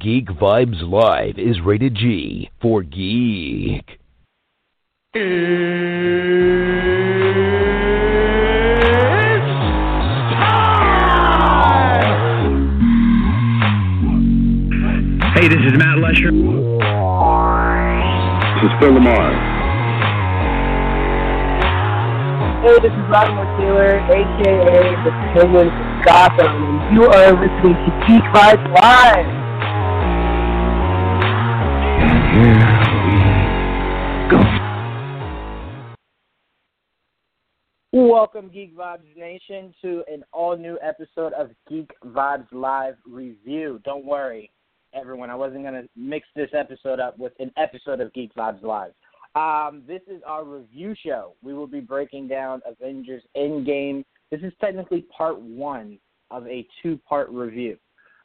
Geek Vibes Live is rated G for geek. Hey, this is Matt Lesher. This is Phil Lamar. Hey, this is Vladimir Taylor, aka the Penguin from Gotham, and you are listening to Geek Vibes Live. Welcome, Geek Vibes Nation, to an all new episode of Geek Vibes Live Review. Don't worry, everyone, I wasn't going to mix this episode up with an episode of Geek Vibes Live. Um, this is our review show. We will be breaking down Avengers Endgame. This is technically part one of a two part review.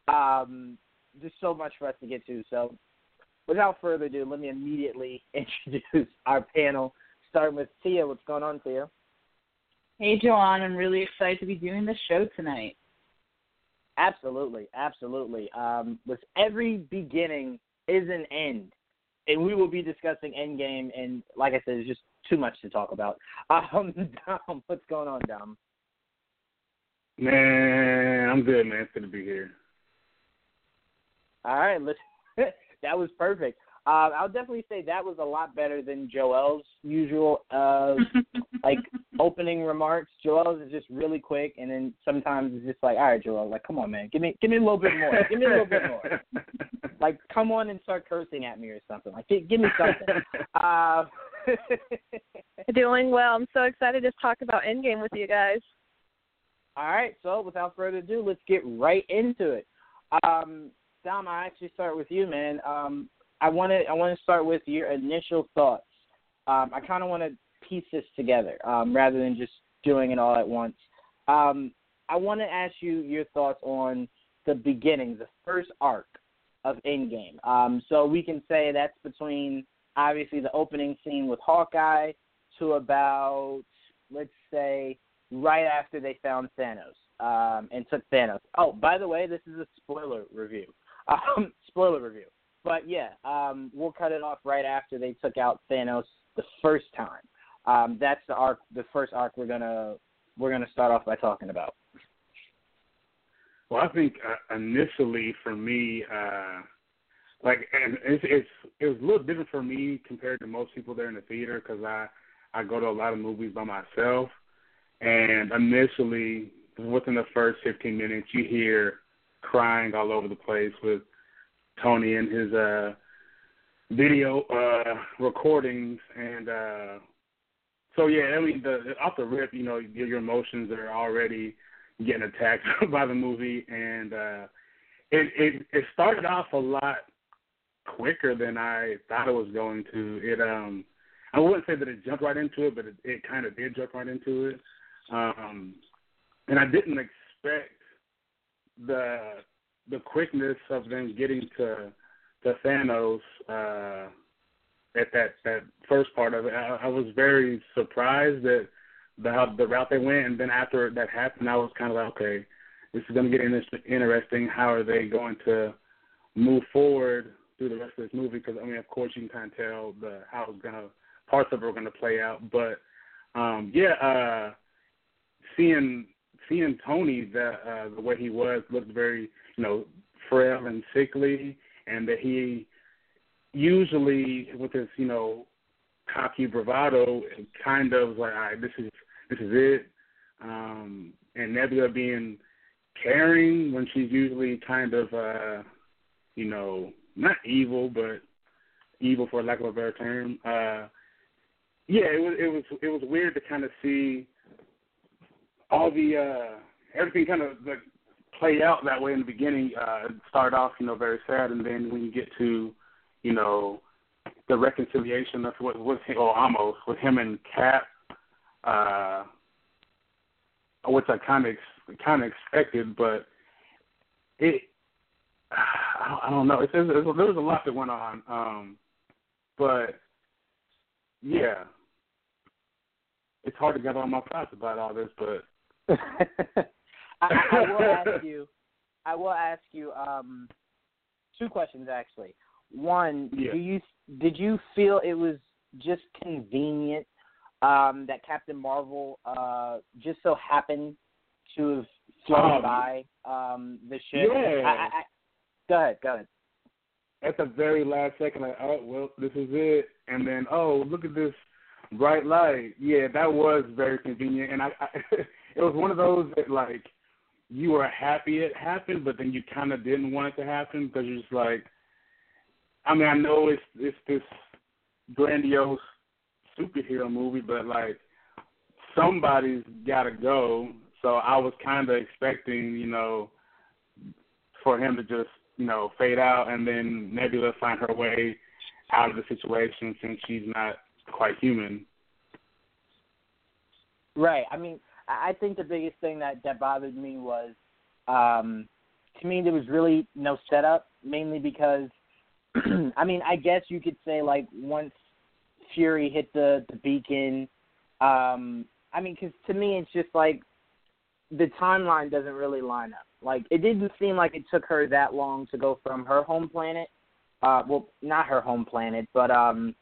Um, there's so much for us to get to, so without further ado, let me immediately introduce our panel, starting with Tia. What's going on, Tia? Hey, Joanne, I'm really excited to be doing this show tonight. Absolutely, absolutely. Um, with every beginning is an end, and we will be discussing Endgame. And like I said, there's just too much to talk about. Um, Dom, what's going on, Dom? Man, I'm good, man. It's good to be here. All right, let's. that was perfect. Uh, I'll definitely say that was a lot better than Joel's usual uh, like opening remarks. Joel's is just really quick, and then sometimes it's just like, all right, Joel, like, come on, man, give me, give me a little bit more, give me a little bit more. Like, come on and start cursing at me or something. Like, give, give me something. Uh, Doing well. I'm so excited to talk about Endgame with you guys. all right, so without further ado, let's get right into it. Um, Dom, I actually start with you, man. Um, I want to, I want to start with your initial thoughts. Um, I kind of want to piece this together um, rather than just doing it all at once. Um, I want to ask you your thoughts on the beginning, the first arc of Endgame. Um, so we can say that's between obviously the opening scene with Hawkeye to about let's say right after they found Thanos um, and took Thanos. Oh, by the way, this is a spoiler review. Um, spoiler review. But yeah, um, we'll cut it off right after they took out Thanos the first time. Um, that's the arc, the first arc we're gonna we're gonna start off by talking about. Well, I think uh, initially for me, uh, like, and it's, it's it was a little different for me compared to most people there in the theater because I I go to a lot of movies by myself, and initially within the first 15 minutes, you hear crying all over the place with Tony and his uh video uh recordings and uh so yeah, I mean the off the rip, you know, your, your emotions are already getting attacked by the movie and uh it it it started off a lot quicker than I thought it was going to. It um I wouldn't say that it jumped right into it, but it, it kind of did jump right into it. Um and I didn't expect the the quickness of them getting to to Thanos uh, at that that first part of it. I, I was very surprised that the how the route they went, and then after that happened, I was kind of like, okay, this is going to get inter- interesting. How are they going to move forward through the rest of this movie? Because I mean, of course, you can kind of tell the how it's going to parts of it are going to play out, but um, yeah, uh, seeing seeing Tony the uh, the way he was looked very you know frail and sickly, and that he usually with his you know cocky bravado kind of was like all right this is this is it. Um and Nebula being caring when she's usually kind of uh you know not evil but evil for lack of a better term uh yeah it was it was it was weird to kind of see all the uh everything kind of like play out that way in the beginning. Uh, start off, you know, very sad, and then when you get to, you know, the reconciliation of what was or almost with him and Cap, uh, which I kind of kind of expected, but it, I don't know. It's, it's, there was a lot that went on, um, but yeah, it's hard to get all my thoughts about all this, but. I, I will ask you. I will ask you. Um, two questions actually. One, Yeah. do you did you feel it was just convenient um, that Captain Marvel uh, just so happened to have flown Um, by um, the ship? yeah. I, I, I, go ahead. Go ahead. At the very last second, like, oh well, this is it, and then oh look at this bright light. Yeah, that was very convenient, and I, I it was one of those that like you were happy it happened, but then you kind of didn't want it to happen because you're just like, I mean, I know it's it's this grandiose superhero movie, but like somebody's got to go. So I was kind of expecting, you know, for him to just, you know, fade out and then Nebula find her way out of the situation since she's not quite human. Right. I mean, I think the biggest thing that that bothered me was, um, to me, there was really no setup. Mainly because, I mean, I guess you could say like once Fury hit the the beacon, um, I mean, because to me, it's just like the timeline doesn't really line up. Like it didn't seem like it took her that long to go from her home planet, uh, well, not her home planet, but um,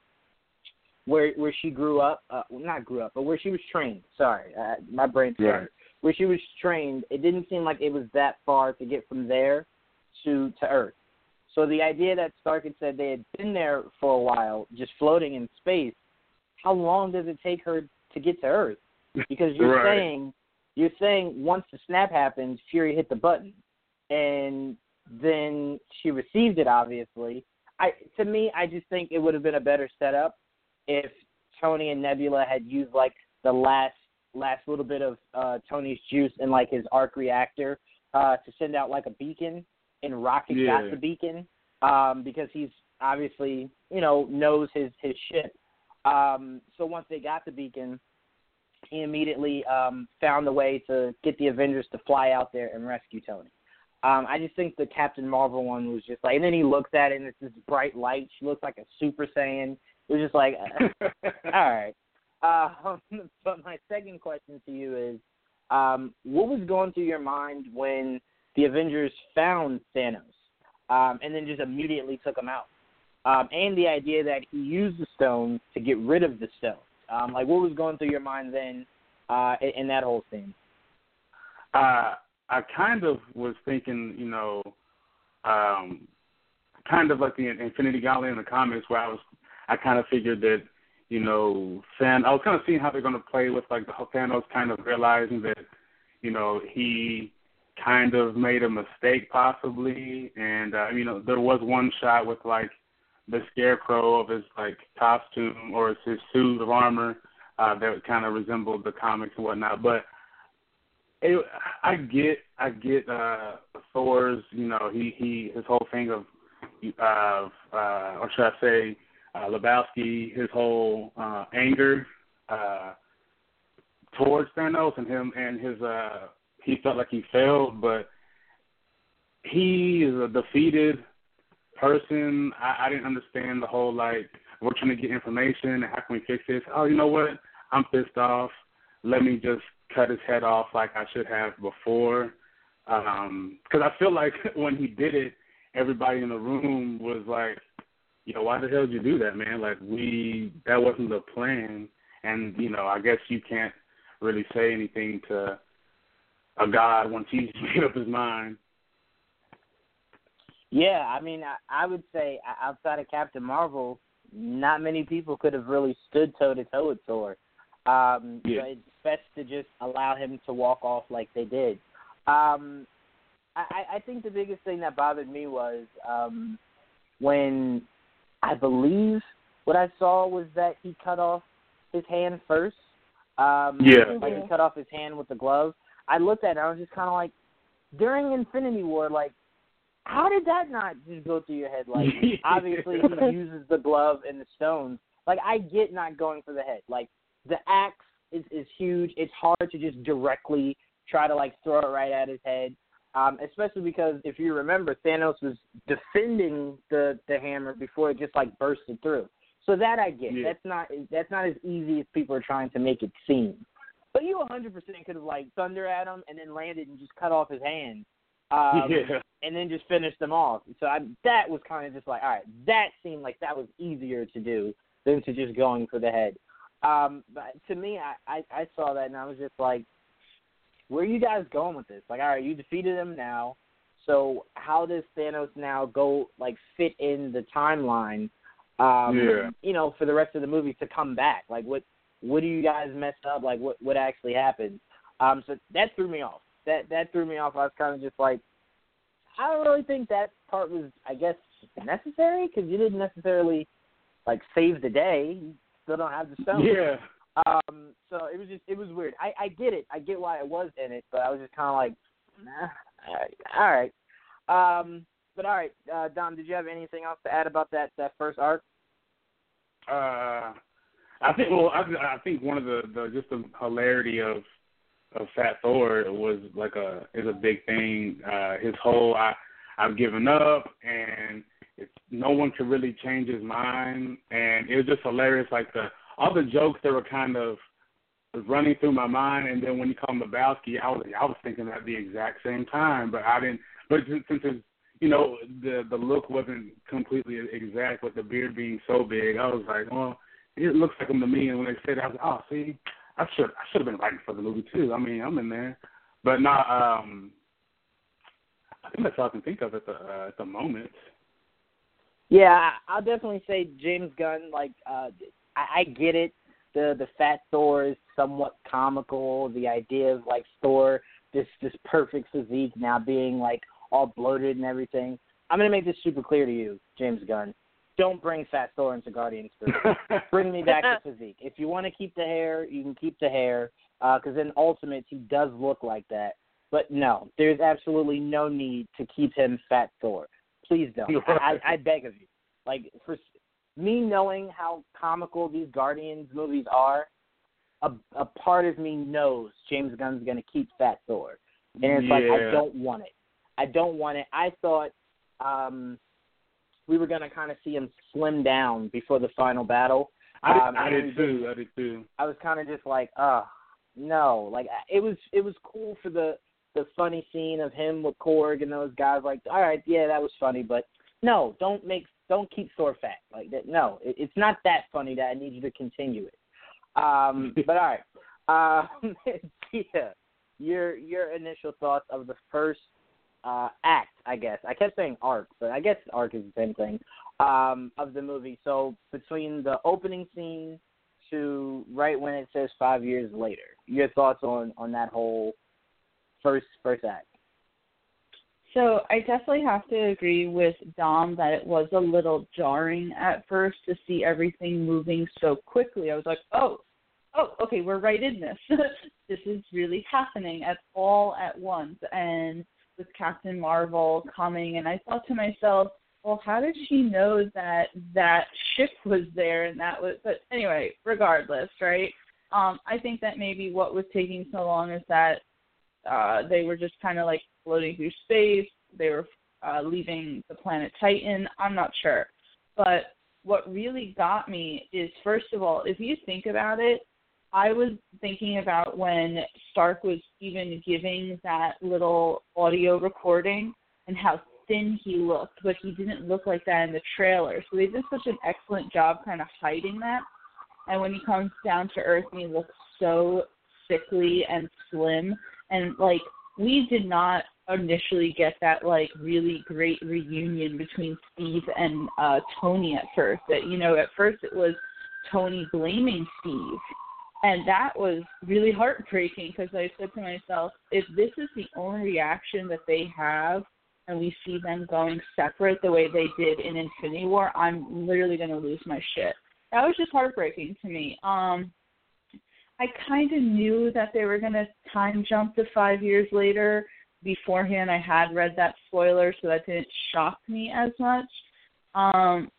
where where she grew up, uh, well, not grew up, but where she was trained. Sorry, uh, my brain's Right. Where she was trained, it didn't seem like it was that far to get from there to to Earth. So the idea that Stark had said they had been there for a while, just floating in space, how long does it take her to get to Earth? Because you're Right. saying you're saying once the snap happens, Fury hit the button, and then she received it. Obviously, I to me, I just think it would have been a better setup if Tony and Nebula had used like the last last little bit of uh Tony's juice in like his arc reactor uh to send out like a beacon and Rocket Yeah. got the beacon um because he's obviously, you know, knows his his ship. Um so once they got the beacon, he immediately um found a way to get the Avengers to fly out there and rescue Tony. Um, I just think the Captain Marvel one was just like, and then he looks at it and it's this bright light. She looks like a Super Saiyan. It was just like, all right. Uh, but my second question to you is, um, what was going through your mind when the Avengers found Thanos, um, and then just immediately took him out, um, and the idea that he used the stone to get rid of the stone? Um, like, what was going through your mind then uh, in, in that whole scene? uh, I kind of was thinking, you know, um, kind of like the Infinity Gauntlet in the comics, where I was, I kind of figured that, you know, Than I was kind of seeing how they're going to play with like the Thanos kind of realizing that, you know, he kind of made a mistake possibly, and uh, you know, there was one shot with like the scarecrow of his like costume or his, suit of armor uh, that kind of resembled the comics and whatnot, but it, I get, I get uh Thor's, you know, he he his whole thing of, of uh, or should I say, uh, Lebowski, his whole uh, anger uh, towards Thanos and him and his uh, he felt like he failed, but he is a defeated person. I, I didn't understand the whole like we're trying to get information. And how can we fix this? Oh, you know what? I'm pissed off. Let me just cut his head off like I should have before. Because I feel like when he did it, everybody in the room was like, "Yo, why the hell did you do that, man? Like we that wasn't the plan." And you know, I guess you can't really say anything to a god once he's made up his mind. Yeah, I mean, I, I would say outside of Captain Marvel, not many people could have really stood toe to toe with Thor. Um, Yeah. so it's best to just allow him to walk off like they did. Um, I, I I think the biggest thing that bothered me was um, when I believe what I saw was that he cut off his hand first. Um, Yeah. like he cut off his hand with the glove. I looked at it, and I was just kind of like, during Infinity War, like how did that not just go through your head? Like, obviously he uses the glove and the stones. Like, I get not going for the head. Like, the axe is is huge. It's hard to just directly try to like throw it right at his head. Um, especially because if you remember, Thanos was defending the the hammer before it just like bursted through. So that I get. Yeah. That's not that's not as easy as people are trying to make it seem. But you 100% could have like thunder at him and then landed and just cut off his hand um, yeah. and then just finished them off. So I, that was kind of just like, all right, that seemed like that was easier to do than to just going for the head. Um, but to me, I, I I saw that and I was just like, where are you guys going with this? Like, all right, you defeated him now. So how does Thanos now go like fit in the timeline? Um, Yeah. You know, for the rest of the movie to come back. Like, what what do you guys mess up? Like, what what actually happened? Um, so that threw me off. That that threw me off. I was kind of just like, I don't really think that part was, I guess, necessary because you didn't necessarily like save the day. You still don't have the stone. Yeah. Um, so it was just it was weird. I I get it. I get why it was in it, but I was just kind of like, nah, all right. Um, but all right, uh, Dom, did you have anything else to add about that that first arc? Uh, I think. Well, I, I think one of the, the just the hilarity of of Fat Thor was like a is a big thing. Uh, his whole I I've given up and it's no one could really change his mind and it was just hilarious. Like the the jokes that were kind of running through my mind and then when you called him Lebowski, I was I was thinking at the exact same time, but I didn't. But since, it's you know the the look wasn't completely exact with the beard being so big, I was like, well, it looks like him to me. And when they said, it, I was like, oh, see, I should I should have been writing for the movie too. I mean, I'm in there, but not. Um, I think that's all I can think of at the uh, at the moment. Yeah, I'll definitely say James Gunn. Like, uh, I, I get it. The the Fat Thor is somewhat comical. The idea of like Thor, this this perfect physique now being like all bloated and everything. I'm gonna make this super clear to you, James Gunn. Don't bring Fat Thor into Guardians bring me back to physique. If you want to keep the hair, you can keep the hair. Uh, because in Ultimates, he does look like that. But no, there's absolutely no need to keep him Fat Thor. Please don't. I, I, beg of you. Like for me knowing how comical these Guardians movies are, a, a part of me knows James Gunn's going to keep Fat Thor, and it's like I don't want it. I don't want it. I thought um we were going to kind of see him slim down before the final battle. I did, Um, I did too. I did too. I was kind of just like, oh, no. Like it was it was cool for the the funny scene of him with Korg and those guys. Like, all right, yeah, that was funny, but no, don't make don't keep Thor fat like that. No, it, it's not that funny that I need you to continue it. Um, but all right, um, yeah, your your initial thoughts of the first uh, act, I guess. I kept saying arc, but I guess arc is the same thing um, of the movie. So between the opening scene to right when it says five years later, your thoughts on on that whole first first act? So I definitely have to agree with Dom that it was a little jarring at first to see everything moving so quickly. I was like, oh, oh, okay, we're right in this. this is really happening at all at once. And with Captain Marvel coming, and I thought to myself, well, how did she know that that ship was there and that was? But anyway, regardless, right? Um, I think that maybe what was taking so long is that uh, they were just kind of like floating through space. They were uh, leaving the planet Titan. I'm not sure. But what really got me is, first of all, if you think about it, I was thinking about when Stark was even giving that little audio recording and how thin he looked, but he didn't look like that in the trailer. So they did such an excellent job kind of hiding that. And when he comes down to earth he looks so sickly and slim, and like we did not initially get that like really great reunion between Steve and uh Tony at first. That you know, at first it was Tony blaming Steve. And that was really heartbreaking because I said to myself, if this is the only reaction that they have and we see them going separate the way they did in Infinity War, I'm literally going to lose my shit. That was just heartbreaking to me. Um I kind of knew that they were going to time jump to 5 years later. Beforehand I had read that spoiler so that didn't shock me as much. Um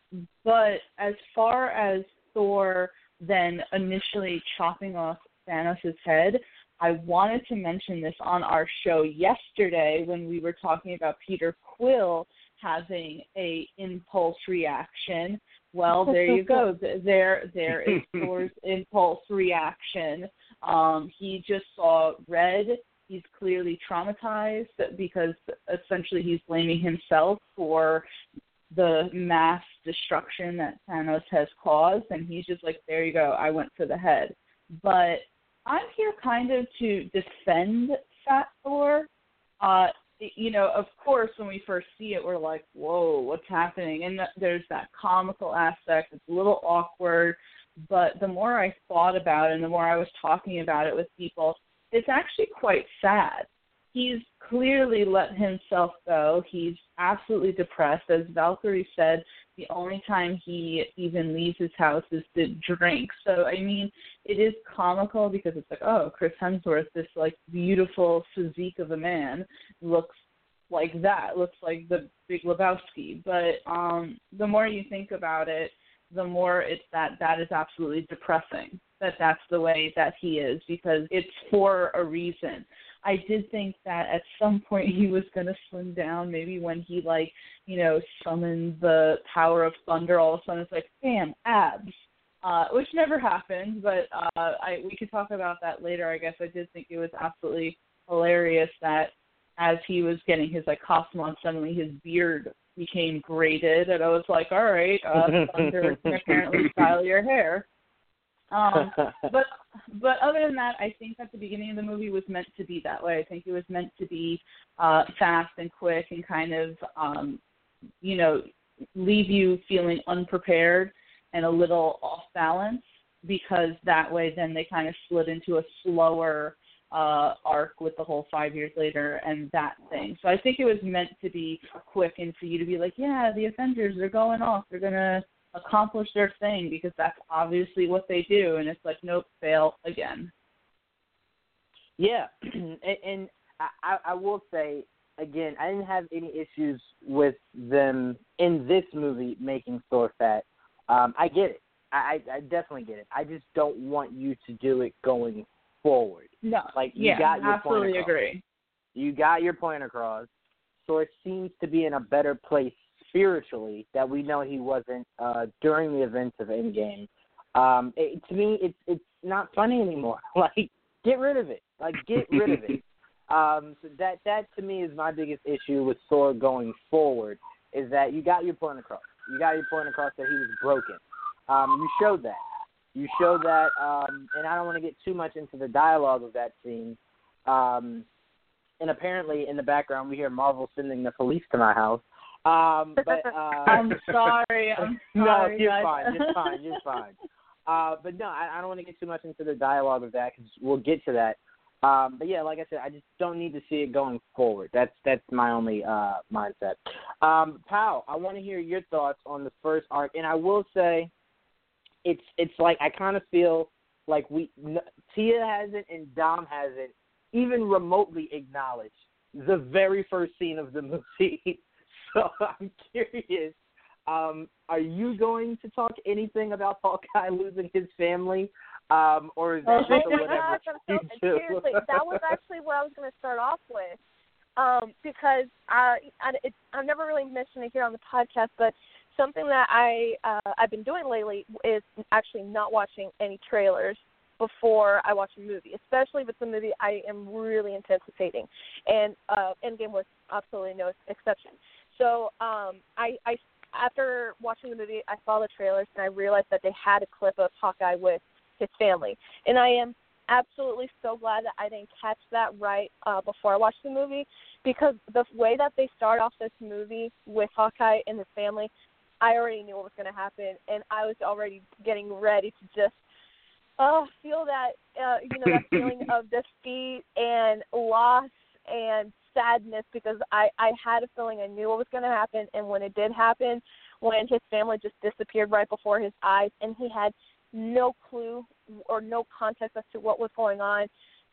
but as far as Thor then initially chopping off Thanos' head, I wanted to mention this on our show yesterday when we were talking about Peter Quill having a impulse reaction. Well, there you go. There there is Thor's impulse reaction. Um he just saw red he's clearly traumatized because essentially he's blaming himself for the mass destruction that Thanos has caused, and he's just like, there you go, I went for the head. But I'm here kind of to defend Fat Thor. Uh, you know, of course, when we first see it, we're like, whoa, what's happening? And there's that comical aspect. It's a little awkward. But the more I thought about it and the more I was talking about it with people, it's actually quite sad he's clearly let himself go. He's absolutely depressed. As Valkyrie said, the only time he even leaves his house is to drink. So I mean, it is comical because it's like, oh, Chris Hemsworth, this like beautiful physique of a man, looks like that, looks like the Big Lebowski. But um the more you think about it, the more it's that that is absolutely depressing that that's the way that he is because it's for a reason. I did think that at some point he was going to slim down. Maybe when he like, you know, summoned the power of thunder, all of a sudden it's like, bam, abs. Uh, which never happened, but uh, I we could talk about that later. I guess I did think it was absolutely hilarious that as he was getting his like costume on, suddenly his beard became braided, and I was like, all right, uh, Thunder can apparently style your hair. Um, but but other than that, I think that the beginning of the movie was meant to be that way. I think it was meant to be uh, fast and quick and kind of um, you know leave you feeling unprepared and a little off balance because that way then they kind of slid into a slower uh arc with the whole five years later and that thing. So I think it was meant to be quick and for you to be like, yeah, the Avengers are going off. They're gonna accomplish their thing because that's obviously what they do and it's like nope fail again yeah and, and I, I will say again i didn't have any issues with them in this movie making thor fat um i get it I, I definitely get it. I just don't want you to do it going forward. No, like you yeah, got your absolutely point across. agree. You got your point across. So it seems to be in a better place spiritually that we know he wasn't uh, during the events of Endgame. Um, it, to me, it's it's not funny anymore. like, get rid of it. Like, get rid of it. Um, so that that to me is my biggest issue with Thor going forward is that you got your point across. You got your point across that he was broken. Um, you showed that. You showed that, um, and I don't want to get too much into the dialogue of that scene. Um, and apparently, in the background, we hear Marvel sending the police to my house. Um, but uh, I'm sorry. I'm no, sorry. you're guys. fine. You're fine. You're fine. Uh, but no, I, I don't want to get too much into the dialogue of that because we'll get to that. Um, but yeah, like I said, I just don't need to see it going forward. That's that's my only uh, mindset. Um, Pal, I want to hear your thoughts on the first arc, and I will say, it's it's like I kind of feel like we n- Tia hasn't and Dom hasn't even remotely acknowledged the very first scene of the movie. so I'm curious. Um, are you going to talk anything about Hawkeye losing his family, um, or is that Oh just whatever so, seriously, that was actually what I was going to start off with, um, because I, I it, I've never really mentioned it here on the podcast, but something that I uh, I've been doing lately is actually not watching any trailers before I watch a movie, especially if it's a movie I am really anticipating, and uh, Endgame was absolutely no exception. So um, I, I after watching the movie, I saw the trailers and I realized that they had a clip of Hawkeye with his family, and I am absolutely so glad that I didn't catch that right uh, before I watched the movie because the way that they start off this movie with Hawkeye and his family, I already knew what was going to happen, and I was already getting ready to just oh feel that uh, you know that feeling of defeat and loss and sadness because I I had a feeling I knew what was going to happen, and when it did happen, when his family just disappeared right before his eyes, and he had no clue or no context as to what was going on.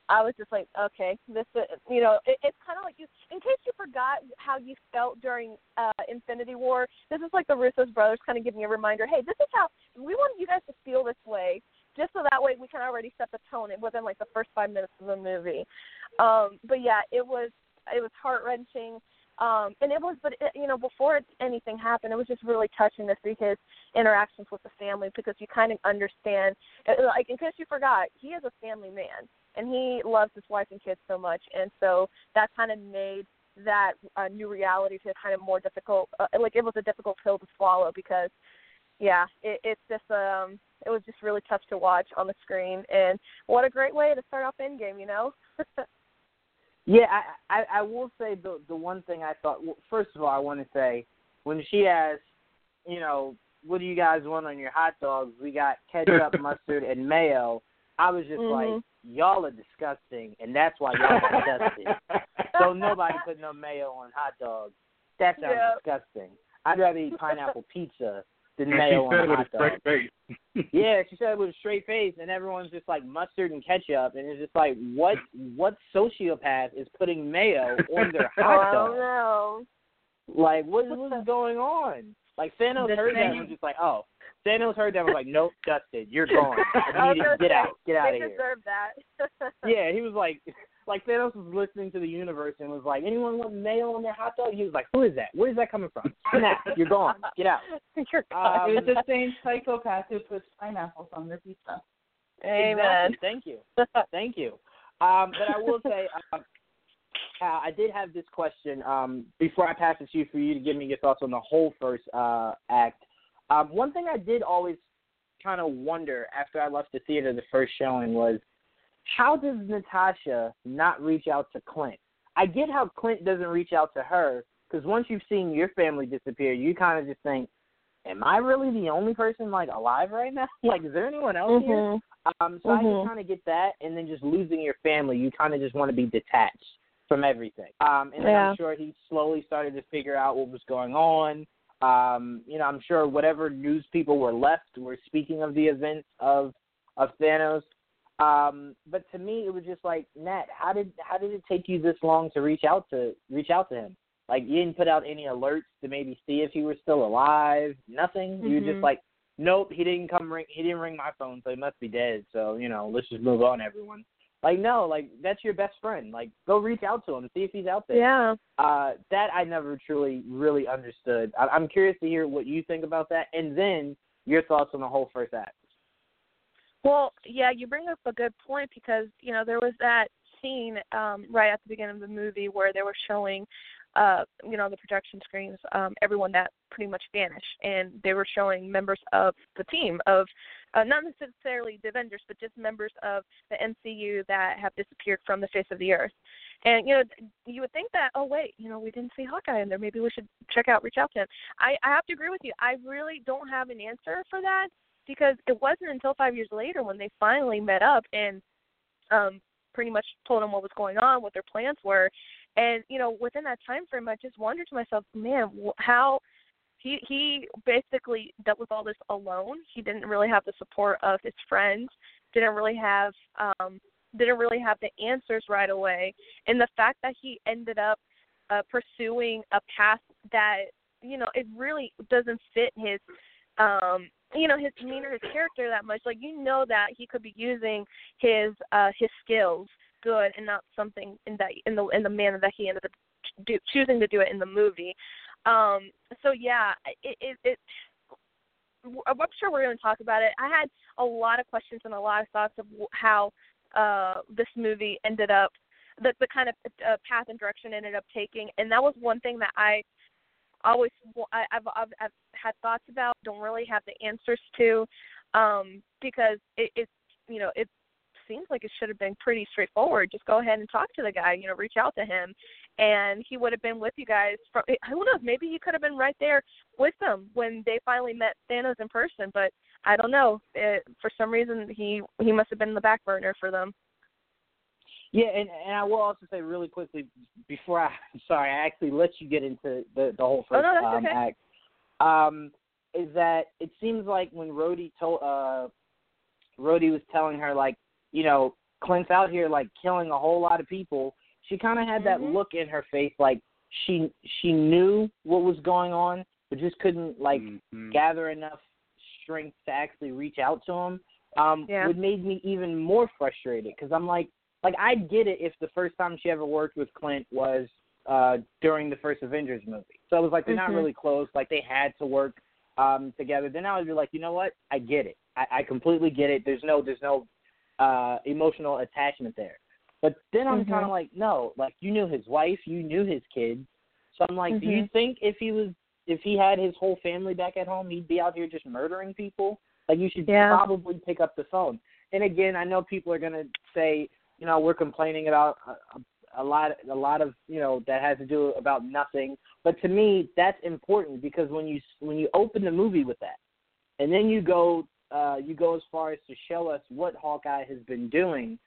I was just like, okay, this, is, you know, it, it's kind of like you. In case you forgot how you felt during uh Infinity War, this is like the Russo's brothers kind of giving you a reminder. Hey, this is how we want you guys to feel this way, just so that way we can already set the tone within like the first five minutes of the movie. Um, but yeah, it was it was heart wrenching. Um, and it was, but it, you know, before anything happened, it was just really touching to see his interactions with the family because you kind of understand. Like, in case you forgot, he is a family man. And he loves his wife and kids so much, and so that kind of made that uh, new reality to kind of more difficult. Uh, like it was a difficult pill to swallow because, yeah, it, it's just um, it was just really tough to watch on the screen, and what a great way to start off Endgame, you know. yeah, I, I I will say the the one thing I thought. Well, first of all, I want to say when she asked, you know, what do you guys want on your hot dogs? We got ketchup, mustard, and mayo. I was just mm-hmm. like, y'all are disgusting, and that's why y'all got tested. so nobody put no mayo on hot dogs. That sounds Yeah. disgusting. I'd rather eat pineapple pizza than And mayo she said on it a with hot a straight dog. face. Yeah, she said it with a straight face, and everyone's just like mustard and ketchup, and it's just like, what what sociopath is putting mayo on their hot oh dog? no. Like, what what is going on? Like Thanos The heard that and was just like, oh. Thanos heard that and was like, nope, dusted, you're gone. I was Immediately, gonna get out, get out of here. deserve that. Yeah, he was like, like Thanos was listening to the universe and was like, anyone want mayo on their hot dog? He was like, who is that? Where's that coming from? Snap, you're gone, get out. You're Um, it was the same psychopath who puts pineapples on their pizza. Amen. Exactly. Thank you, thank you. Um, but I will say, um, uh, I did have this question um, before I pass it to you for you to give me your thoughts on the whole first uh, act. Um, one thing I did always kind of wonder after I left the theater the first showing was how does Natasha not reach out to Clint? I get how Clint doesn't reach out to her because once you've seen your family disappear, you kind of just think, "Am I really the only person like alive right now? Like, is there anyone else here?" Mhm. Um, so I Mhm. just kind of get that, and then just losing your family, you kind of just want to be detached from everything. Um, and then Yeah. I'm sure he slowly started to figure out what was going on. Um, you know, I'm sure whatever news people were left were speaking of the events of of Thanos. Um, but to me, it was just like Nat. How did how did it take you this long to reach out to reach out to him? Like you didn't put out any alerts to maybe see if he was still alive. Nothing. You were just like, nope, he didn't come ring. He didn't ring my phone, so he must be dead. So you know, let's just move on, everyone. Like no, like that's your best friend. Like go reach out to him, and see if he's out there. Yeah. Uh, that I never truly really understood. I, I'm curious to hear what you think about that, and then your thoughts on the whole first act. Well, yeah, you bring up a good point because you know there was that scene um, right at the beginning of the movie where they were showing, uh, you know, the projection screens, um, everyone that pretty much vanished, and they were showing members of the team of, uh, not necessarily the Avengers, but just members of the MCU that have disappeared from the face of the earth. And you know, you would think that, oh wait, you know, we didn't see Hawkeye in there. Maybe we should check out, reach out to him. I, I have to agree with you. I really don't have an answer for that because it wasn't until five years later when they finally met up and um pretty much told him what was going on, what their plans were, and you know within that time frame, I just wondered to myself, man, how he he basically dealt with all this alone. He didn't really have the support of his friends. Didn't really have um didn't really have the answers right away, and the fact that he ended up uh, pursuing a path that you know it really doesn't fit his um you know his demeanor his character that much like you know that he could be using his uh his skills good and not something in that in the in the manner that he ended up do, choosing to do it in the movie um so yeah it it, it I'm sure we're going to talk about it. I had a lot of questions and a lot of thoughts of how uh, this movie ended up, the the kind of uh, path and direction ended up taking, and that was one thing that I always wa- I, I've, I've I've had thoughts about, don't really have the answers to, um, because it, it you know it seems like it should have been pretty straightforward. Just go ahead and talk to the guy, you know, reach out to him, and he would have been with you guys. From who knows? Maybe he could have been right there with them when they finally met Thanos in person. But I don't know. It, for some reason, he he must have been in the back burner for them. Yeah, and and I will also say really quickly before I sorry, I actually let you get into the the whole first Oh, no, that's um, okay. act. Um, is that it seems like when Rhodey told uh Rhodey was telling her like, you know, Clint's out here like killing a whole lot of people, she kinda had that Mhm. look in her face like she she knew what was going on, but just couldn't like Mhm. gather enough strength to actually reach out to him um Yeah. would made me even more frustrated because i'm like like i'd get it if the first time she ever worked with clint was uh during the first avengers movie so it was like they're not Mhm. really close like they had to work um together then i would be like you know what i get it i, I completely get it there's no there's no uh emotional attachment there. But then I'm Mhm. kind of like, no, like you knew his wife, you knew his kids. So I'm like, do you Mhm. think if he was if he had his whole family back at home, he'd be out here just murdering people? Like you should Yeah. probably pick up the phone. And again, I know people are gonna say, you know, we're complaining about a, a, a lot, a lot of, you know, that has to do about nothing. But to me, that's important because when you when you open the movie with that, and then you go uh, you go as far as to show us what Hawkeye has been doing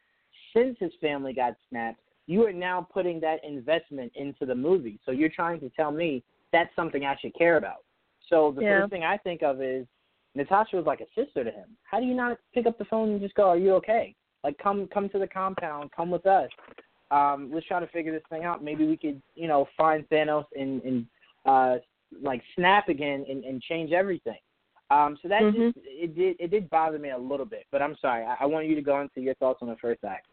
since his family got snapped. You are now putting that investment into the movie. So you're trying to tell me that's something I should care about. So the Yeah. first thing I think of is Natasha was like a sister to him. How do you not pick up the phone and just go, "Are you okay?" Like, come come to the compound, come with us. Um, let's try to figure this thing out. Maybe we could, you know, find Thanos and and uh, like snap again and, and change everything. Um, so that Mhm. just it did it did bother me a little bit. But I'm sorry. I, I want you to go into your thoughts on the first act.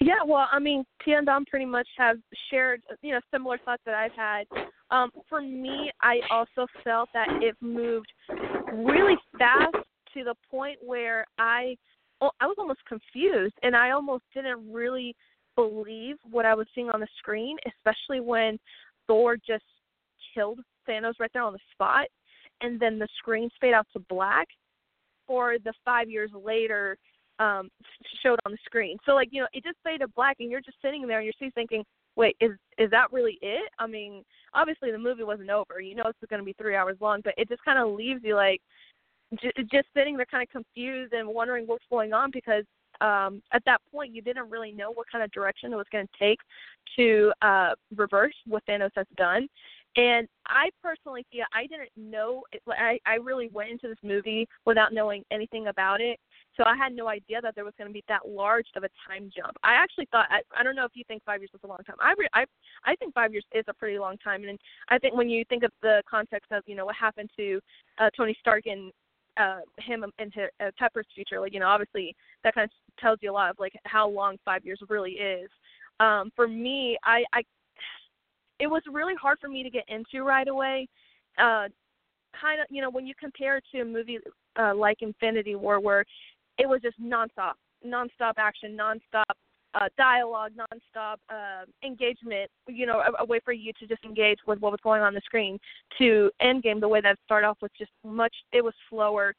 Yeah, well, I mean, Tia and Dom pretty much have shared, you know, similar thoughts that I've had. Um, for me, I also felt that it moved really fast to the point where I, oh, I was almost confused, and I almost didn't really believe what I was seeing on the screen, especially when Thor just killed Thanos right there on the spot, and then the screen fade out to black, or the five years later um showed on the screen. So like, you know, it just faded black and you're just sitting there and you're just thinking, Wait, is is that really it? I mean, obviously the movie wasn't over. You know it's gonna be three hours long, but it just kinda leaves you like j- just sitting there kind of confused and wondering what's going on because um at that point you didn't really know what kind of direction it was going to take to uh reverse what Thanos has done. And I personally feel I didn't know. It, I I really went into this movie without knowing anything about it, so I had no idea that there was going to be that large of a time jump. I actually thought I, I don't know if you think five years is a long time. I re, I I think five years is a pretty long time, and I think when you think of the context of you know what happened to uh, Tony Stark and uh him into uh, Pepper's future, like you know obviously that kind of tells you a lot of like how long five years really is. Um, for me, I I it was really hard for me to get into right away. Uh, kind of, you know, when you compare it to a movie uh, like Infinity War, where it was just nonstop, nonstop action, nonstop uh, dialogue, nonstop uh, engagement. You know, a, a way for you to just engage with what was going on the screen. To Endgame, the way that it started off was just much. It was slower,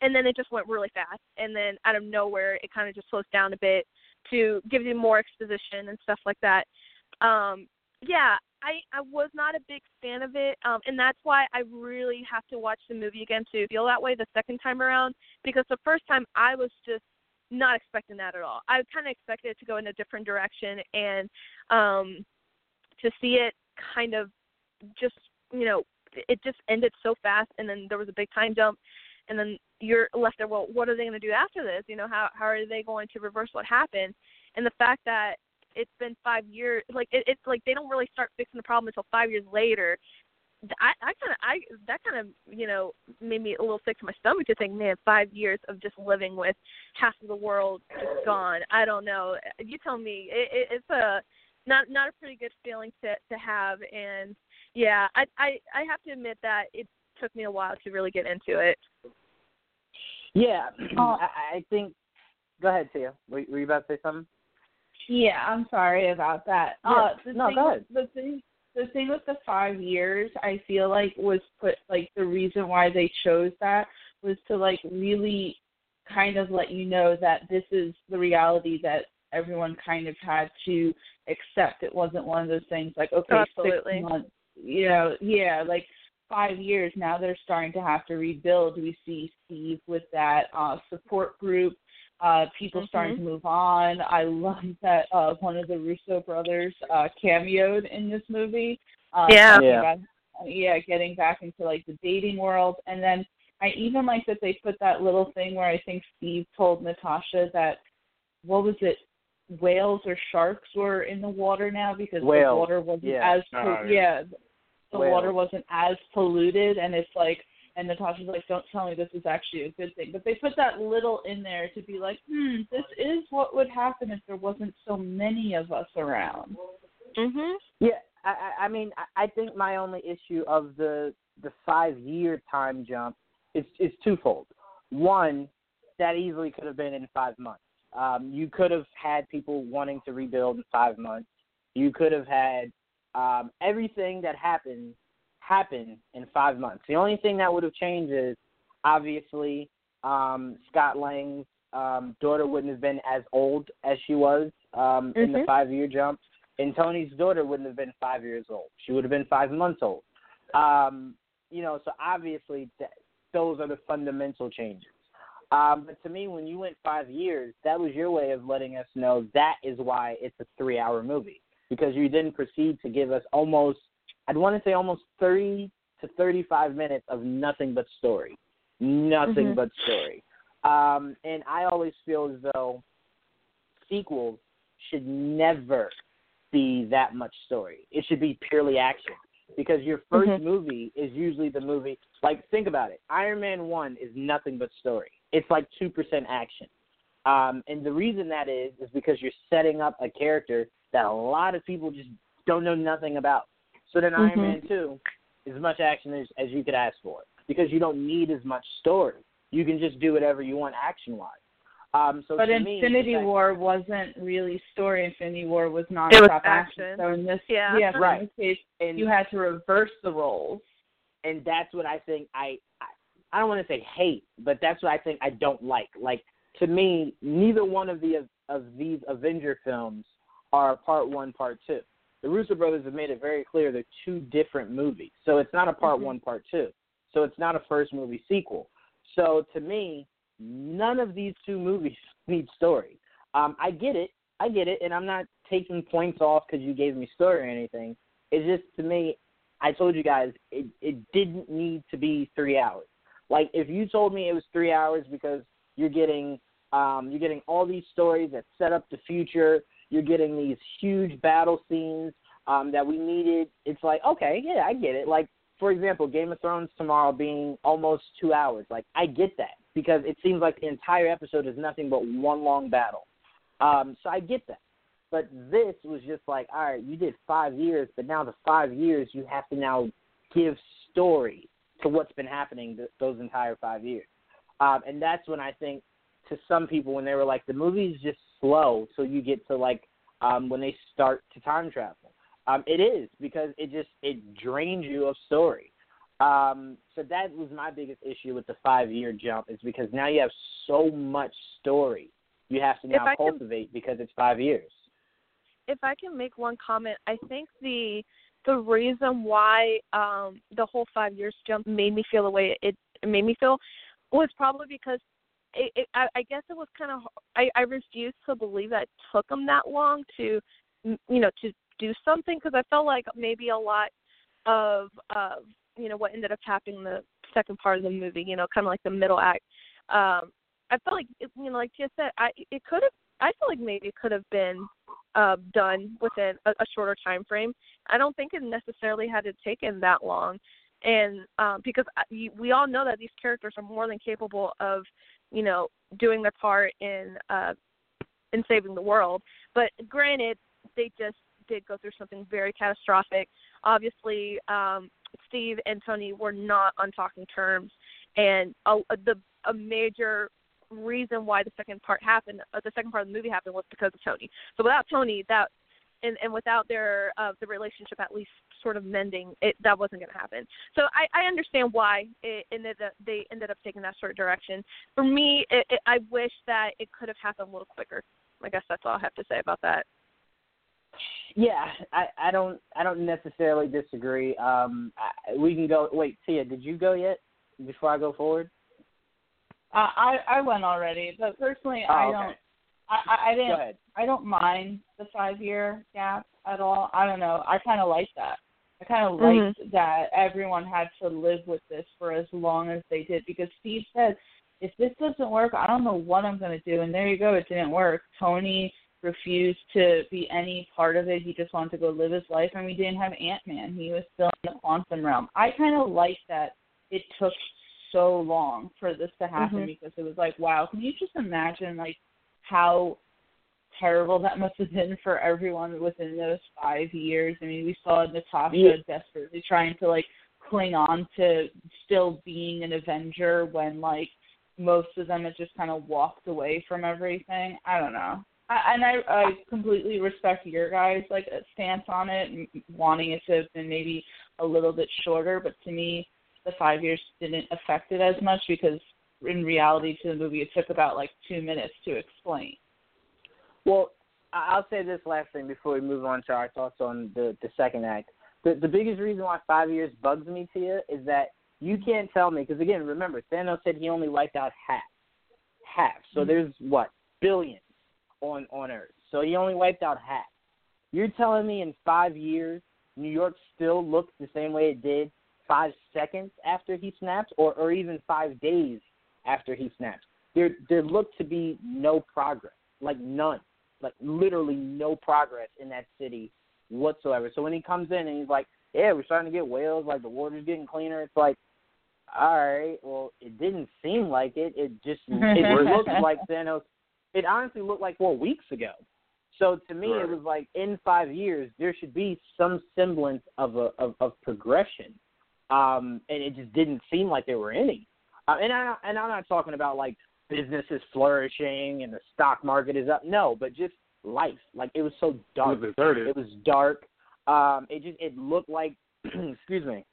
and then it just went really fast, and then out of nowhere, it kind of just slows down a bit to give you more exposition and stuff like that. Um, yeah, I I was not a big fan of it, um, and that's why I really have to watch the movie again to feel that way the second time around. Because the first time I was just not expecting that at all. I kind of expected it to go in a different direction, and um, to see it kind of just you know it just ended so fast, and then there was a big time jump, and then you're left there. Well, what are they going to do after this? You know, how how are they going to reverse what happened? And the fact that it's been five years. Like it, it's like they don't really start fixing the problem until five years later. I, I kind of, I that kind of, you know, made me a little sick to my stomach to think, man, five years of just living with half of the world just gone. I don't know. You tell me. It, it, it's a not not a pretty good feeling to to have, and yeah, I I I have to admit that it took me a while to really get into it. Yeah, Uh, I, I think. Go ahead, Tia. Were, were you about to say something? Yeah, I'm sorry about that. Yeah. Uh, the No, thing, go ahead. The thing, the thing with the five years, I feel like was put like the reason why they chose that was to like really kind of let you know that this is the reality that everyone kind of had to accept. It wasn't one of those things like okay, Absolutely. six months, you know, yeah, like five years now they're starting to have to rebuild. We see Steve with that uh support group uh people starting to move on. I love that uh one of the Russo brothers uh cameoed in this movie. Uh Yeah. Yeah. about- yeah, getting back into like the dating world and then I even like that they put that little thing where I think Steve told Natasha that what was it whales or sharks were in the water now because Whales, the water wasn't yeah. as Oh, yeah. yeah the Whales. water wasn't as polluted and it's like and Natasha's like, Don't tell me this is actually a good thing. But they put that little in there to be like, Hmm, this is what would happen if there wasn't so many of us around. Mhm. Yeah, I, I I mean, I, I think my only issue of the the five year time jump is is twofold. One, that easily could have been in five months. Um, you could have had people wanting to rebuild in five months. You could have had um, everything that happened happen in five months. The only thing that would have changed is obviously um, Scott Lang's um, daughter wouldn't have been as old as she was um, in the Mhm. five year jump, and Tony's daughter wouldn't have been five years old. She would have been five months old. Um, you know, so obviously th- those are the fundamental changes. Um, but to me, when you went five years, that was your way of letting us know that is why it's a three-hour movie because you then proceed to give us almost, I'd want to say almost 30 to 35 minutes of nothing but story, nothing Mhm. but story. Um, and I always feel as though sequels should never be that much story. It should be purely action because your 1st Mhm. movie is usually the movie. Like think about it. Iron Man one is nothing but story. It's like two percent action. Um, and the reason that is is because you're setting up a character that a lot of people just don't know nothing about. So then Iron Mhm. Man two is as much action as, as you could ask for because you don't need as much story. You can just do whatever you want action wise. Um, so But to me, Infinity the War wasn't really story. Infinity War was It was non-stop action. So in this, Yeah. yeah, so Right. in this case, and you had to reverse the roles. and that's what I think I I, I don't want to say hate, but that's what I think I don't like. Like to me, neither one of the of, of these Avenger films are part one, part two. The Russo brothers have made it very clear they're two different movies, so it's not a part Mhm. one, part two. So it's not a first movie sequel. So to me, none of these two movies need story. Um, I get it, I get it, and I'm not taking points off because you gave me story or anything. It's just to me, I told you guys it it didn't need to be three hours. Like if you told me it was three hours because you're getting um, you're getting all these stories that set up the future, you're getting these huge battle scenes um, that we needed. It's like okay, yeah, I get it. Like for example, Game of Thrones tomorrow being almost two hours. Like I get that because it seems like the entire episode is nothing but one long battle. Um, so I get that. But this was just like, all right, you did five years, but now the five years you have to now give story to what's been happening th- those entire five years. Um, and that's when I think to some people when they were like, the movie's just slow, so you get to like um, when they start to time travel. Um, it is because it just it drains you of story. Um, so that was my biggest issue with the five year jump is because now you have so much story you have to now I can- cultivate because it's five years. if I can make one comment, I think the the reason why um the whole five years jump made me feel the way it, it made me feel was probably because it, it I, I guess it was kind of I I refused to believe that it took them that long to you know to do something because I felt like maybe a lot of of you know what ended up happening in the second part of the movie you know kind of like the middle act um I felt like it, you know like Tia said I it could have I feel like maybe it could have been uh, done within a, a shorter time frame. I don't think it necessarily had to take taken that long, and um, because I- we all know that these characters are more than capable of, you know, doing their part in uh, in saving the world. But granted, they just did go through something very catastrophic. Obviously, um, Steve and Tony were not on talking terms, and a, the a major reason why the second part happened, uh, the second part of the movie happened, was because of Tony. So without Tony, that and and without their uh, the relationship at least sort of mending, it that wasn't going to happen. So I I understand why it ended up, they ended up taking that sort of direction. For me, it, it, I wish that it could have happened a little quicker. I guess that's all I have to say about that. Yeah, I, I don't I don't necessarily disagree. Um, I, we can go. Wait, Tia, did you go yet? Before I go forward. Uh, I I went already, but personally, Oh, I okay. don't. I I, didn't. ahead. I don't mind the five year gap at all. I don't know. I kind of like that. I kind of Mhm. liked that everyone had to live with this for as long as they did because Steve said, if this doesn't work, I don't know what I'm going to do. And there you go. It didn't work. Tony refused to be any part of it. He just wanted to go live his life. And we didn't have Ant Man. He was still in the quantum realm. I kind of like that it took so long for this to happen Mhm. because it was like, wow, can you just imagine like how terrible that must have been for everyone within those five years. I mean, we saw Natasha Yeah. desperately trying to like cling on to still being an Avenger when like most of them had just kind of walked away from everything. I don't know. I, and I I completely respect your guys like stance on it wanting it to have been maybe a little bit shorter, but to me the five years didn't affect it as much because in reality to the movie it took about like two minutes to explain. Well, I'll say this last thing before we move on to our thoughts on the the second act. The the biggest reason why five years bugs me to you is that you can't tell me because again, remember Thanos said he only wiped out half, half. So mm-hmm. there's what billions on on Earth. So he only wiped out half. You're telling me in five years New York still looks the same way it did five seconds after he snapped, or or even five days after he snapped? There there looked to be no progress, like none, like literally no progress in that city whatsoever. So when he comes in and he's like, "Yeah, we're starting to get whales, like the water's getting cleaner," it's like, all right, well, it didn't seem like it. It just it looked like Thanos. It honestly looked like four weeks ago. So to me, right. it was like in five years there should be some semblance of a of, of progression, um, and it just didn't seem like there were any. Uh, and I and I'm not talking about like business is flourishing and the stock market is up. No, but just life. Like it was so dark. It was, it was dark. Um, it just it looked like excuse me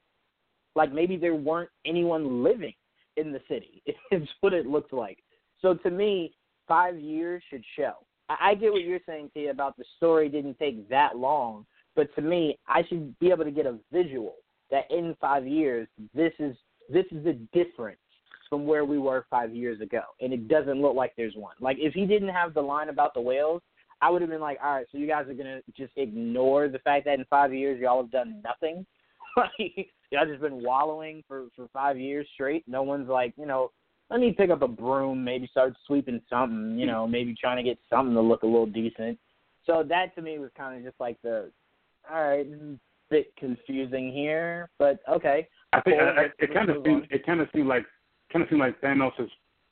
like maybe there weren't anyone living in the city. It's what it looked like. So to me, five years should show. I, I get what you're saying, Tia, about the story didn't take that long, but to me, I should be able to get a visual that in five years, this is this is the difference from where we were five years ago, and it doesn't look like there's one. Like if he didn't have the line about the whales, I would have been like, all right, so you guys are gonna just ignore the fact that in five years y'all have done nothing. like y'all just been wallowing for for five years straight. No one's like, you know, let me pick up a broom, maybe start sweeping something, you know, maybe trying to get something to look a little decent. So that to me was kind of just like the, all right, this is a bit confusing here, but okay. I think cool. I, it kind of seemed it kind of seemed like kind of seemed like Thanos'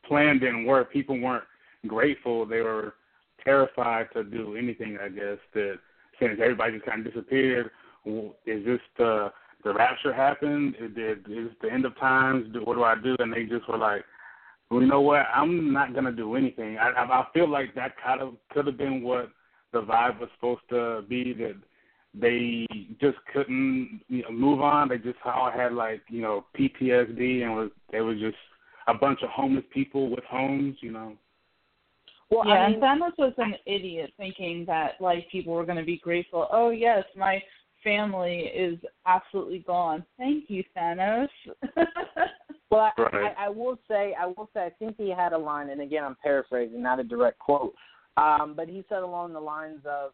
plan didn't work. People weren't grateful; they were terrified to do anything. I guess that since everybody just kind of disappeared, is this the the rapture happened? Is is the end of times? What do I do? And they just were like, well, you know what? I'm not gonna do anything. I I feel like that kind of could have been what the vibe was supposed to be. That they just couldn't you know, move on. They just all had like you know PTSD and was they were just a bunch of homeless people with homes. You know. Well, yeah, I mean, and Thanos was an idiot thinking that like people were going to be grateful. Oh yes, my family is absolutely gone. Thank you, Thanos. well, I, right. I, I will say, I will say, I think he had a line, and again, I'm paraphrasing, not a direct quote, um, but he said along the lines of,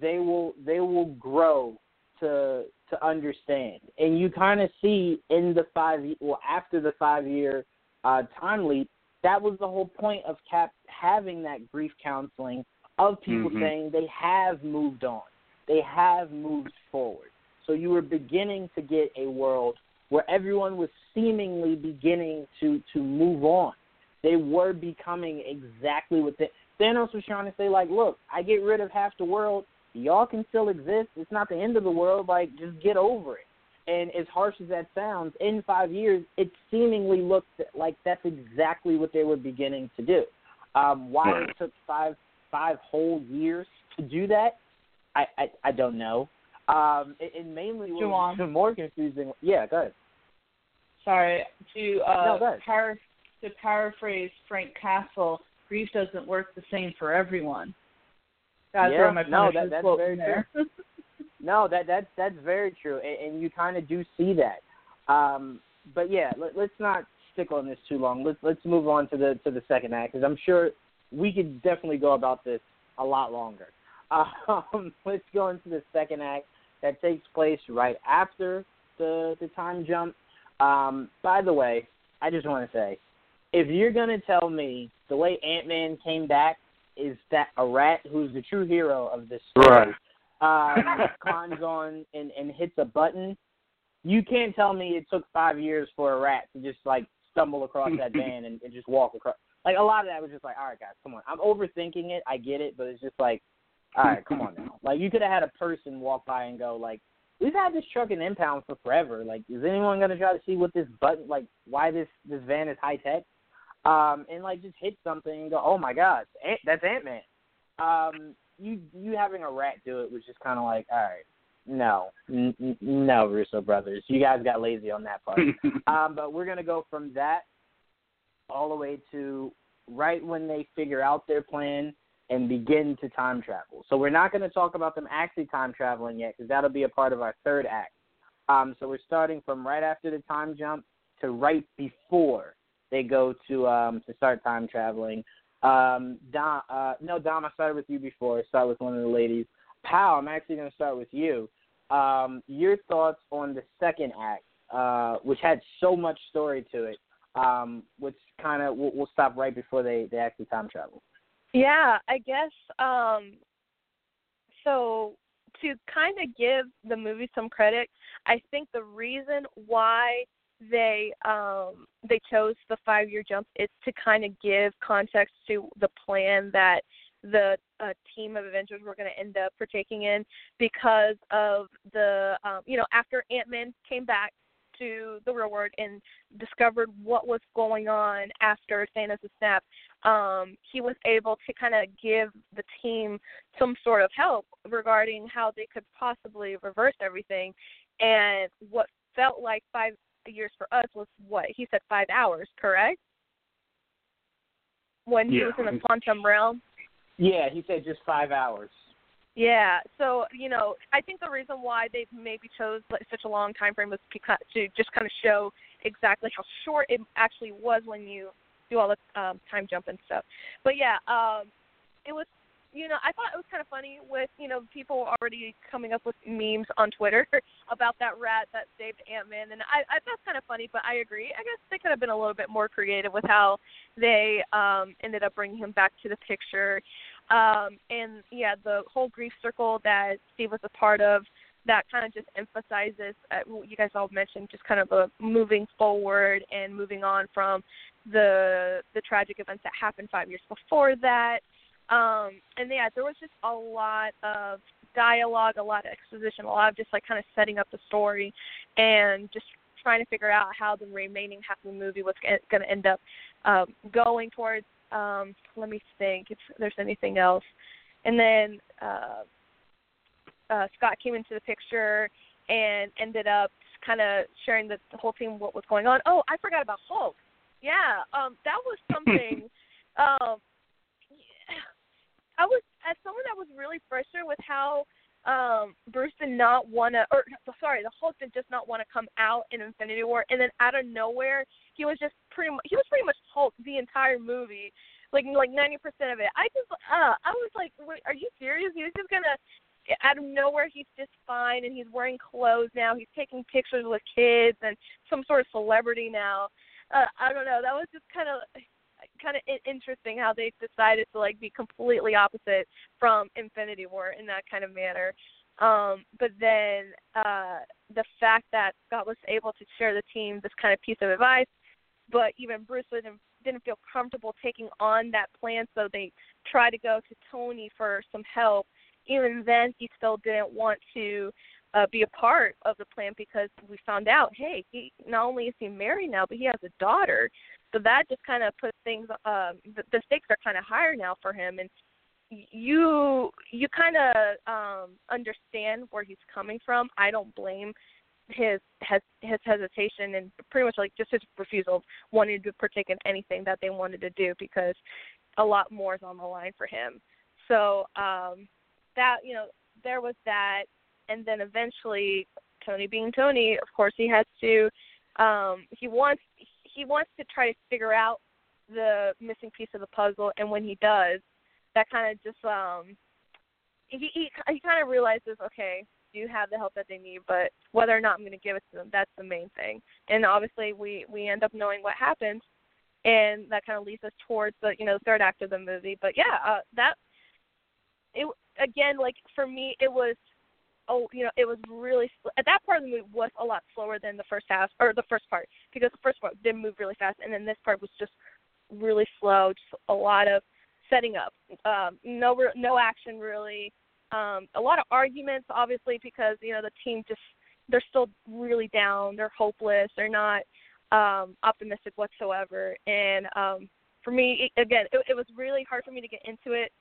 "They will, they will grow to to understand," and you kind of see in the five, well, after the five year uh, time leap, that was the whole point of Cap having that grief counseling of people mm-hmm. saying they have moved on they have moved forward. So you were beginning to get a world where everyone was seemingly beginning to to move on. They were becoming exactly what the, Thanos was trying to say. Like, look, I get rid of half the world. Y'all can still exist. It's not the end of the world. Like, just get over it. And as harsh as that sounds, in five years, it seemingly looks like that's exactly what they were beginning to do. Um, why it took five five whole years to do that, I I, I don't know. Um, and, and mainly what was more confusing. Yeah, go ahead. Sorry to uh, no, go ahead. Par- to paraphrase Frank Castle, grief doesn't work the same for everyone. Yeah, my no, that, that's very there. true. no, that that's that's very true, and, and you kind of do see that. Um, but yeah, let, let's not stick on this too long. Let's let's move on to the to the second act because I'm sure we could definitely go about this a lot longer. Um, let's go into the second act that takes place right after the the time jump. Um, by the way, I just want to say, if you're gonna tell me the way Ant Man came back is that a rat who's the true hero of this story right. um, climbs on and, and hits a button, you can't tell me it took five years for a rat to just like stumble across that van and, and just walk across. Like a lot of that was just like, all right, guys, come on. I'm overthinking it. I get it, but it's just like all right, come on now. Like you could have had a person walk by and go like, "We've had this truck in impound for forever. Like, is anyone gonna try to see what this button like? Why this this van is high tech?" Um, and like just hit something and go, oh my god, that's Ant Man. Um, you you having a rat do it was just kind of like, all right, no, n- n- no, Russo brothers, you guys got lazy on that part. um, but we're gonna go from that all the way to right when they figure out their plan and begin to time travel. So we're not going to talk about them actually time traveling yet because that'll be a part of our third act. Um, so we're starting from right after the time jump to right before they go to um, to start time traveling. Um, Dom, uh, no, Dom, I started with you before. Start with one of the ladies. Pal, I'm actually going to start with you. Um, your thoughts on the second act, uh, which had so much story to it, um, which kind of we'll, we'll stop right before they they actually time travel. Yeah, I guess. Um, so to kind of give the movie some credit, I think the reason why they um they chose the five year jump is to kind of give context to the plan that the uh, team of Avengers were going to end up partaking in because of the um you know after Ant Man came back to the real world and discovered what was going on after Thanos' snap, um, he was able to kind of give the team some sort of help regarding how they could possibly reverse everything. And what felt like five years for us was what he said five hours, correct? When he yeah. was in the quantum realm. Yeah, he said just five hours. Yeah, so you know, I think the reason why they maybe chose like, such a long time frame was because to just kind of show exactly how short it actually was when you do all the um, time jump and stuff. But yeah, um, it was you know, I thought it was kind of funny with, you know, people already coming up with memes on Twitter about that rat that saved Ant Man, and I, I that's kind of funny. But I agree. I guess they could have been a little bit more creative with how they um ended up bringing him back to the picture. Um, and yeah, the whole grief circle that Steve was a part of, that kind of just emphasizes uh, you guys all mentioned, just kind of a moving forward and moving on from the the tragic events that happened five years before that. Um, and yeah, there was just a lot of dialogue, a lot of exposition, a lot of just like kind of setting up the story and just trying to figure out how the remaining half of the movie was going to end up um, going towards. Um, let me think if there's anything else. And then uh, uh, Scott came into the picture and ended up kind of sharing the, the whole team what was going on. Oh, I forgot about Hulk. Yeah, um, that was something. um, I was as someone that was really frustrated with how um Bruce did not want to, or sorry, the Hulk did just not want to come out in Infinity War, and then out of nowhere, he was just pretty much he was pretty much Hulk the entire movie, like like ninety percent of it. I just uh I was like, wait, are you serious? He was just gonna out of nowhere he's just fine and he's wearing clothes now. He's taking pictures with kids and some sort of celebrity now. Uh, I don't know. That was just kind of kind of interesting how they decided to like be completely opposite from Infinity War in that kind of manner. Um, but then uh, the fact that Scott was able to share the team this kind of piece of advice, but even Bruce didn't didn't feel comfortable taking on that plan, so they tried to go to Tony for some help. Even then, he still didn't want to uh, be a part of the plan because we found out, hey, he not only is he married now, but he has a daughter. So that just kind of puts things. Um, the, the stakes are kind of higher now for him, and you you kind of um, understand where he's coming from. I don't blame his his his hesitation and pretty much like just his refusal of wanting to partake in anything that they wanted to do because a lot more is on the line for him. So um, that you know there was that, and then eventually Tony being Tony, of course he has to. Um, he wants he wants to try to figure out the missing piece of the puzzle, and when he does, that kind of just um he he he kind of realizes, okay, do have the help that they need, but whether or not I'm going to give it to them, that's the main thing. And obviously, we we end up knowing what happens, and that kind of leads us towards the you know the third act of the movie. But yeah, uh, that it again like for me it was oh, you know, it was really at that part of the movie was a lot slower than the first half or the first part because the first part did move really fast, and then this part was just really slow, just a lot of setting up, um, no no action really, um, a lot of arguments obviously because you know the team just they're still really down, they're hopeless, they're not um optimistic whatsoever. And um for me it, again it, it was really hard for me to get into it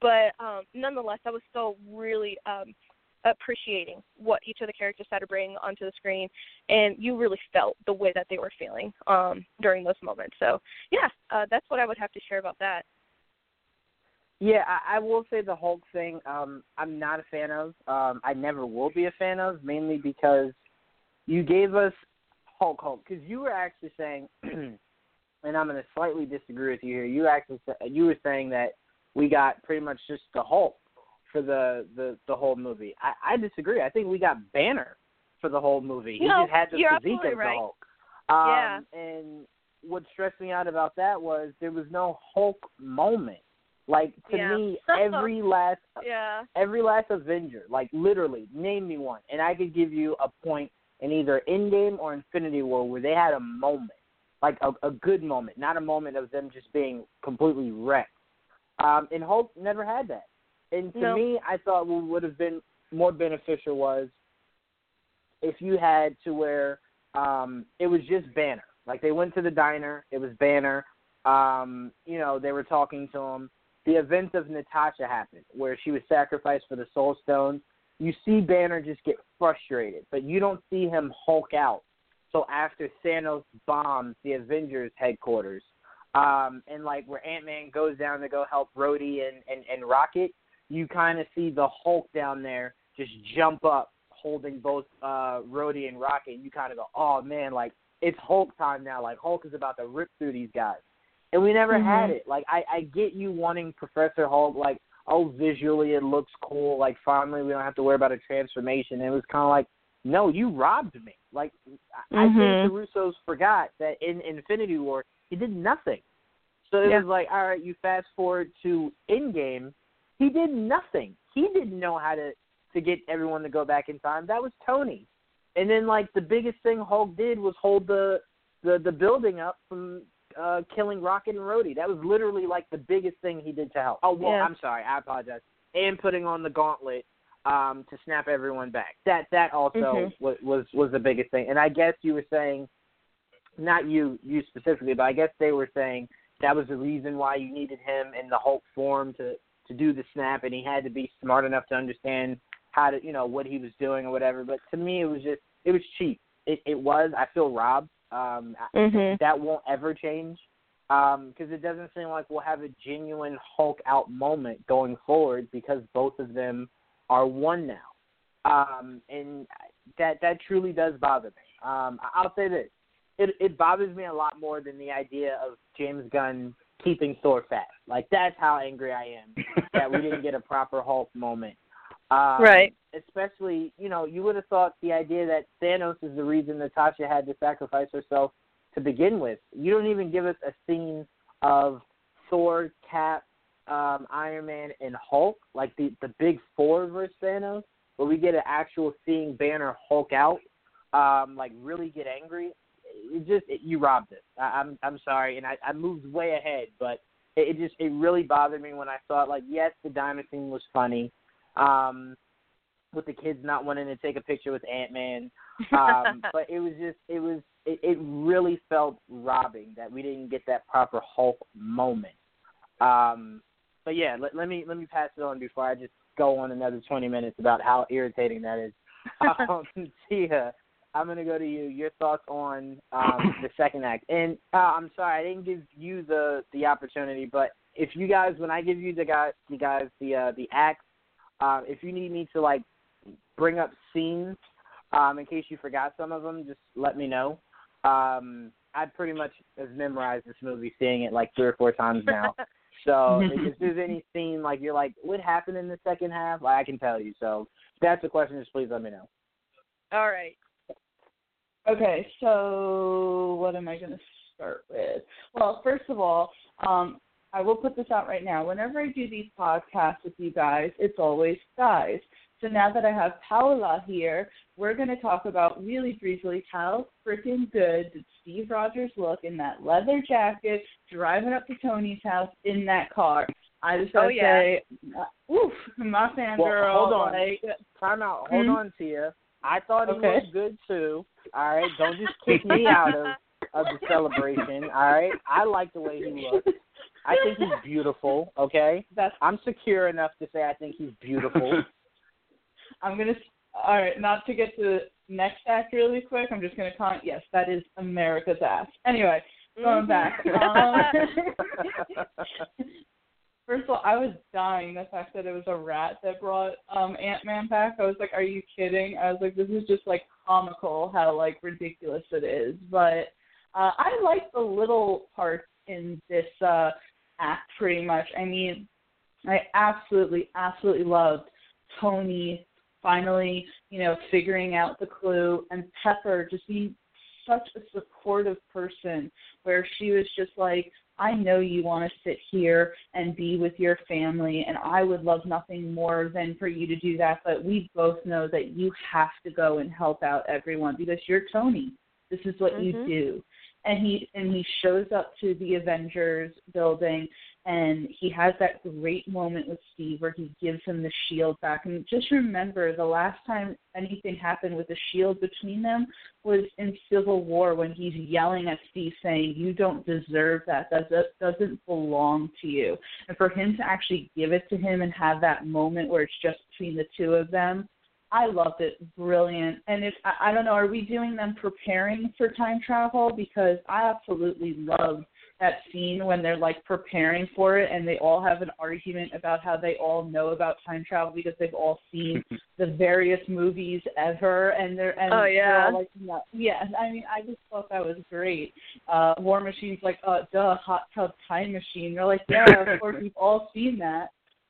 but um nonetheless I was still really um appreciating what each of the characters had to bring onto the screen and you really felt the way that they were feeling um during those moments so yeah uh that's what i would have to share about that Yeah, I, I will say the Hulk thing. Um, I'm not a fan of. Um, I never will be a fan of, mainly because you gave us Hulk Hulk. Because you were actually saying, and I'm going to slightly disagree with you here. You actually you were saying that we got pretty much just the Hulk for the the the whole movie. I, I disagree. I think we got Banner for the whole movie. He No, just had the you're physique of the right. Hulk. Um, Yeah. And what stressed me out about that was there was no Hulk moment. Like to Yeah. me, every last yeah every last Avenger, like literally, name me one, and I could give you a point in either Endgame or Infinity War where they had a moment, like a, a good moment, not a moment of them just being completely wrecked. Um, and Hulk never had that. And to No. me, I thought what would have been more beneficial was if you had to where um, it was just Banner. Like they went to the diner, it was Banner. Um, you know, they were talking to him. The event of Natasha happened, where she was sacrificed for the Soul Stone. You see Banner just get frustrated, but you don't see him Hulk out. So after Thanos bombs the Avengers headquarters, um, and like where Ant Man goes down to go help Rhodey and, and, and Rocket, you kind of see the Hulk down there just jump up, holding both uh, Rhodey and Rocket. And you kind of go, oh man, like it's Hulk time now. Like Hulk is about to rip through these guys, and we never had it. Like I, I get you wanting Professor Hulk, like oh visually it looks cool. Like finally we don't have to worry about a transformation. And it was kind of like. No, you robbed me. Like I I think Mhm. the Russos forgot that in Infinity War he did nothing. So it Yeah. was like, all right, you fast forward to Endgame, he did nothing. He didn't know how to to get everyone to go back in time. That was Tony. And then like the biggest thing Hulk did was hold the the the building up from uh killing Rocket and Rhodey. That was literally like the biggest thing he did to help. Oh well, Yeah. I'm sorry, I apologize. And putting on the gauntlet um to snap everyone back. That that also Mhm. was was was the biggest thing. And I guess you were saying not you you specifically, but I guess they were saying that was the reason why you needed him in the Hulk form to to do the snap, and he had to be smart enough to understand how to you know what he was doing or whatever. But to me, it was just it was cheap. It it was. I feel robbed. Um, Mhm. that won't ever change because it doesn't seem like we'll have a genuine Hulk out moment going forward because both of them are one now, um, and that that truly does bother me. Um, I- I'll say this: it it bothers me a lot more than the idea of James Gunn keeping Thor fat. Like that's how angry I am that we didn't get a proper Hulk moment. Um, Right. Especially, you know, you would have thought the idea that Thanos is the reason Natasha had to sacrifice herself to begin with. You don't even give us a scene of Thor, Cap, um, Iron Man, and Hulk, like the the big four versus Thanos, where we get an actual seeing Banner Hulk out, um, like really get angry. It just it, you robbed it. I, I'm I'm sorry, and I, I moved way ahead, but it, it just it really bothered me when I saw it. Like, yes, the diamond scene was funny, um, with the kids not wanting to take a picture with Ant Man, um, but it was just it was it, it really felt robbing that we didn't get that proper Hulk moment. Um, but yeah, let, let me let me pass it on before I just go on another twenty minutes about how irritating that is. Um, Tia, I'm gonna go to you. Your thoughts on um, the second act? And uh, I'm sorry, I didn't give you the the opportunity, but if you guys, when I give you the guys, the guys, the uh, the acts, uh, if you need me to like bring up scenes, um, in case you forgot some of them, just let me know. Um, I pretty much have memorized this movie, seeing it like three or four times now. So if, if there's any scene like you're like, what happened in the second half? Like, I can tell you. So if that's a question, just please let me know. All right. Okay, so what am I going to start with? Well, first of all, um, I will put this out right now. Whenever I do these podcasts with you guys, it's always guys. So now that I have Paola here, we're going to talk about really briefly how freaking good did Steve Rogers look in that leather jacket, driving up to Tony's house in that car. I just gotta Oh, yeah. say, uh, oof, my fangirl. Well, hold on. Like, Time out. Hold Hmm? on, Tia. I thought he Okay. was good too. All right, don't just kick me out of of the celebration. All right, I like the way he looks. I think he's beautiful. Okay, That's I'm secure enough to say I think he's beautiful. I'm gonna. All right, not to get to the next act really quick. I'm just gonna comment. Yes, that is America's ass. Anyway, going back. Um, first of all, I was dying the fact that it was a rat that brought um Ant Man back. I was like, are you kidding? I was like, this is just like comical how like ridiculous it is. But uh I like the little parts in this uh act pretty much. I mean, I absolutely, absolutely loved Tony finally, you know, figuring out the clue and Pepper just being such a supportive person where she was just like, I know you want to sit here and be with your family, and I would love nothing more than for you to do that. But we both know that you have to go and help out everyone because you're Tony. This is what you Mhm. do. And he and he shows up to the Avengers building and he has that great moment with Steve where he gives him the shield back. And just remember, the last time anything happened with the shield between them was in Civil War when he's yelling at Steve saying, "You don't deserve that. That doesn't belong to you." And for him to actually give it to him and have that moment where it's just between the two of them, I loved it. Brilliant. And if I, I don't know, are we doing them preparing for time travel? Because I absolutely loved that scene when they're like preparing for it and they all have an argument about how they all know about time travel because they've all seen the various movies ever and they're and Oh, they're yeah. all like no, yeah I mean I just thought that was great. Uh War Machine's like uh duh hot tub time machine. They're like yeah of course we've all seen that.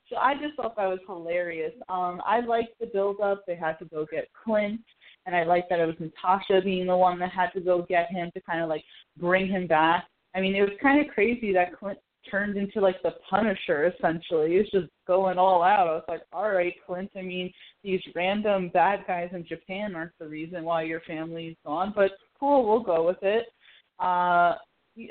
So I just thought that was hilarious. Um I liked the build up. They had to go get Clint and I liked that it was Natasha being the one that had to go get him to kind of like bring him back. I mean, it was kind of crazy that Clint turned into like the Punisher essentially. He was just going all out. I was like, all right, Clint. I mean, these random bad guys in Japan aren't the reason why your family's gone, but cool, we'll go with it. Uh,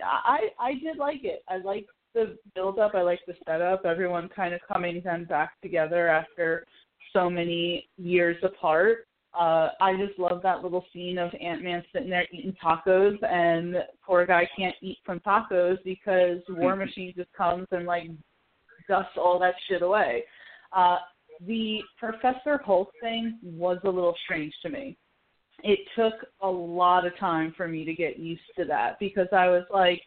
I I did like it. I liked the build up. I liked the setup. Everyone kind of coming then back together after so many years apart uh I just love that little scene of Ant Man sitting there eating tacos and poor guy can't eat from tacos because War Machine just comes and like dusts all that shit away. Uh the Professor Hulk thing was a little strange to me. It took a lot of time for me to get used to that because I was like,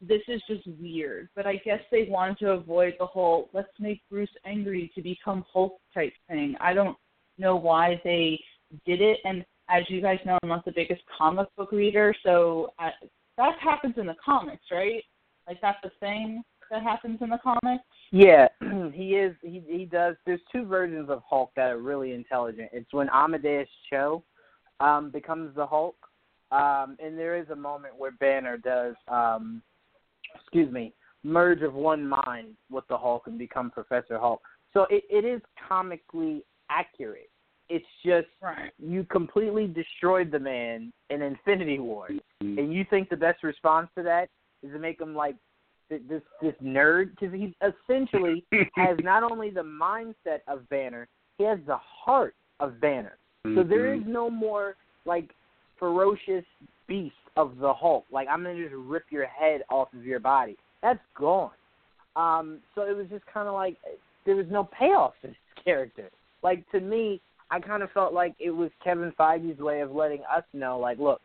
this is just weird. But I guess they wanted to avoid the whole let's make Bruce angry to become Hulk type thing. I don't know why they did it. And as you guys know, I'm not the biggest comic book reader, so I, that happens in the comics, right? Like that's the thing that happens in the comics. Yeah, he is. He he does. There's two versions of Hulk that are really intelligent. It's when Amadeus Cho um, becomes the Hulk, um, and there is a moment where Banner does, um, excuse me, merge of one mind with the Hulk and become Professor Hulk. So it, it is comically accurate. It's just Right. you completely destroyed the man in Infinity War, and you think the best response to that is to make him like this this nerd because he essentially has not only the mindset of Banner, he has the heart of Banner. So there is no more like ferocious beast of the Hulk. Like I'm gonna just rip your head off of your body. That's gone. Um, so it was just kind of like there was no payoff to this character. Like to me, I kind of felt like it was Kevin Feige's way of letting us know, like, look,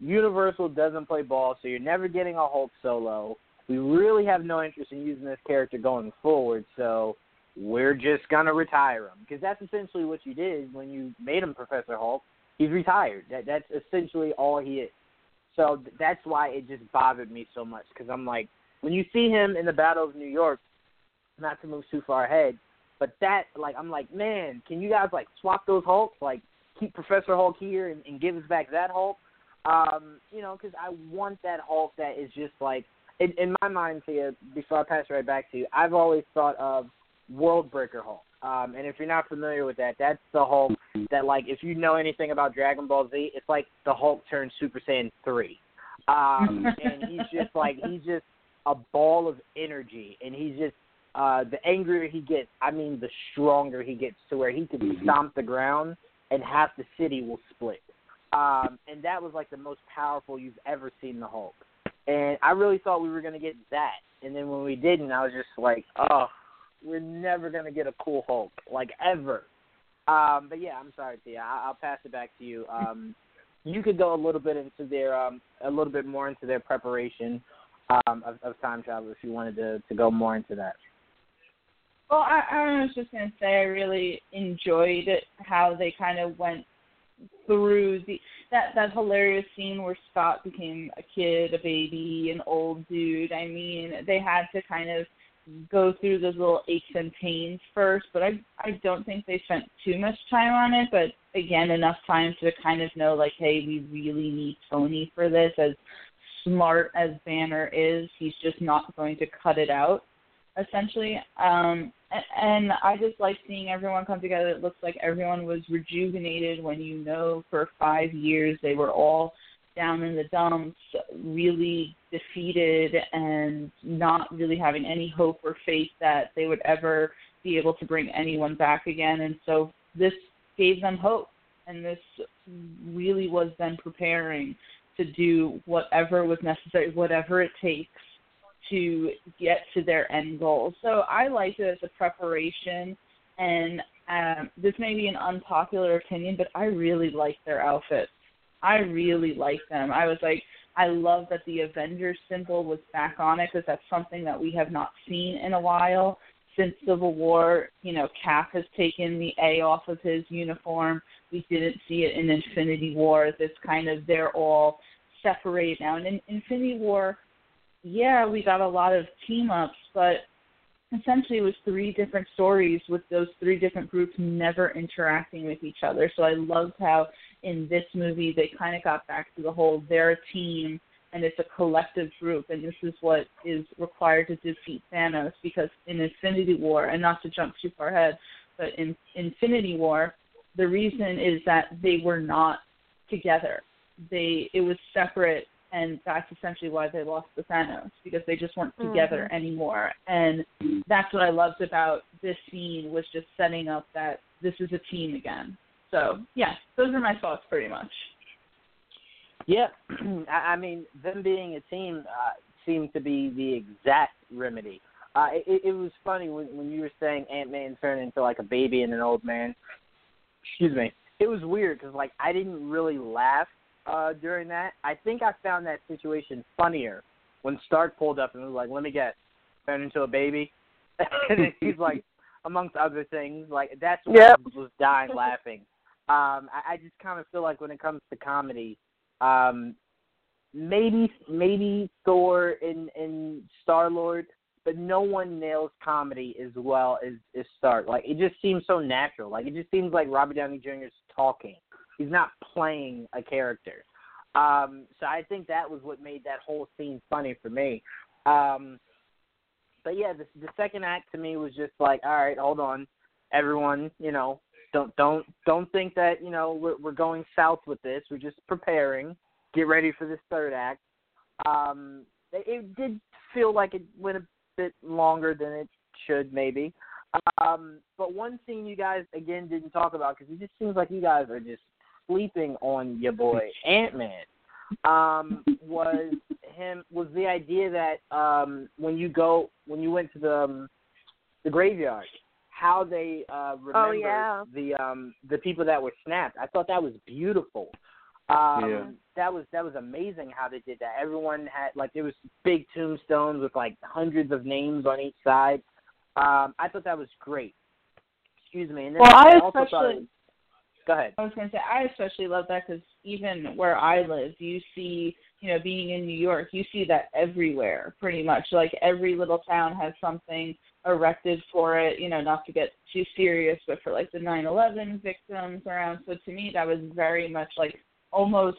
Universal doesn't play ball, so you're never getting a Hulk solo. We really have no interest in using this character going forward, so we're just gonna retire him because that's essentially what you did when you made him Professor Hulk. He's retired. That that's essentially all he is. So th- that's why it just bothered me so much because I'm like, when you see him in the Battle of New York, not to move too far ahead, but that like I'm like, man, can you guys like swap those Hulks? Like keep Professor Hulk here and, and give us back that Hulk. Um, you know, because I want that Hulk that is just like in, in my mind you. Before I pass it right back to you, I've always thought of World Breaker Hulk. Um, and if you're not familiar with that, that's the Hulk that like if you know anything about Dragon Ball Z, it's like the Hulk turned Super Saiyan three. Um, and he's just like he's just a ball of energy, and he's just uh, the angrier he gets, I mean, the stronger he gets to where he could Mhm. stomp the ground and half the city will split. um, and that was like the most powerful you've ever seen the Hulk. And I really thought we were gonna get that, and then when we didn't, I was just like, oh, we're never gonna get a cool Hulk, like ever. Um, but yeah, I'm sorry, Tia. I- I'll pass it back to you. Um, you could go a little bit into their um, a little bit more into their preparation um, of, of time travel if you wanted to to go more into that. Well, I, I was just gonna say I really enjoyed it, how they kind of went through the that that hilarious scene where Scott became a kid, a baby, an old dude. I mean, they had to kind of go through those little aches and pains first, but I I don't think they spent too much time on it. But again, enough time to kind of know like, hey, we really need Tony for this. As smart as Banner is, he's just not going to cut it out essentially. Um, and I just like seeing everyone come together. It looks like everyone was rejuvenated when you know for five years they were all down in the dumps, really defeated and not really having any hope or faith that they would ever be able to bring anyone back again. And so this gave them hope, and this really was them preparing to do whatever was necessary, whatever it takes to get to their end goal. So I liked it as a preparation, and um, this may be an unpopular opinion, but I really like their outfits. I really like them. I was like, I love that the Avengers symbol was back on it because that's something that we have not seen in a while since Civil War. You know, Cap has taken the A off of his uniform. We didn't see it in Infinity War. This kind of they're all separated now. And in Infinity War, yeah, we got a lot of team ups, but essentially it was three different stories with those three different groups never interacting with each other. So I loved how in this movie they kind of got back to the whole they're a team and it's a collective group and this is what is required to defeat Thanos because in Infinity War and not to jump too far ahead, but in Infinity War the reason is that they were not together. They it was separate and that's essentially why they lost the Thanos because they just weren't together Mhm. anymore. And that's what I loved about this scene was just setting up that this is a team again. So yeah, those are my thoughts pretty much. Yeah, I I mean, them being a team uh, seemed to be the exact remedy. Uh, it, it was funny when, when you were saying Ant Man turned into like a baby and an old man. Excuse me. It was weird because like I didn't really laugh uh, during that. I think I found that situation funnier when Stark pulled up and was like, "Let me guess, turned into a baby," and then he's like, amongst other things, like that's what Yep. I was dying laughing. Um, I, I just kind of feel like when it comes to comedy, um, maybe maybe Thor and and Star Lord, but no one nails comedy as well as as Stark. Like it just seems so natural. Like it just seems like Robert Downey Jr. is talking. He's not playing a character. Um, so I think that was what made that whole scene funny for me. Um, but yeah, the, the second act to me was just like, all right, hold on, everyone, you know, don't don't don't think that you know we're we're going south with this. We're just preparing. Get ready for this third act. Um, it, it did feel like it went a bit longer than it should, maybe. Um, but one scene you guys again didn't talk about because it just seems like you guys are just sleeping on your boy Ant Man. Um, was him was the idea that um, when you go when you went to the um, the graveyard, how they uh, remembered yeah. the um, the people that were snapped. I thought that was beautiful. Um, Yeah. That was that was amazing how they did that. Everyone had like there was big tombstones with like hundreds of names on each side. Um, I thought that was great. Excuse me. And then Well, I also thought especially- go ahead. I was going to say I especially love that because even where I live, you see, you know, being in New York, you see that everywhere, pretty much. Like every little town has something erected for it. You know, not to get too serious, but for like the 9/11 victims around. So to me, that was very much like almost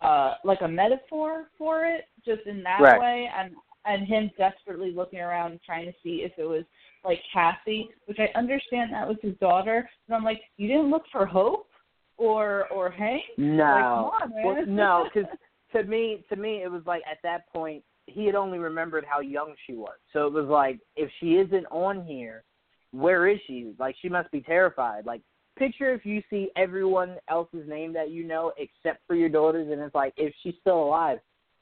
uh like a metaphor for it, just in that Right. way. And and him desperately looking around trying to see if it was like Cassie, which I understand that was his daughter, and I'm like, you didn't look for Hope or or Hank? No, Like, on. Well, no, because to me, to me, it was like at that point he had only remembered how young she was. So it was like if she isn't on here, where is she? Like she must be terrified. Like picture if you see everyone else's name that you know except for your daughters, and it's like if she's still alive,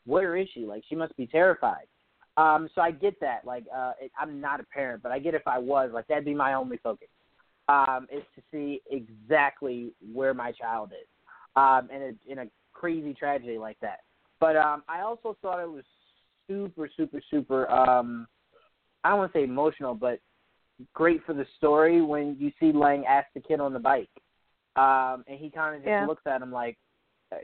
where is she? Like she must be terrified. Um, so I get that. Like uh, it, I'm not a parent, but I get if I was, like that'd be my only focus, um, is to see exactly where my child is, um, in a in a crazy tragedy like that. But um, I also thought it was super, super, super. Um, I don't want to say emotional, but great for the story when you see Lang ask the kid on the bike, um, and he kind of just Yeah. looks at him like,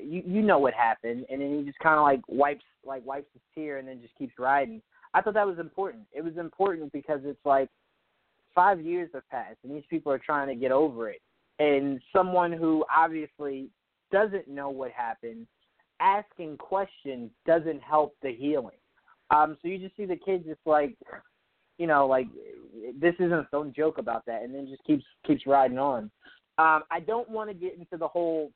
"You you know what happened," and then he just kind of like wipes like wipes his tear and then just keeps riding. I thought that was important. It was important because it's like five years have passed, and these people are trying to get over it, and someone who obviously doesn't know what happened asking questions doesn't help the healing. Um, so you just see the kid just like, you know, like this isn't don't joke about that, and then just keeps keeps riding on. Um, I don't want to get into the whole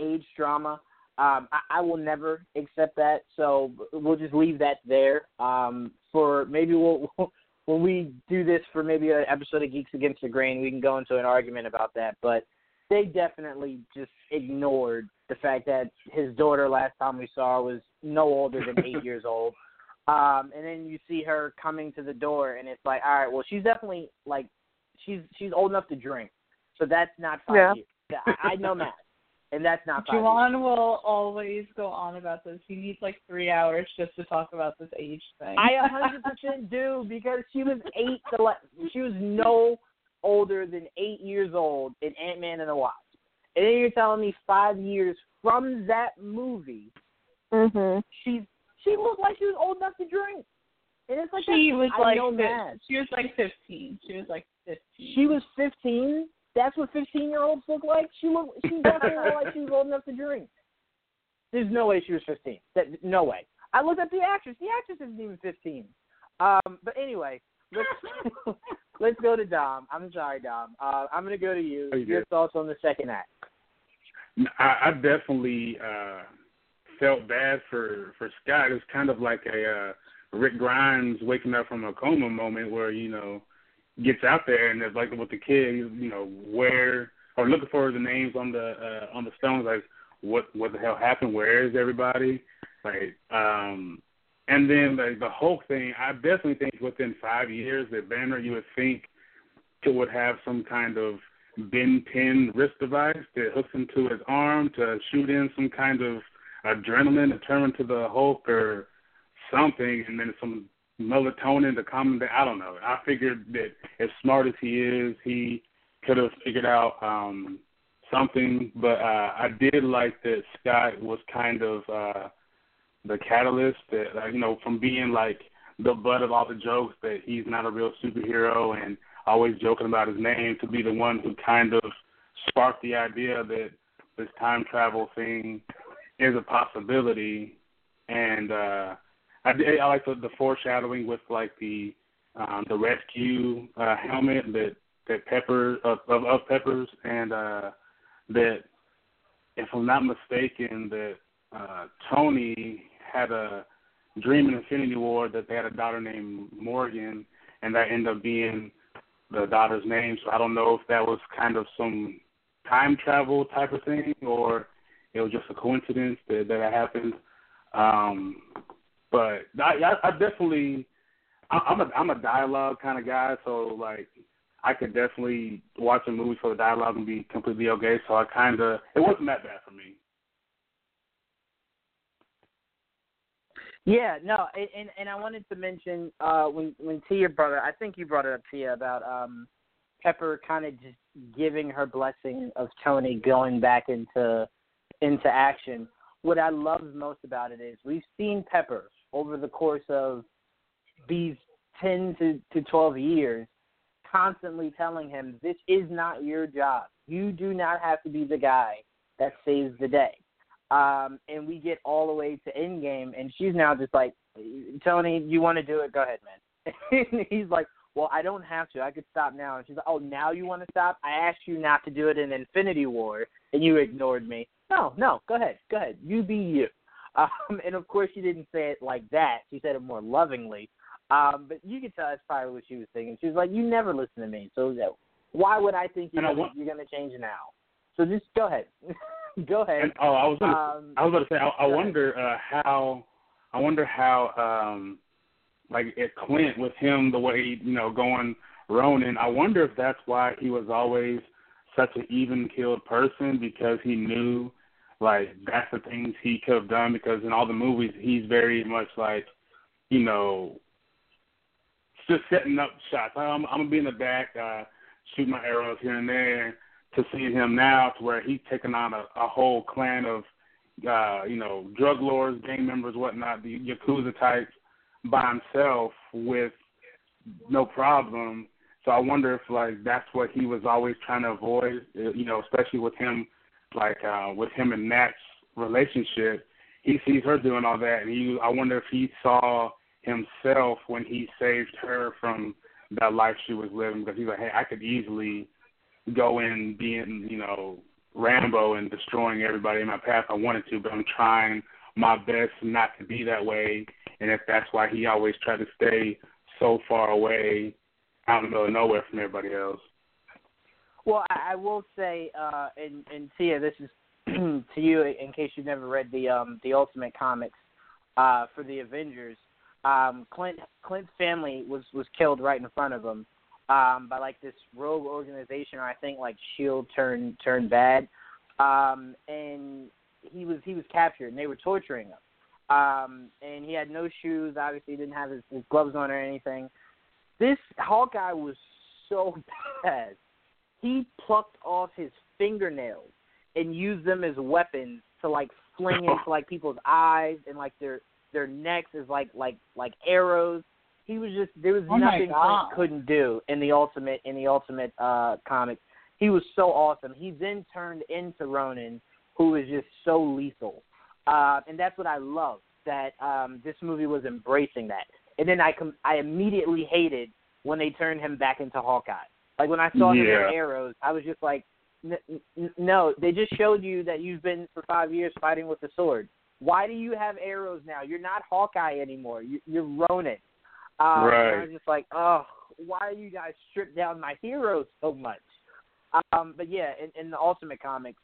age drama. Um, I, I will never accept that, so we'll just leave that there. Um, for maybe we'll when we do this for maybe an episode of Geeks Against the Grain, we can go into an argument about that. But they definitely just ignored the fact that his daughter last time we saw her was no older than eight years old. Um, and then you see her coming to the door, and it's like, all right, well, she's definitely like, she's she's old enough to drink, so that's not five Yeah. years. I, I know math, and that's not years. Will always go on about this. He needs like three hours just to talk about this age thing. I hundred percent do because she was eight. To le- she was no older than eight years old in Ant Man and the Wasp, and then you're telling me five years from that movie, Mhm. she's she looked like she was old enough to drink. And it's like she was I like know she was like fifteen. She was like fifteen. She was fifteen. That's what fifteen year olds look like. She looked. She definitely looked like she was old enough to drink. There's no way she was fifteen. That no way. I looked at the actress. The actress isn't even fifteen. Um, but anyway, let's let's go to Dom. I'm sorry, Dom. Uh, I'm gonna go to you. Oh, you Your good. thoughts on the second act? I, I definitely uh, felt bad for for Scott. It's kind of like a uh, Rick Grimes waking up from a coma moment where you know gets out there and it's like with the kid, you know, where or looking for the names on the uh, on the stones, like what what the hell happened? Where is everybody? Like, um, and then like the whole thing. I definitely think within five years that Banner, you would think, would have some kind of Ben 10 wrist device that hooks into his arm to shoot in some kind of adrenaline to turn into the Hulk or something, and then some melatonin to calm him. I don't know. I figured that as smart as he is, he could have figured out um something. But uh, I did like that Scott was kind of uh, the catalyst that, uh, you know, from being like the butt of all the jokes that he's not a real superhero and always joking about his name to be the one who kind of sparked the idea that this time travel thing is a possibility. And uh, I, I like the, the foreshadowing with like the um, the rescue uh, helmet that that Pepper of, of, of Peppers and uh, that if I'm not mistaken that uh, Tony had a dream in Infinity War that they had a daughter named Morgan, and that ended up being the daughter's name. So I don't know if that was kind of some time travel type of thing, or it was just a coincidence that that happened. Um, but I, I, definitely, I'm a I'm a dialogue kind of guy, so like I could definitely watch a movie for the dialogue and be completely okay. So I kind of it wasn't that bad for me. Yeah, no, and and, and I wanted to mention uh, when when Tia brought it, I think you brought it up, Tia, about um, Pepper kind of just giving her blessing of Tony going back into into action. What I love most about it is we've seen Pepper over the course of these ten to, to twelve years constantly telling him this is not your job. You do not have to be the guy that saves the day. Um, and we get all the way to Endgame, and she's now just like, Tony, you want to do it? Go ahead, man. and he's like, well, I don't have to. I could stop now. And she's like, oh, now you want to stop? I asked you not to do it in Infinity War, and you ignored me. No, no, go ahead, go ahead. You be you. Um, and of course, she didn't say it like that. She said it more lovingly. Um, but you could tell that's probably what she was thinking. She was like, "You never listen to me, so why would I think you're I gonna, you're going to change now? So just go ahead. go ahead. And, oh, I was gonna, Um, I was about to say, I, I wonder uh, how, I wonder how, um, like at Clint with him the way you know going Ronin. I wonder if that's why he was always such an even keeled person because he knew like that's the things he could have done because in all the movies he's very much like, you know, just setting up shots. I'm, I'm gonna be in the back, uh, shoot my arrows here and there. To see him now, to where he's taking on a, a whole clan of, uh, you know, drug lords, gang members, whatnot, the yakuza types, by himself with no problem. So I wonder if like that's what he was always trying to avoid, you know, especially with him, like uh, with him and Nat's relationship. He sees her doing all that, and he. I wonder if he saw himself when he saved her from that life she was living, because he's like, hey, I could easily go in being, you know, Rambo and destroying everybody in my path. I wanted to, but I'm trying my best not to be that way. And if that's why he always tried to stay so far away out in the middle of nowhere from everybody else. Well, I, I will say, uh, and and Tia, this is to you in case you've never read the um the Ultimate comics uh, for the Avengers. Um, Clint Clint's family was was killed right in front of him um, by like this rogue organization, or I think like Shield turned turned bad, um, and he was he was captured and they were torturing him. Um, and he had no shoes. Obviously, he didn't have his, his gloves on or anything. This Hawkeye was so bad he plucked off his fingernails and used them as weapons to like fling into like people's eyes and like their their necks as like like like arrows. He was just there was Oh nothing. Clint couldn't do in the ultimate in the ultimate uh comics. He was so awesome. He then turned into Ronin, who is just so lethal. Uh and that's what I love that um this movie was embracing that. And then I com- I immediately hated when they turned him back into Hawkeye. Like when I saw him Yeah. with arrows, I was just like, n- n- no, they just showed you that you've been for five years fighting with a sword. Why do you have arrows now? You're not Hawkeye anymore. You, you're Ronin. Um, and I was just like, oh, why do you guys strip down my heroes so much? Um, but yeah, in, in the Ultimate Comics,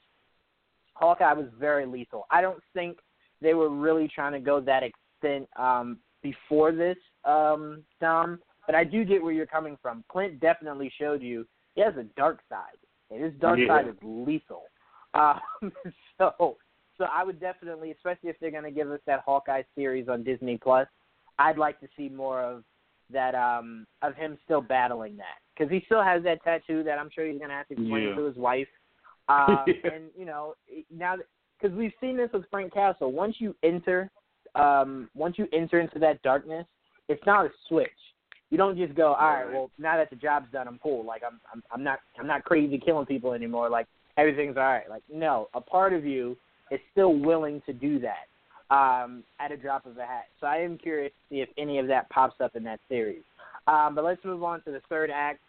Hawkeye was very lethal. I don't think they were really trying to go that extent um, before this, um, Dom. But I do get where you're coming from. Clint definitely showed you he has a dark side, and his dark Yeah. side is lethal. Um, so, so I would definitely, especially if they're going to give us that Hawkeye series on Disney Plus, I'd like to see more of that um of him still battling that because he still has that tattoo that I'm sure he's going to have to explain Yeah. to his wife. Um, Yeah. And you know now because we've seen this with Frank Castle. Once you enter, um, once you enter into that darkness, it's not a switch. You don't just go, all right, well now that the job's done, I'm cool. Like I'm, I'm, I'm not, I'm not crazy killing people anymore. Like everything's all right. Like no, a part of you is still willing to do that um, at a drop of a hat. So I am curious to see if any of that pops up in that series. Um, but let's move on to the third act.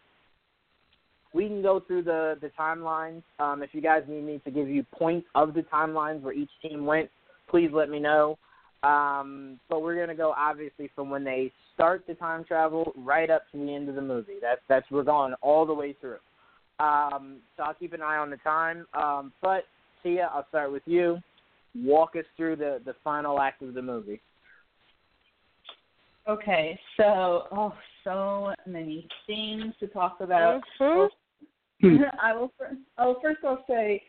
We can go through the the timelines. Um, if you guys need me to give you points of the timelines where each team went, please let me know. Um, but we're gonna go obviously from when they start the time travel right up to the end of the movie. That's that's we're going all the way through. Um, so I'll keep an eye on the time. Um, but Tia, I'll start with you. Walk us through the the final act of the movie. Okay, so oh, so many things to talk about. Mhm. I will. First, oh, first I'll say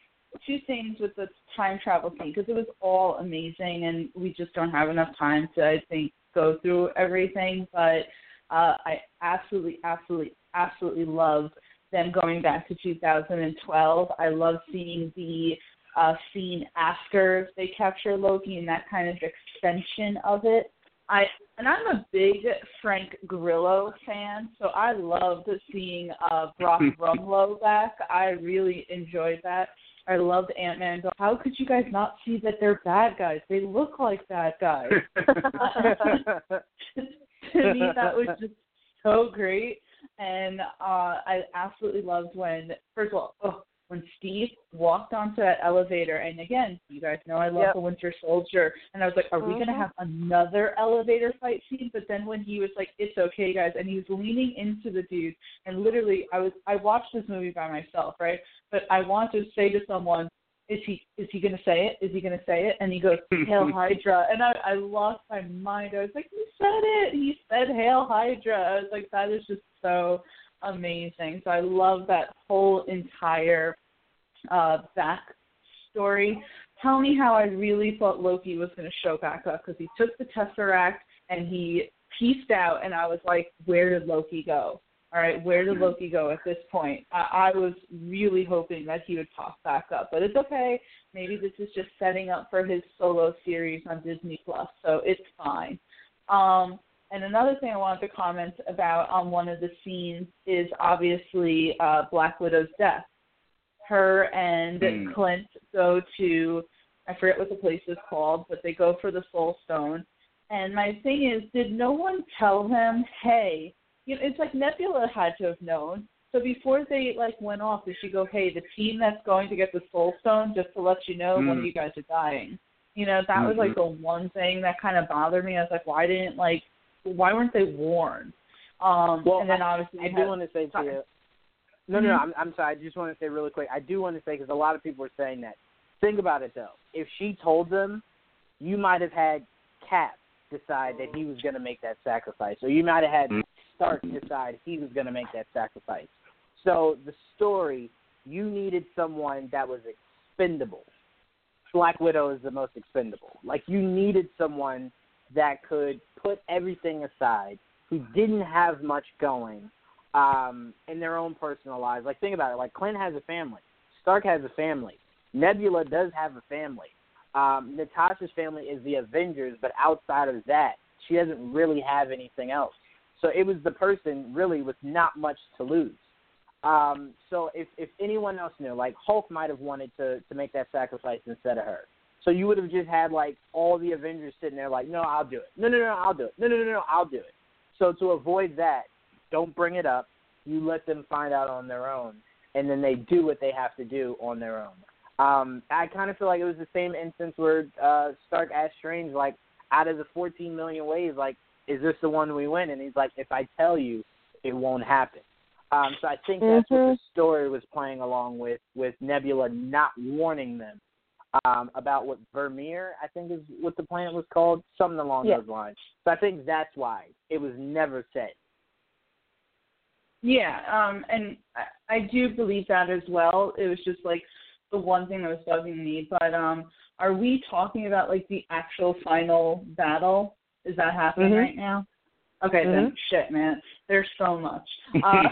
two things with the time travel thing because it was all amazing, and we just don't have enough time to, I think, go through everything. But uh, I absolutely, absolutely, absolutely love them going back to 2012. I love seeing the uh, scene after they capture Loki and that kind of extension of it. I and I'm a big Frank Grillo fan, so I loved seeing uh Brock Rumlow back. I really enjoyed that. I loved Ant Man. How could you guys not see that they're bad guys? They look like bad guys. to me, that was just so great, and uh I absolutely loved when. First of all, oh, when Steve walked onto that elevator, and again, you guys know I love Yep. the Winter Soldier, and I was like, are we gonna Mhm. have another elevator fight scene? But then when he was like, it's okay, guys, and he was leaning into the dude, and literally, I was I watched this movie by myself, right? But I want to say to someone, is he is he gonna say it? Is he gonna say it? And he goes, Hail Hydra, and I I lost my mind. I was like, he said it. He said Hail Hydra. I was like, that is just so amazing. So I love that whole entire uh back story. Tell me how I really thought Loki was going to show back up because he took the Tesseract and he pieced out, and I was like, where did Loki go? All right, where did Loki go at this point? I, I was really hoping that he would pop back up, but it's okay. Maybe this is just setting up for his solo series on Disney Plus, so it's fine. Um, and another thing I wanted to comment about on one of the scenes is obviously uh, Black Widow's death. Her and Hmm. Clint go to I forget what the place is called, but they go for the Soul Stone. And my thing is, did no one tell him, hey, you know, it's like Nebula had to have known. So before they like went off, did she go, hey, the team that's going to get the Soul Stone, just to let you know, one of Mm. you guys are dying. You know, that was like the one thing that kind of bothered me. I was like, why didn't like, why weren't they warned? Um, Well, and then obviously I you do want to say to you. No, no, no. Mhm. I'm, I'm sorry. I just want to say really quick. I do want to say because a lot of people are saying that. Think about it though. If she told them, you might have had Cap decide that he was going to make that sacrifice, or you might have had Mhm. Stark decide he was going to make that sacrifice. So the story, you needed someone that was expendable. Black Widow is the most expendable. Like you needed someone that could put everything aside, who didn't have much going um, in their own personal lives. Like think about it. Like Clint has a family. Stark has a family. Nebula does have a family. Um, Natasha's family is the Avengers, but outside of that, she doesn't really have anything else. So it was the person really with not much to lose. Um, so if if anyone else knew, like Hulk might have wanted to to make that sacrifice instead of her. So you would have just had like all the Avengers sitting there like, no, I'll do it. No, no, no, I'll do it. No, no, no, no, I'll do it. So to avoid that, don't bring it up. You let them find out on their own, and then they do what they have to do on their own. Um, I kind of feel like it was the same instance where uh, Stark asked Strange, like, out of the 14 million ways, like, is this the one we win? And he's like, if I tell you, it won't happen. Um, so I think that's what the story was playing along with, with Nebula not warning them um, about what Vormir, I think is what the planet was called, something along Yeah. those lines. So I think that's why it was never said. Yeah, um, and I, I do believe that as well. It was just like the one thing that was bugging me. But um, are we talking about like the actual final battle? Is that happening Mhm. right now? Okay, then shit, man. There's so much. Uh,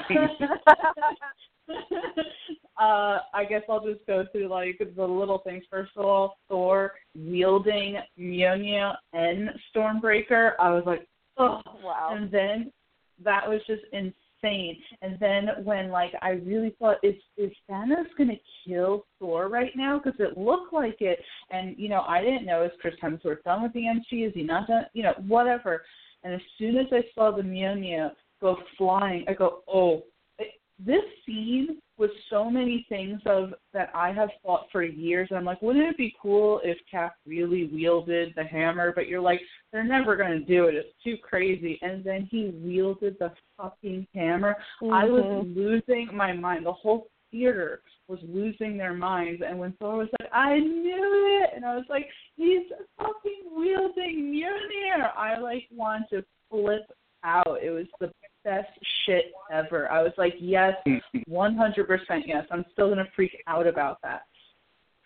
uh, I guess I'll just go through like the little things. First of all, Thor wielding Mjolnir and Stormbreaker. I was like, oh, Wow. and then that was just insane. And then when like I really thought, is is Thanos gonna kill Thor right now? Because it looked like it. And you know, I didn't know is Chris Hemsworth done with the MCU? Is he not done? You know, whatever. And as soon as I saw the Mjolnir go flying, I go, oh, this scene was so many things of that I have thought for years. And I'm like, wouldn't it be cool if Cap really wielded the hammer? But you're like, they're never going to do it. It's too crazy. And then he wielded the fucking hammer. I was Mhm. losing my mind. The whole theater was losing their minds. And when Thor was like, I knew it, and I was like, he's fucking wielding Mjolnir. I like want to flip out. It was the best shit ever. I was like, yes, mm-hmm. 100% yes. I'm still gonna freak out about that.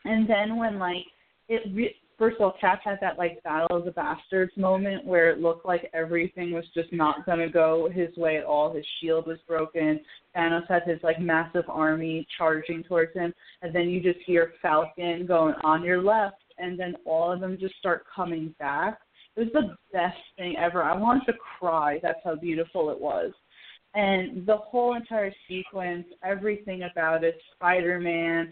And then when like it, re- first of all, Cap had that like Battle of the Bastards moment where it looked like everything was just not gonna go his way at all. His shield was broken. Thanos had his like massive army charging towards him, and then you just hear Falcon going on your left, and then all of them just start coming back. It was the best thing ever. I wanted to cry. That's how beautiful it was. And the whole entire sequence, everything about it, Spider Man,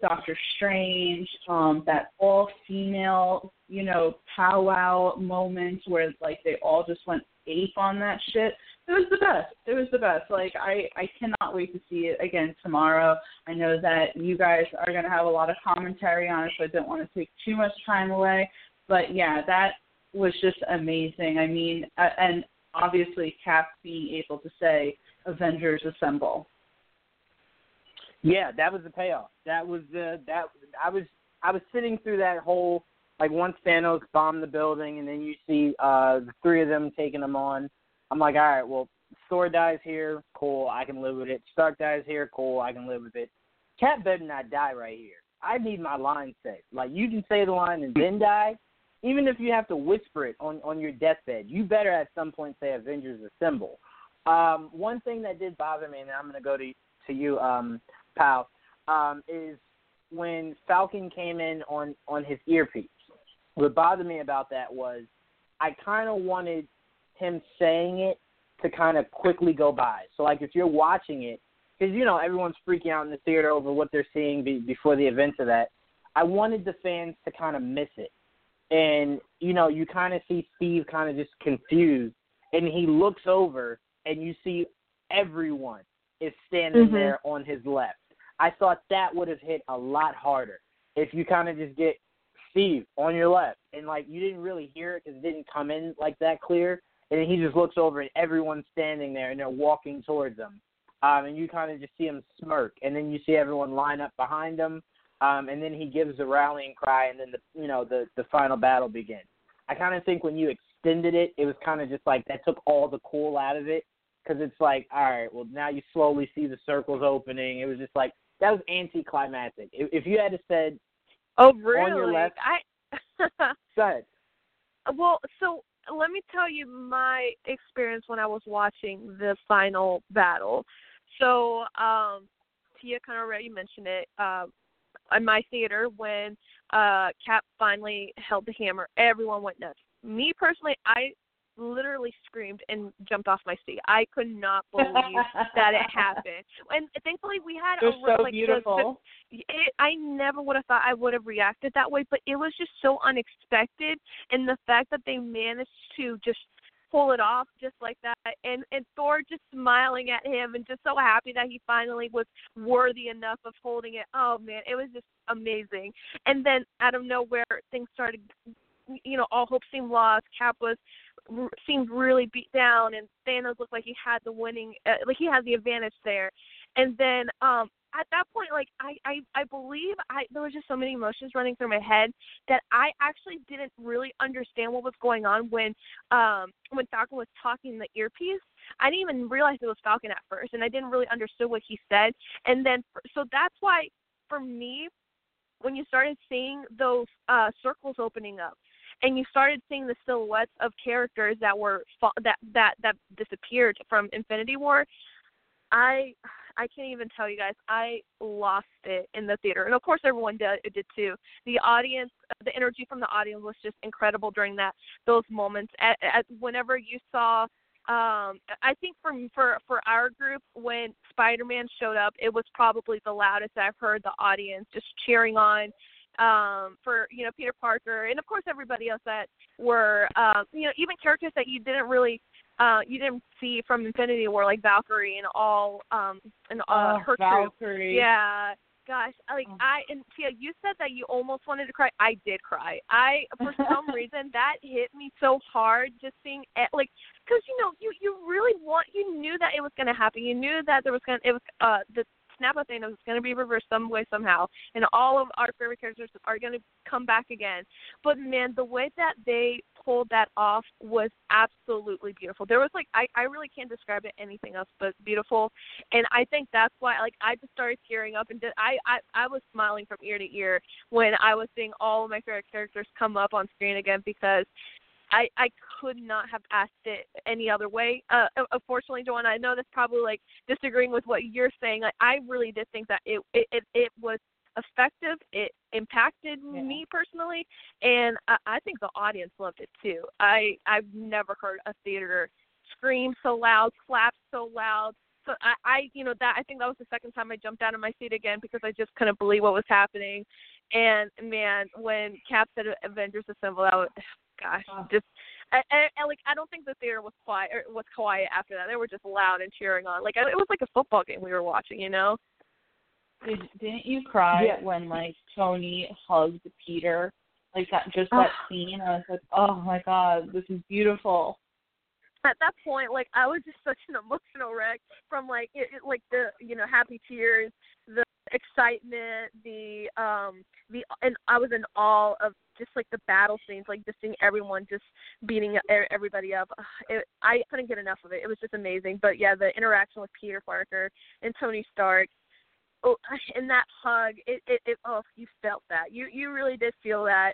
Doctor Strange, um, that all female, you know, powwow moment where like they all just went ape on that shit. it was the best. It was the best. Like I, I cannot wait to see it again tomorrow. I know that you guys are to have a lot of commentary on it, so I don't want to take too much time away. But yeah, that was just amazing. I mean, uh, and obviously Cap being able to say Avengers Assemble. Yeah, that was the payoff. That was the that I was I was sitting through that whole like once Thanos bombed the building and then you see uh the three of them taking them on. I'm like, all right, well, Thor dies here, cool, I can live with it. Stark dies here, cool, I can live with it. Cap better not die right here. I need my line said. Like you can say the line and then die, even if you have to whisper it on on your deathbed. You better at some point say Avengers Assemble. Um, one thing that did bother me, and I'm going to go to to you, um, pal, um, is when Falcon came in on on his earpiece. What bothered me about that was I kind of wanted him saying it to kind of quickly go by. So like if you're watching it, because you know everyone's freaking out in the theater over what they're seeing be, before the events of that. I wanted the fans to kind of miss it, and you know you kind of see Steve kind of just confused, and he looks over and you see everyone is standing Mhm. there on his left. I thought that would have hit a lot harder if you kind of just get Steve on your left, and like you didn't really hear it because it didn't come in like that clear, and he just looks over and everyone's standing there and they're walking towards him, um, and you kind of just see him smirk, and then you see everyone line up behind him, um, and then he gives the rallying cry, and then the you know the the final battle begins. I kind of think when you extended it, it was kind of just like that took all the cool out of it because it's like, all right, well now you slowly see the circles opening. It was just like that was anticlimactic. If, if you had to said, Oh, really? your left. I go ahead. well, so let me tell you my experience when I was watching the final battle. So, um, Tia kind of already mentioned it. Um, in my theater, when uh, Cap finally held the hammer, everyone went nuts. Me personally, I literally screamed and jumped off my seat. I could not believe that it happened. And thankfully, we had They're a so like the- the, beautiful. it, I never would have thought I would have reacted that way, but it was just so unexpected, and the fact that they managed to just pull it off just like that, and and Thor just smiling at him and just so happy that he finally was worthy enough of holding it. Oh man, it was just amazing. And then out of nowhere, things started. You know, all hope seemed lost. Cap was seemed really beat down, and Thanos looked like he had the winning, uh, like he had the advantage there. And then um at that point, like I, I, I believe I there was just so many emotions running through my head that I actually didn't really understand what was going on when um when Falcon was talking in the earpiece. I didn't even realize it was Falcon at first, and I didn't really understand what he said. And then so that's why for me, when you started seeing those uh circles opening up, and you started seeing the silhouettes of characters that were that that that disappeared from Infinity War, I I can't even tell you guys. I lost it in the theater, and of course everyone did, did too. The audience, the energy from the audience was just incredible during that those moments. At, at whenever you saw, um, I think for for for our group when Spider-Man showed up, it was probably the loudest I've heard the audience just cheering on um for you know Peter Parker and of course everybody else that were um you know even characters that you didn't really uh you didn't see from Infinity War like Valkyrie and all um and uh oh, her troop. Yeah. Gosh, like Oh. I and Tia, you said that you almost wanted to cry. I did cry. I for some reason that hit me so hard just seeing it, like because you know you you really want you knew that it was going to happen. You knew that there was going to it was uh the snap of Thanos was going to be reversed some way somehow, and all of our favorite characters are going to come back again. But man, the way that they pulled that off was absolutely beautiful. There was like I I really can't describe it anything else but beautiful, and I think that's why like I just started tearing up and did, I I I was smiling from ear to ear when I was seeing all of my favorite characters come up on screen again because I I could not have asked it any other way. Uh, unfortunately, Joanna, I know that's probably like disagreeing with what you're saying. Like, I really did think that it it it, it was effective. It impacted Yeah. me personally, and I, I think the audience loved it too. I I've never heard a theater scream so loud, clap so loud. So I, I, you know, that I think that was the second time I jumped out of my seat again because I just couldn't believe what was happening. And man, when Cap said Avengers Assemble, I was, gosh, Oh. just I, I, I like I don't think the theater was quiet or was quiet after that. They were just loud and cheering on. Like it was like a football game we were watching, you know. Did didn't you cry Yeah. when like Tony hugged Peter? Like that just that scene. I was like, Oh my god, this is beautiful. At that point, like I was just such an emotional wreck from like it, it, like the you know happy tears, the excitement, the um the and I was in awe of just like the battle scenes, like just seeing everyone just beating everybody up. It, I couldn't get enough of it. It was just amazing. But yeah, the interaction with Peter Parker and Tony Stark, oh, and that hug, it, it, it oh, you felt that. You you really did feel that.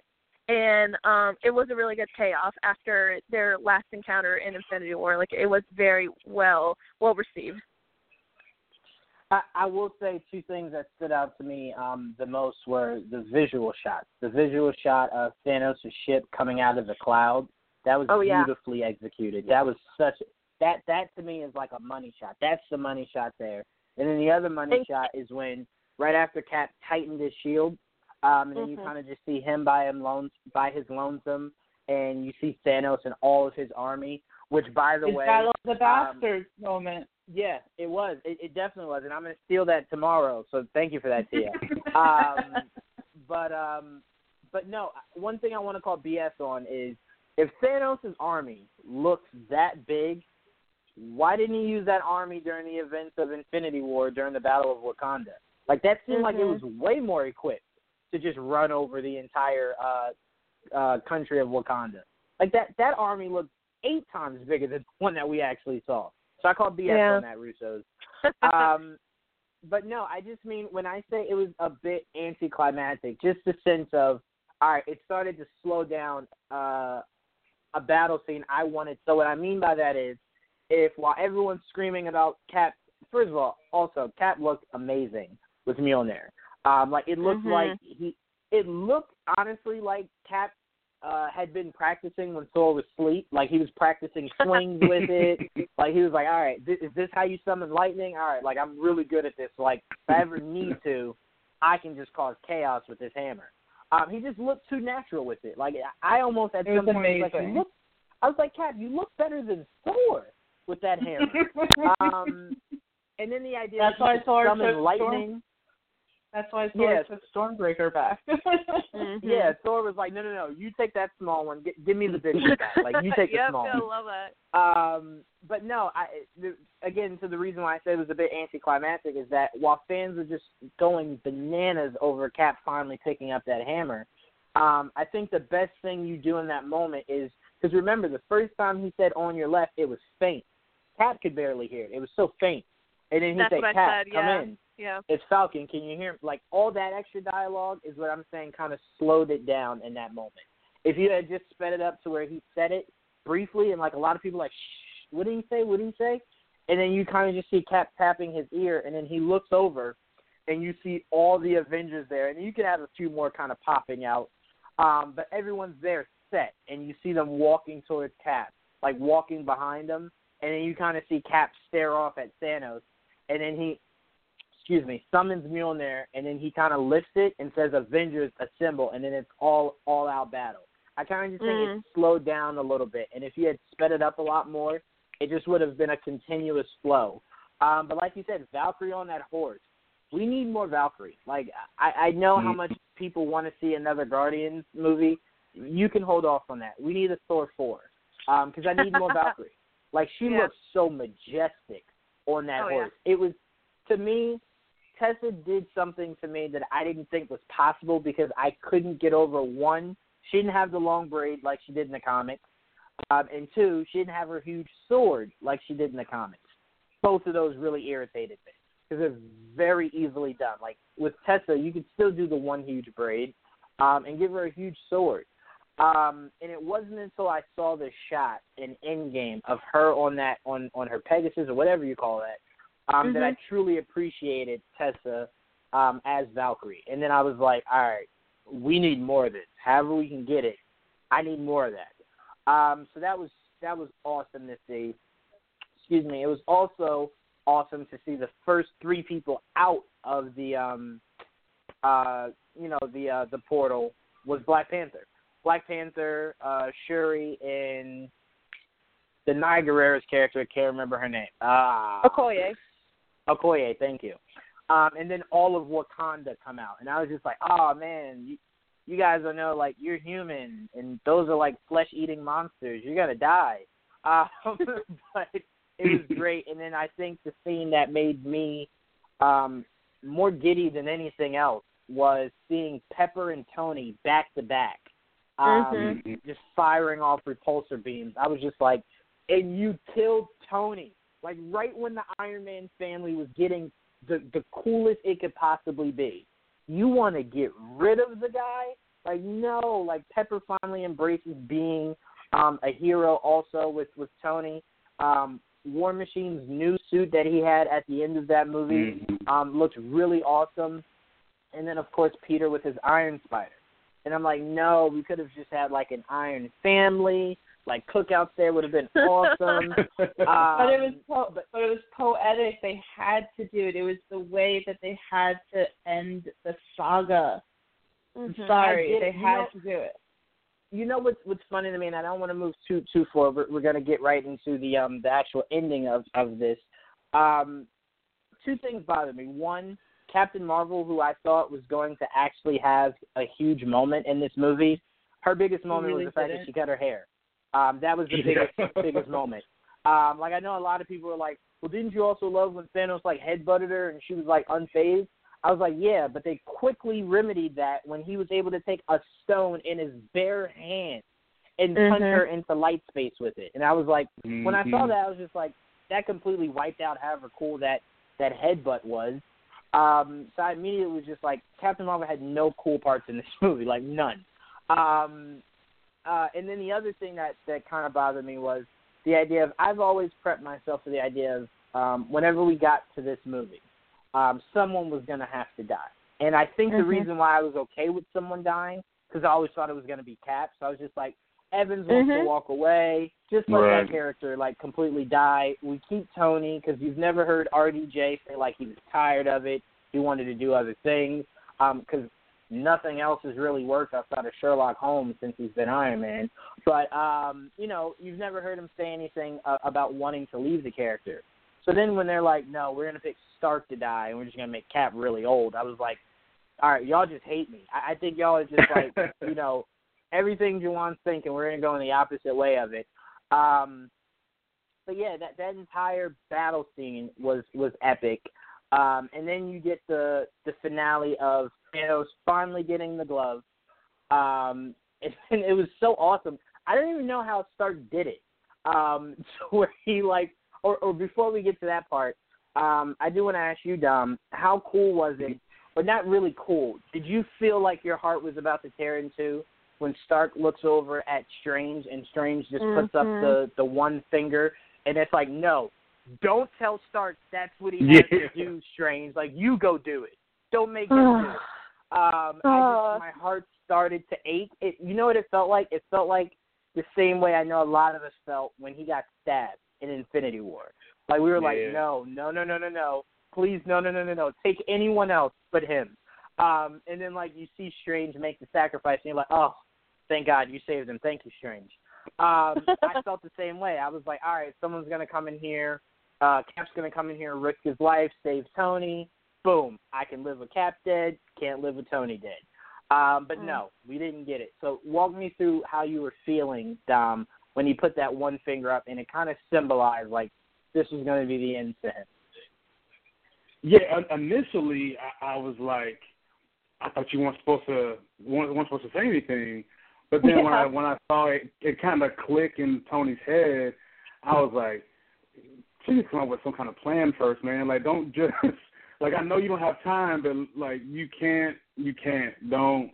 And um it was a really good payoff after their last encounter in Infinity War. Like it was very well well received. I, I will say two things that stood out to me um, the most were the visual shots. The visual shot of Thanos' ship coming out of the cloud. That was Oh, yeah. beautifully executed. That was such that that to me is like a money shot. That's the money shot there. And then the other money And- shot is when right after Cap tightened his shield, um, and then you Mhm. kind of just see him by him lone by his lonesome, and you see Thanos and all of his army. Which, by the It's way, the um, Bastards moment. Yeah, it was. It, it definitely was, and I'm going to steal that tomorrow. So thank you for that, Tia. um, but um, but no, one thing I want to call BS on is if Thanos' army looks that big, why didn't he use that army during the events of Infinity War during the Battle of Wakanda? Like that seemed like it was way more equipped to just run over the entire uh, uh, country of Wakanda. Like that that army looked eight times bigger than the one that we actually saw. So I call BS Yeah. on that, Russo's. Um, but no, I just mean when I say it was a bit anticlimactic, just the sense of all right, it started to slow down uh, a battle scene I wanted. So what I mean by that is, if while everyone's screaming about Cap, first of all, also Cap looked amazing with Mjolnir. Um, like it looked Mhm. like he, it looked honestly like Cap uh, had been practicing when Thor was asleep. Like he was practicing swings with it. Like he was like, all right, this, is this how you summon lightning? All right, like I'm really good at this. Like if I ever need to, I can just cause chaos with this hammer. Um, he just looked too natural with it. Like I almost at some point was like, you look. I was like, Cap, you look better than Thor with that hammer. um, and then the idea That's that why he could Thor summon lightning. That's why Thor Yeah. took Stormbreaker back. Mhm. Yeah, Thor was like, no, no, no, you take that small one. G- give me the big one back. Like you take the yep, small I one. love that. Um, but no, I the, again, so the reason why I said it was a bit anticlimactic is that while fans are just going bananas over Cap finally picking up that hammer, um, I think the best thing you do in that moment is because remember the first time he said "on your left," it was faint. Cap could barely hear it; it was so faint. And then he That's said, I "Cap, said, come in." Yeah. It's Falcon. Can you hear? Like all that extra dialogue is what I'm saying. Kind of slowed it down in that moment. If you had just sped it up to where he said it briefly, and like a lot of people like, Shh, what did he say? What did he say? And then you kind of just see Cap tapping his ear, and then he looks over, and you see all the Avengers there, and you can have a few more kind of popping out, um, but everyone's there set, and you see them walking towards Cap, like walking behind him, and then you kind of see Cap stare off at Thanos, and then he excuse me, summons Mjolnir, and then he kind of lifts it and says Avengers assemble, and then it's all all out battle. I kind of just think Mm. it slowed down a little bit, and if you had sped it up a lot more, it just would have been a continuous flow. Um, but like you said, Valkyrie on that horse, we need more Valkyrie. Like I, I know how much people want to see another Guardians movie. You can hold off on that. We need a Thor four because I need more Valkyrie. Like she Yeah. looks so majestic on that Oh, yeah. horse. It was to me, Tessa did something to me that I didn't think was possible because I couldn't get over one. She didn't have the long braid like she did in the comics, um, and two, she didn't have her huge sword like she did in the comics. Both of those really irritated me because they're very easily done. Like with Tessa, you could still do the one huge braid um, and give her a huge sword. Um, and it wasn't until I saw the shot in Endgame of her on that on on her Pegasus or whatever you call that um, that I truly appreciated Tessa um, as Valkyrie. And then I was like, all right, we need more of this. However we can get it, I need more of that. Um, so that was that was awesome to see. Excuse me. It was also awesome to see the first three people out of the um, uh, you know the uh, the portal was Black Panther. Black Panther, uh, Shuri, and Danai Gurira's character. I can't remember her name. Ah, Okoye. Okoye. Thank you. Um, and then all of Wakanda come out, and I was just like, oh man, you, you guys don't know, like you're human, and those are like flesh-eating monsters. You're gonna die. Um, but it was great. And then I think the scene that made me um, more giddy than anything else was seeing Pepper and Tony back to back, um, Mhm. just firing off repulsor beams. I was just like, and you killed Tony. Like right when the Iron Man family was getting the the coolest it could possibly be. You want to get rid of the guy? Like no, like Pepper finally embraces being um a hero also with with Tony. Um War Machine's new suit that he had at the end of that movie Mhm. um looked really awesome. And then of course Peter with his Iron Spider. And I'm like, no, we could have just had like an Iron family, like cookouts there would have been awesome. Um, but it was po- but, but it was poetic. They had to do it. It was the way that they had to end the saga. I'm Mhm. sorry, I they it. You had know- to do it. you know what's what's funny to me, and I don't want to move too too forward. We're, we're going to get right into the um the actual ending of of this. Um, two things bother me. One, Captain Marvel, who I thought was going to actually have a huge moment in this movie, her biggest moment really was the fact didn't. that she cut her hair. Um, that was the biggest Yeah. biggest moment. Um, like I know a lot of people were like, "Well, didn't you also love when Thanos like headbutted her and she was like unfazed?" I was like, "Yeah," but they quickly remedied that when he was able to take a stone in his bare hand and punch Mhm. her into light space with it. And I was like, when I saw Mhm. that, I was just like, that completely wiped out however cool that that headbutt was. Um, so I immediately was just like, Captain Marvel had no cool parts in this movie, like none. Um, uh, and then the other thing that that kind of bothered me was the idea of I've always prepped myself for the idea of um, whenever we got to this movie, um, someone was going to have to die. And I think the Mhm. reason why I was okay with someone dying because I always thought it was going to be Cap. So I was just like, Evans wants to Mhm. walk away. Just let Right. that character like completely die. We keep Tony because you've never heard RDJ say like he was tired of it. He wanted to do other things. Um, because nothing else has really worked outside of Sherlock Holmes since he's been Iron Man. But um, you know, you've never heard him say anything uh, about wanting to leave the character. So then when they're like, "No, we're gonna pick Stark to die, and we're just gonna make Cap really old," I was like, "All right, y'all just hate me. I, I think y'all are just like, you know, everything Juwan's thinking. We're gonna go in the opposite way of it." Um, but yeah, that that entire battle scene was was epic. Um, and then you get the the finale of Thanos finally getting the glove. Um, and, and it was so awesome. I don't even know how Stark did it. Um, to where he like, or or before we get to that part, um, I do want to ask you, Dom, how cool was it? But not really cool. Did you feel like your heart was about to tear in two when Stark looks over at Strange and Strange just puts up Mhm. the the one finger and it's like, no, don't tell Stark that's what he has Yeah. to do, Strange. Like you go do it. Don't make him do it. Um, I just, my heart started to ache. It, you know what it felt like? It felt like the same way I know a lot of us felt when he got stabbed in Infinity War. Like we were like, no, no, no, no, no, no, please, no, no, no, no, no, take anyone else but him. Um, and then like you see Strange make the sacrifice, and you're like, oh, thank God you saved him. Thank you, Strange. Um, I felt the same way. I was like, all right, someone's gonna come in here. Uh, Cap's gonna come in here, risk his life, save Tony. Boom, I can live with Cap dead. Can't live with Tony dead. Um, but Mm. no, we didn't get it. So walk me through how you were feeling, Dom, when you put that one finger up, and it kind of symbolized like this was going to be the end to him. Yeah, initially I, I was like, I thought you weren't supposed to weren't, weren't supposed to say anything, but then when I when I saw it, it kind of click in Tony's head. I was like, please come up with some kind of plan first, man. Like, don't just like I know you don't have time, but like you can't, you can't, don't,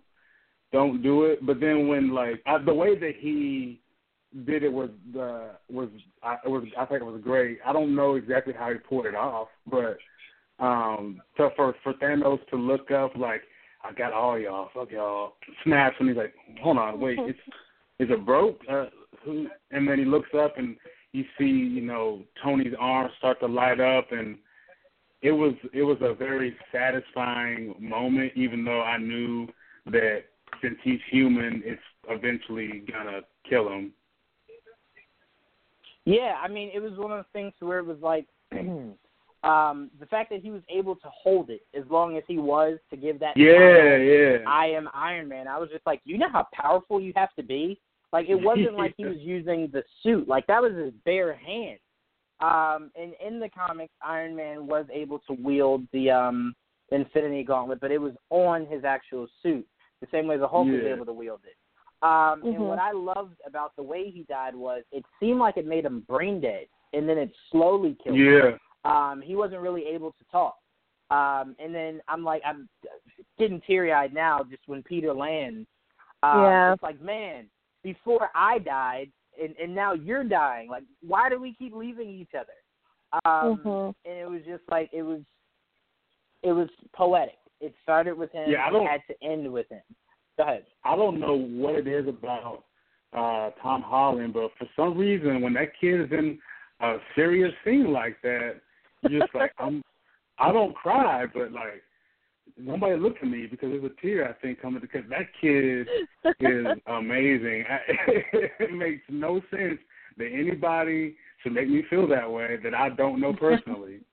don't do it. But then when like I, the way that he did it was uh, was I, it was I think it was great. I don't know exactly how he pulled it off, but um, so for for Thanos to look up like I got all y'all, fuck y'all, snaps and he's like, hold on, wait, it's is it broke? Uh, who? And then he looks up and you see, you know, Tony's arms start to light up, and it was it was a very satisfying moment, even though I knew that since he's human, it's eventually gonna kill him. Yeah, I mean, it was one of the things where it was like um the fact that he was able to hold it as long as he was to give that Yeah, final, yeah. I am Iron Man. I was just like, you know how powerful you have to be? Like it wasn't like he was using the suit. Like that was his bare hand. Um and in the comics Iron Man was able to wield the um Infinity Gauntlet, but it was on his actual suit, the same way the Hulk was able to wield it. Um and Mhm. what I loved about the way he died was it seemed like it made him brain dead and then it slowly killed him Yeah. um, he wasn't really able to talk. Um, and then I'm like, I'm getting teary eyed now just when Peter lands. Um, Yeah. It's like, man, before I died, and, and now you're dying. Like, why do we keep leaving each other? Um, Mhm. And it was just like, it was, it was poetic. It started with him. Yeah, I don't- It had to end with him. Go ahead. I don't know what it is about uh Tom Holland, but for some reason when that kid is in a serious scene like that, you're just like I'm I don't cry, but like nobody looked at me because there's a tear I think coming because that kid is amazing. I, it makes no sense that anybody should make me feel that way that I don't know personally.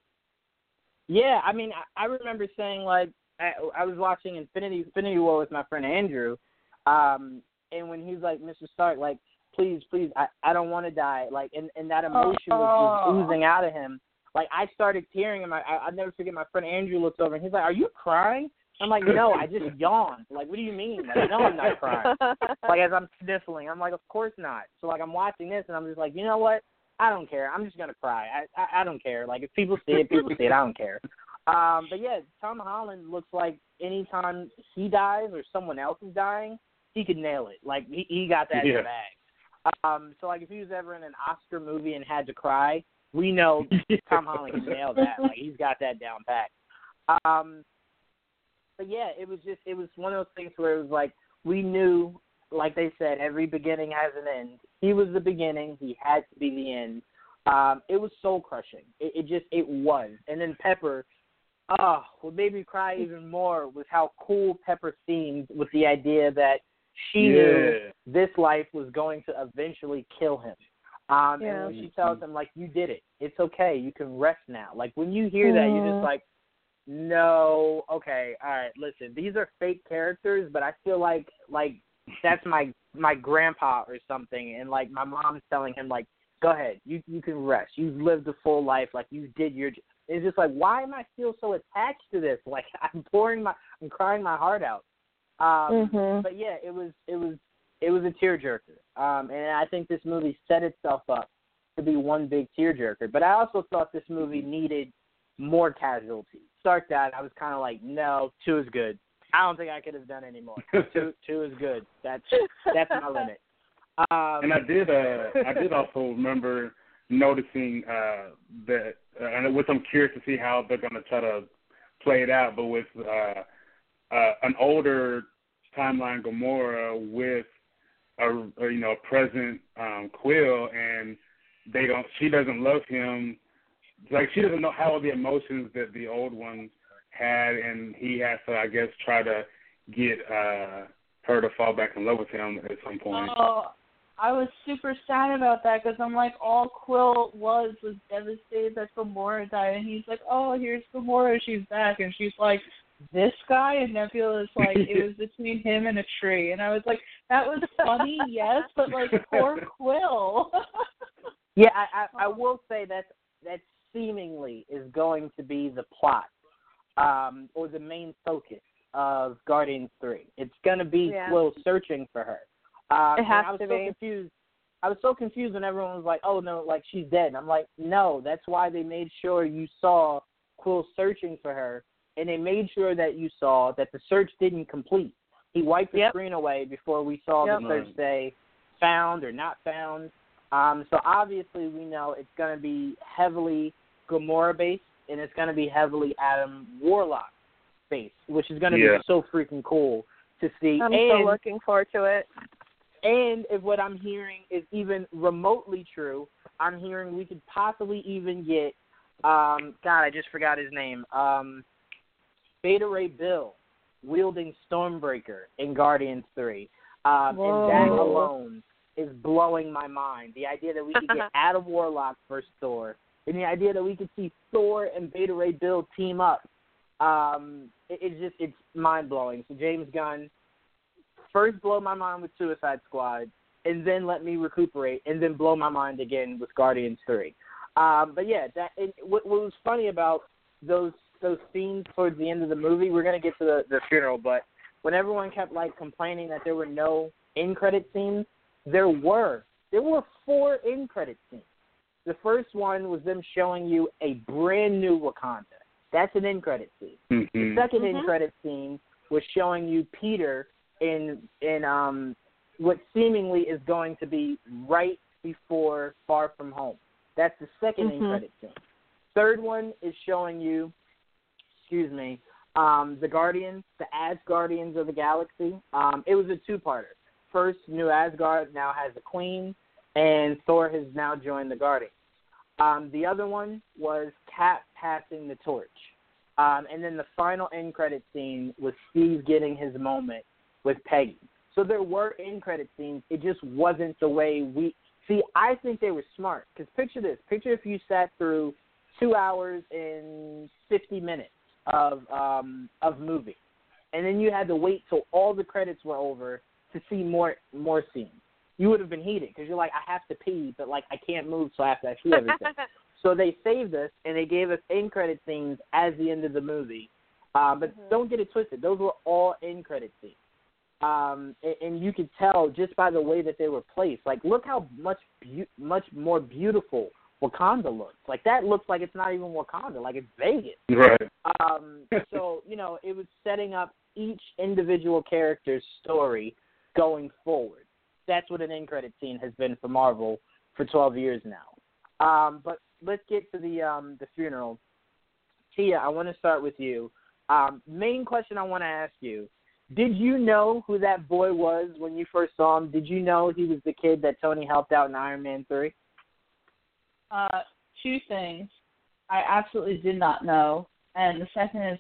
Yeah, I mean, I, I remember saying like I, I was watching Infinity Infinity War with my friend Andrew, um, and when he's like, "Mr. Stark, like, please, please, I, I don't want to die," like, and and that emotion was Oh. just oozing out of him. Like, I started tearing, and I, I'll never forget. My friend Andrew looks over, and he's like, "Are you crying?" I'm like, "No, I just yawned." Like, what do you mean? Like, no, I'm not crying. like as I'm sniffling, I'm like, of course not. So like I'm watching this and I'm just like, you know what? I don't care. I'm just gonna cry. I I, I don't care. Like if people see it, people see it. I don't care. Um, but yeah, Tom Holland looks like anytime he dies or someone else is dying, he could nail it. Like he he got that in Yeah. the bag. Um, so like if he was ever in an Oscar movie and had to cry, we know Tom Holland can nail that. Like he's got that down pat. Um, but yeah, it was just it was one of those things where it was like we knew, like they said, every beginning has an end. He was the beginning. He had to be the end. Um, it was soul crushing. It, it just it was. And then Pepper, oh, what made me cry even more was how cool Pepper seemed with the idea that she knew this life was going to eventually kill him. Um, Yeah. And when she tells him, like, you did it. It's okay. You can rest now. Like, when you hear that, you're just like, no, okay, all right, listen, these are fake characters, but I feel like, like, that's my my grandpa or something, and like my mom's telling him like, go ahead, you you can rest. You've lived a full life, like you did your. It's just like, why am I still so attached to this? Like I'm pouring my, I'm crying my heart out. Um, Mhm. But yeah, it was it was it was a tearjerker, um, and I think this movie set itself up to be one big tearjerker. But I also thought this movie needed more casualties. Start that. I was kind of like, no, two is good. I don't think I could have done any more. two two is good. That's that's my limit. Um, And I did uh I did also remember noticing uh that uh, and which I'm curious to see how they're gonna try to play it out, but with uh uh an older timeline Gamora with a, a you know a present um Quill and they don't she doesn't love him like she doesn't know how all the emotions that the old one had and he has to I guess try to get uh her to fall back in love with him at some point. Oh, I was super sad about that because I'm like, all Quill was was devastated that Gamora died, and he's like, oh, here's Gamora, she's back, and she's like, this guy, and Nebula is like, it was between him and a tree, and I was like, that was funny, yes, but like, poor Quill. Yeah, I, I, I will say that that seemingly is going to be the plot, um, or the main focus of Guardians Three. It's going to be Yeah. Quill searching for her. Um, It has I was to so be. confused. I was so confused when everyone was like, "Oh no, like she's dead." And I'm like, "No, that's why they made sure you saw Quill searching for her, and they made sure that you saw that the search didn't complete. He wiped the Yep. screen away before we saw Yep. the search say found or not found. Um, so obviously we know it's going to be heavily Gamora based, and it's going to be heavily Adam Warlock based, which is going to Yeah. be so freaking cool to see. I'm and so looking forward to it. and if what I'm hearing is even remotely true, I'm hearing we could possibly even get um God, I just forgot his name. Um Beta Ray Bill wielding Stormbreaker in Guardians Three. Um, Whoa. and that alone is blowing my mind. The idea that we could get Adam Warlock versus Thor, and the idea that we could see Thor and Beta Ray Bill team up, um, it, it's just it's mind blowing. So James Gunn first blow my mind with Suicide Squad, and then let me recuperate, and then blow my mind again with Guardians Three. Um, but yeah, that it, what, what was funny about those those scenes towards the end of the movie. We're gonna get to the, the funeral, but when everyone kept like complaining that there were no end credit scenes, there were. There were four end credit scenes. The first one was them showing you a brand new Wakanda. That's an end credit scene. Mm-hmm. The 2nd Mhm. end credit scene was showing you Peter in in um what seemingly is going to be right before Far From Home. That's the 2nd end Mhm. credit scene. Third one is showing you, excuse me, um, the Guardians, the Asgardians of the Galaxy. Um, it was a two-parter. First, New Asgard now has a queen, and Thor has now joined the Guardians. Um, the other one was Cap passing the torch. Um, and then the final end credit scene was Steve getting his moment with Peggy. So there were end credit scenes. It just wasn't the way we see. I think they were smart because picture this: picture if you sat through two hours and fifty minutes of um, of movie, and then you had to wait till all the credits were over to see more more scenes. You would have been heated because you're like, I have to pee, but like I can't move, so I have to see everything. So they saved us and they gave us end credit scenes as the end of the movie. Uh, but Mhm. don't get it twisted; those were all end credit scenes. Um, and, and you could tell just by the way that they were placed. Like, look how much beau- much more beautiful Wakanda looks. Like that looks like it's not even Wakanda, like it's Vegas. Right. Um, so you know, it was setting up each individual character's story going forward. That's what an end credit scene has been for Marvel for 12 years now. Um, but let's get to the um, the funeral. Tia, I want to start with you. Um, main question I want to ask you: Did you know who that boy was when you first saw him? Did you know he was the kid that Tony helped out in Iron Man three? Uh, two things. I absolutely did not know, and the second is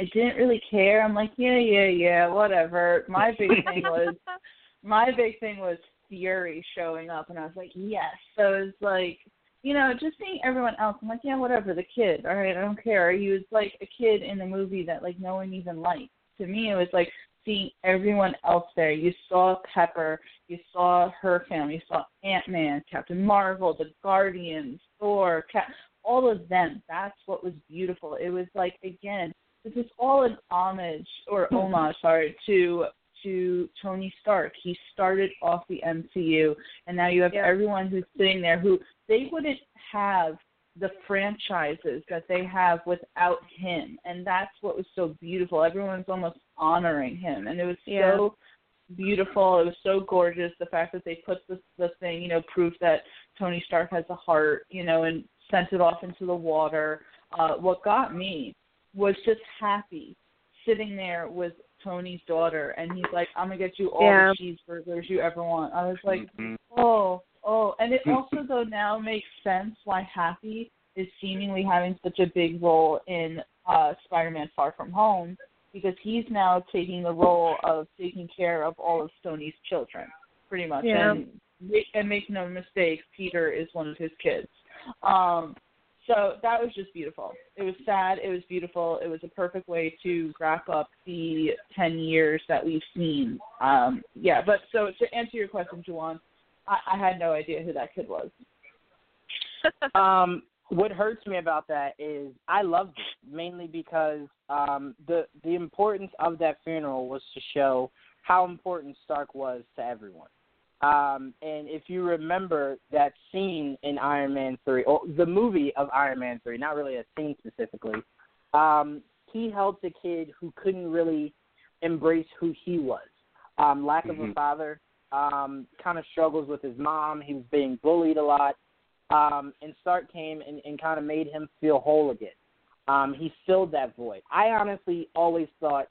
I didn't really care. I'm like, yeah, yeah, yeah, whatever. My big thing was my big thing was Fury showing up, and I was like, yes. So it's like, you know, just seeing everyone else. I'm like, yeah, whatever. The kid, all right, I don't care. He was like a kid in the movie that like no one even liked. To me, it was like seeing everyone else there. You saw Pepper, you saw her family, you saw Ant Man, Captain Marvel, the Guardians, Thor, Cap, all of them. That's what was beautiful. It was like again, this is all an homage or hmm. homage, sorry, to to Tony Stark. He started off the MCU, and now you have Yeah. everyone who's sitting there who they wouldn't have the franchises that they have without him, and that's what was so beautiful. Everyone's almost honoring him, and it was Yeah. so beautiful. It was so gorgeous. The fact that they put the the thing, you know, proof that Tony Stark has a heart, you know, and sent it off into the water. Uh, what got me was just happy sitting there with Tony's daughter, and he's like, "I'm gonna get you all Yeah. the cheeseburgers you ever want." I was like, Mhm. Oh, oh, and it also though now makes sense why Happy is seemingly having such a big role in uh Spider-Man: Far From Home because he's now taking the role of taking care of all of Sony's children, pretty much. Yeah. And ma- and make no mistake, Peter is one of his kids. Um, so that was just beautiful. It was sad. It was beautiful. It was a perfect way to wrap up the ten years that we've seen. Um, yeah, but so to answer your question, Juwan, I, I had no idea who that kid was. um, what hurts me about that is I loved it mainly because um, the the importance of that funeral was to show how important Stark was to everyone. Um, and if you remember that scene in Iron Man three, or the movie of Iron Man three, not really a scene specifically, um, he helped a kid who couldn't really embrace who he was. Um, lack of a Mhm. father, um, kind of struggles with his mom. He was being bullied a lot um, and Stark came and, and kind of made him feel whole again. Um, he filled that void. I honestly always thought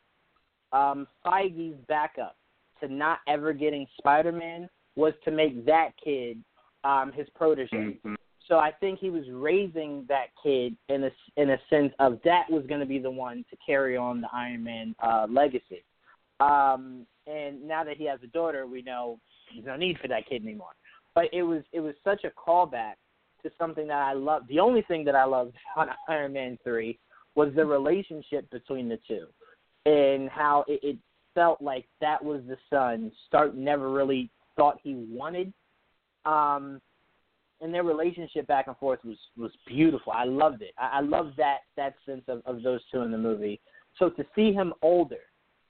um, Feige's backup to not ever getting Spider-Man was to make that kid um, his protege. Mhm. So I think he was raising that kid in a in a sense of that was going to be the one to carry on the Iron Man uh, legacy. Um, and now that he has a daughter, we know there's no need for that kid anymore. But it was it was such a callback to something that I loved. The only thing that I loved on Iron Man three was the relationship between the two, and how it, it felt like that was the son Stark never really thought he wanted. Um, and their relationship back and forth was was beautiful. I loved it. I, I loved that that sense of, of those two in the movie. So to see him older,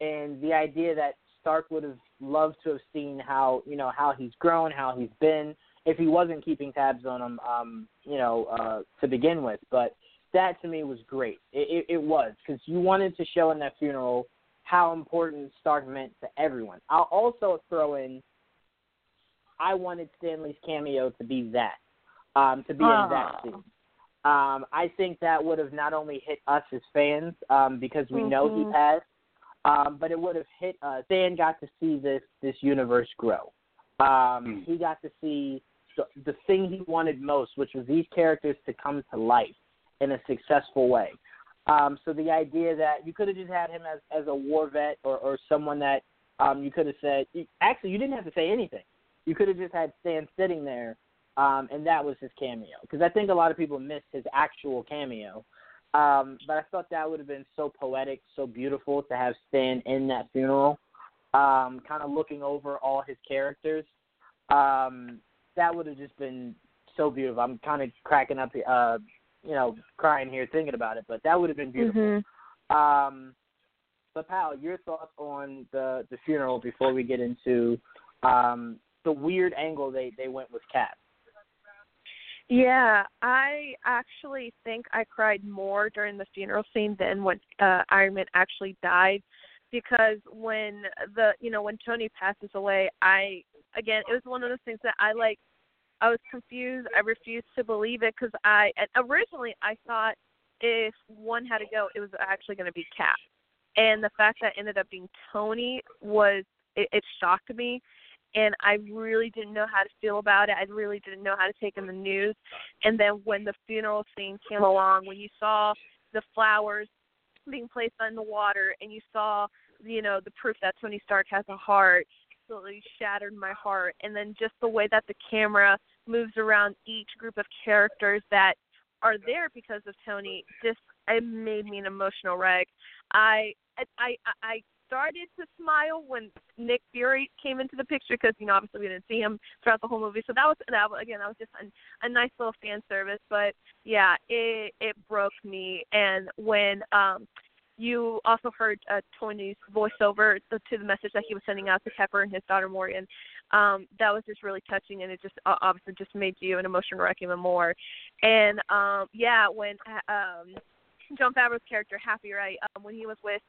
and the idea that Stark would have loved to have seen how you know how he's grown, how he's been, if he wasn't keeping tabs on him, um, you know, uh, to begin with. But that to me was great. It, it, it was because you wanted to show in that funeral how important Stark meant to everyone. I'll also throw in. I wanted Stan Lee's cameo to be that um, to be in that scene. Um, I think that would have not only hit us as fans um, because we mm-hmm. know he passed, um, but it would have hit us. Stan got to see this this universe grow. Um, he got to see the, the thing he wanted most, which was these characters to come to life in a successful way. Um, so the idea that you could have just had him as as a war vet or, or someone that um, you could have said. Actually, you didn't have to say anything. You could have just had Stan sitting there um, and that was his cameo. Because I think a lot of people missed his actual cameo. Um, but I thought that would have been so poetic, so beautiful to have Stan in that funeral, um, kind of looking over all his characters. Um, that would have just been so beautiful. I'm kind of cracking up, uh, you know, crying here thinking about it, but that would have been beautiful. Mm-hmm. Um, but pal, your thoughts on the the funeral before we get into um, the weird angle they they went with Cap. Yeah, I actually think I cried more during the funeral scene than when uh, Iron Man actually died, because when the you know when Tony passes away, I again it was one of those things that I like. I was confused. I refused to believe it because I and originally I thought if one had to go, it was actually going to be Cap, and the fact that it ended up being Tony was it, it shocked me and I really didn't know how to feel about it. I really didn't know how to take in the news. And then when the funeral scene came along, when you saw the flowers being placed on the water and you saw, you know, the proof that Tony Stark has a heart, absolutely shattered my heart. And then just the way that the camera moves around each group of characters that are there because of Tony, just it made me an emotional wreck. I I I started to smile when Nick Fury came into the picture because you know obviously we didn't see him throughout the whole movie. So that was that again that was just a, a nice little fan service. But yeah, it it broke me. And when um you also heard uh, Tony's voiceover to, to the message that he was sending out to Pepper and his daughter Morgan. Um, that was just really touching, and it just uh, obviously just made you an emotional wreck even more. And um, yeah, when um, Jon Favreau's character Happy, right? Um, when he was with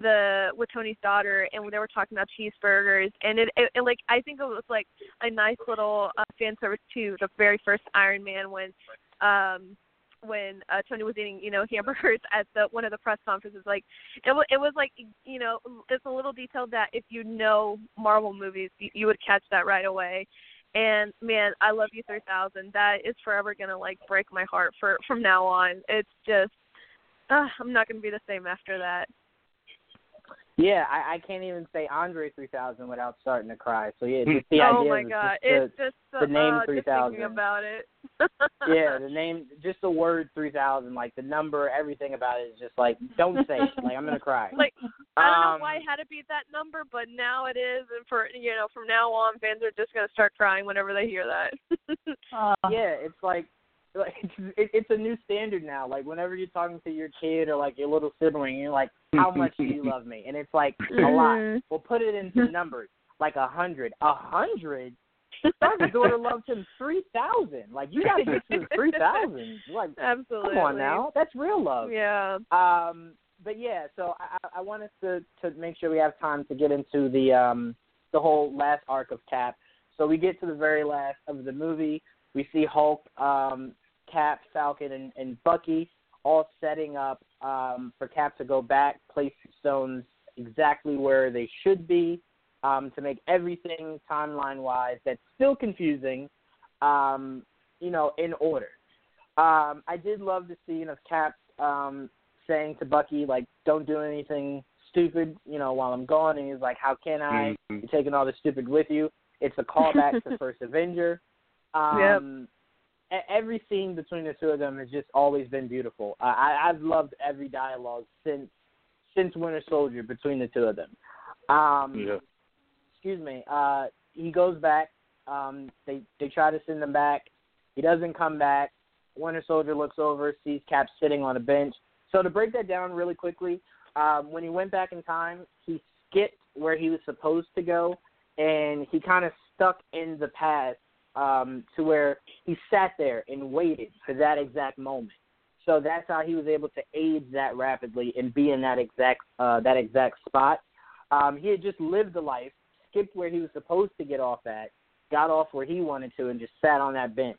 the with Tony's daughter, and when they were talking about cheeseburgers, and it, it, it like I think it was like a nice little uh, fan service to the very first Iron Man when um when uh, Tony was eating, you know, hamburgers at the one of the press conferences. Like, it was it was like, you know, it's a little detail that if you know Marvel movies, you, you would catch that right away. And man, I love you 3000. That is forever gonna like break my heart for from now on. It's just uh, I'm not going to be the same after that. Yeah, I, I can't even say Andre 3000 without starting to cry. So yeah, just the oh idea my god, just the, it's just the name uh, 3000. Just about it. yeah, the name, just the word 3000, like the number, everything about it is just like, don't say it. Like I'm gonna cry. Like I don't um, know why it had to be that number, but now it is, and for you know, from now on, fans are just gonna start crying whenever they hear that. uh, yeah, it's like like it, it's a new standard now. Like whenever you're talking to your kid or like your little sibling, you're like, "How much do you love me?" And it's like a lot. Mm-hmm. Well, put it into numbers, like a hundred. A hundred. Stark's daughter loved him three thousand. Like you got to get to three thousand. Like Absolutely. come on now, that's real love. Yeah. Um, but yeah, so I, I want us to to make sure we have time to get into the um the whole last arc of Cap. So we get to the very last of the movie. We see Hulk um, Cap, Falcon, and, and Bucky all setting up um, for Cap to go back, place stones exactly where they should be um, to make everything timeline wise that's still confusing, um, you know, in order. Um, I did love the scene of Cap um, saying to Bucky, like, don't do anything stupid, you know, while I'm gone. And he's like, how can I? Mm-hmm. You're taking all the stupid with you. It's a callback to First Avenger. Um, yep. Every scene between the two of them has just always been beautiful. Uh, I, I've loved every dialogue since since Winter Soldier between the two of them. Um, yeah. Excuse me. Uh, he goes back. Um, they they try to send him back. He doesn't come back. Winter Soldier looks over, sees Cap sitting on a bench. So to break that down really quickly, um, when he went back in time, he skipped where he was supposed to go, and he kind of stuck in the past um, to where he sat there and waited for that exact moment. So that's how he was able to age that rapidly and be in that exact uh, that exact spot. Um, he had just lived the life, skipped where he was supposed to get off at, got off where he wanted to, and just sat on that bench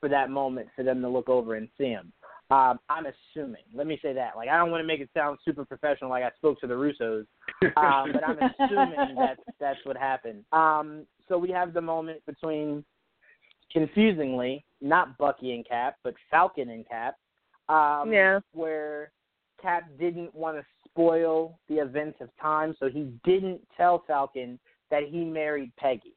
for that moment for them to look over and see him. Um, I'm assuming. Let me say that. Like I don't want to make it sound super professional, like I spoke to the Russos, um, but I'm assuming that that's what happened. Um, so we have the moment between, confusingly, not Bucky and Cap, but Falcon and Cap. Um, yeah. Where Cap didn't want to spoil the events of time, so he didn't tell Falcon that he married Peggy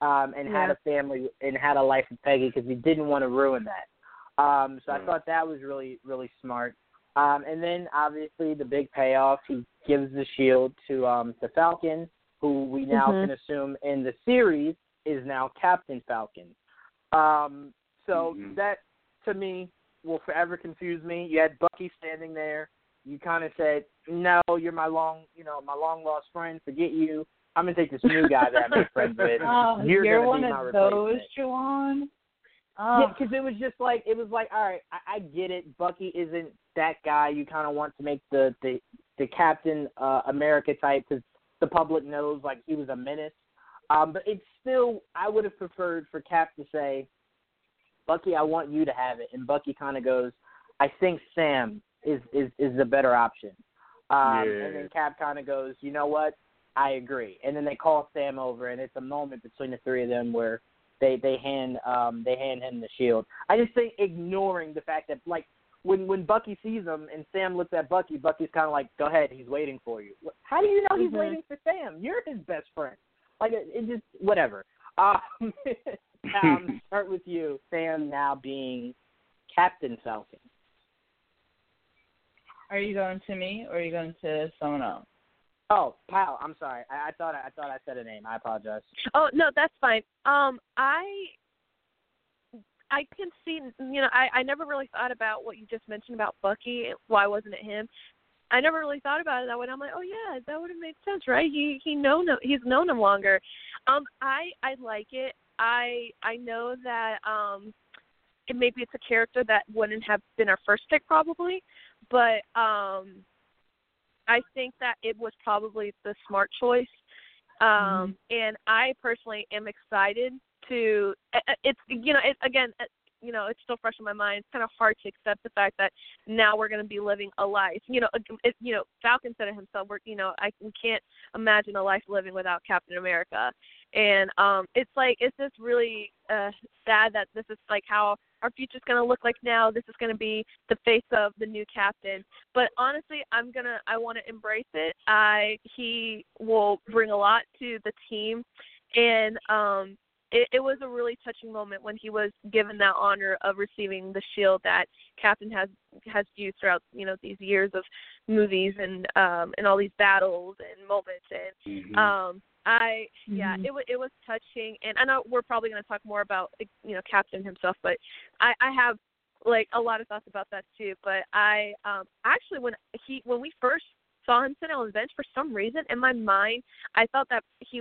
um, and yeah. had a family and had a life with Peggy because he didn't want to ruin that. Um, so I thought that was really really smart. Um, and then obviously the big payoff, he gives the shield to um, to Falcon, who we now mm-hmm. can assume in the series is now Captain Falcon. Um, so mm-hmm. that to me will forever confuse me. You had Bucky standing there. You kind of said, "No, you're my long, you know, my long lost friend. Forget you. I'm gonna take this new guy that I'm friends with. Oh, you're, you're one be my of those, replacement." Juwan. Yeah, Oh. because it was just like it was like, all right, I, I get it. Bucky isn't that guy. You kind of want to make the the the Captain uh, America type because the public knows like he was a menace. Um, but it's still, I would have preferred for Cap to say, Bucky, I want you to have it, and Bucky kind of goes, I think Sam is is is the better option. Um, Yeah. And then Cap kind of goes, you know what? I agree. And then they call Sam over, and it's a moment between the three of them where they they hand um they hand him the shield. I just think ignoring the fact that like when when Bucky sees him and Sam looks at Bucky, Bucky's kind of like, "Go ahead, he's waiting for you." How do you know he's Mhm. waiting for Sam? You're his best friend. Like it, it just whatever. Um, um, start with you, Sam now being Captain Falcon. Are you going to me or are you going to someone else? Oh, pal, I'm sorry. I, I thought I, I thought I said a name. I apologize. Oh no, that's fine. Um, I I can see. You know, I I never really thought about what you just mentioned about Bucky. Why wasn't it him? I never really thought about it that way. I'm like, oh yeah, that would have made sense, right? He he known him. He's known him longer. Um, I I like it. I I know that um, it maybe it's a character that wouldn't have been our first pick probably, but um, I think that it was probably the smart choice. Um, and I personally am excited to. It's you know, it, again, you know, it's still fresh in my mind. It's kind of hard to accept the fact that now we're going to be living a life. You know, it, you know, Falcon said it himself. We're, you know, I we can't imagine a life living without Captain America. And um, it's like it's just really uh, sad that this is like how our future's going to look like now. This is going to be the face of the new captain. But honestly, I'm gonna I want to embrace it. I he will bring a lot to the team, and um, it, it was a really touching moment when he was given that honor of receiving the shield that Captain has has used throughout you know these years of movies and um and all these battles and moments and Mhm. um I yeah Mhm. it was it was touching and I know we're probably going to talk more about you know Captain himself but I I have like a lot of thoughts about that too but I um actually when he when we first saw him sit on the bench for some reason in my mind I thought that he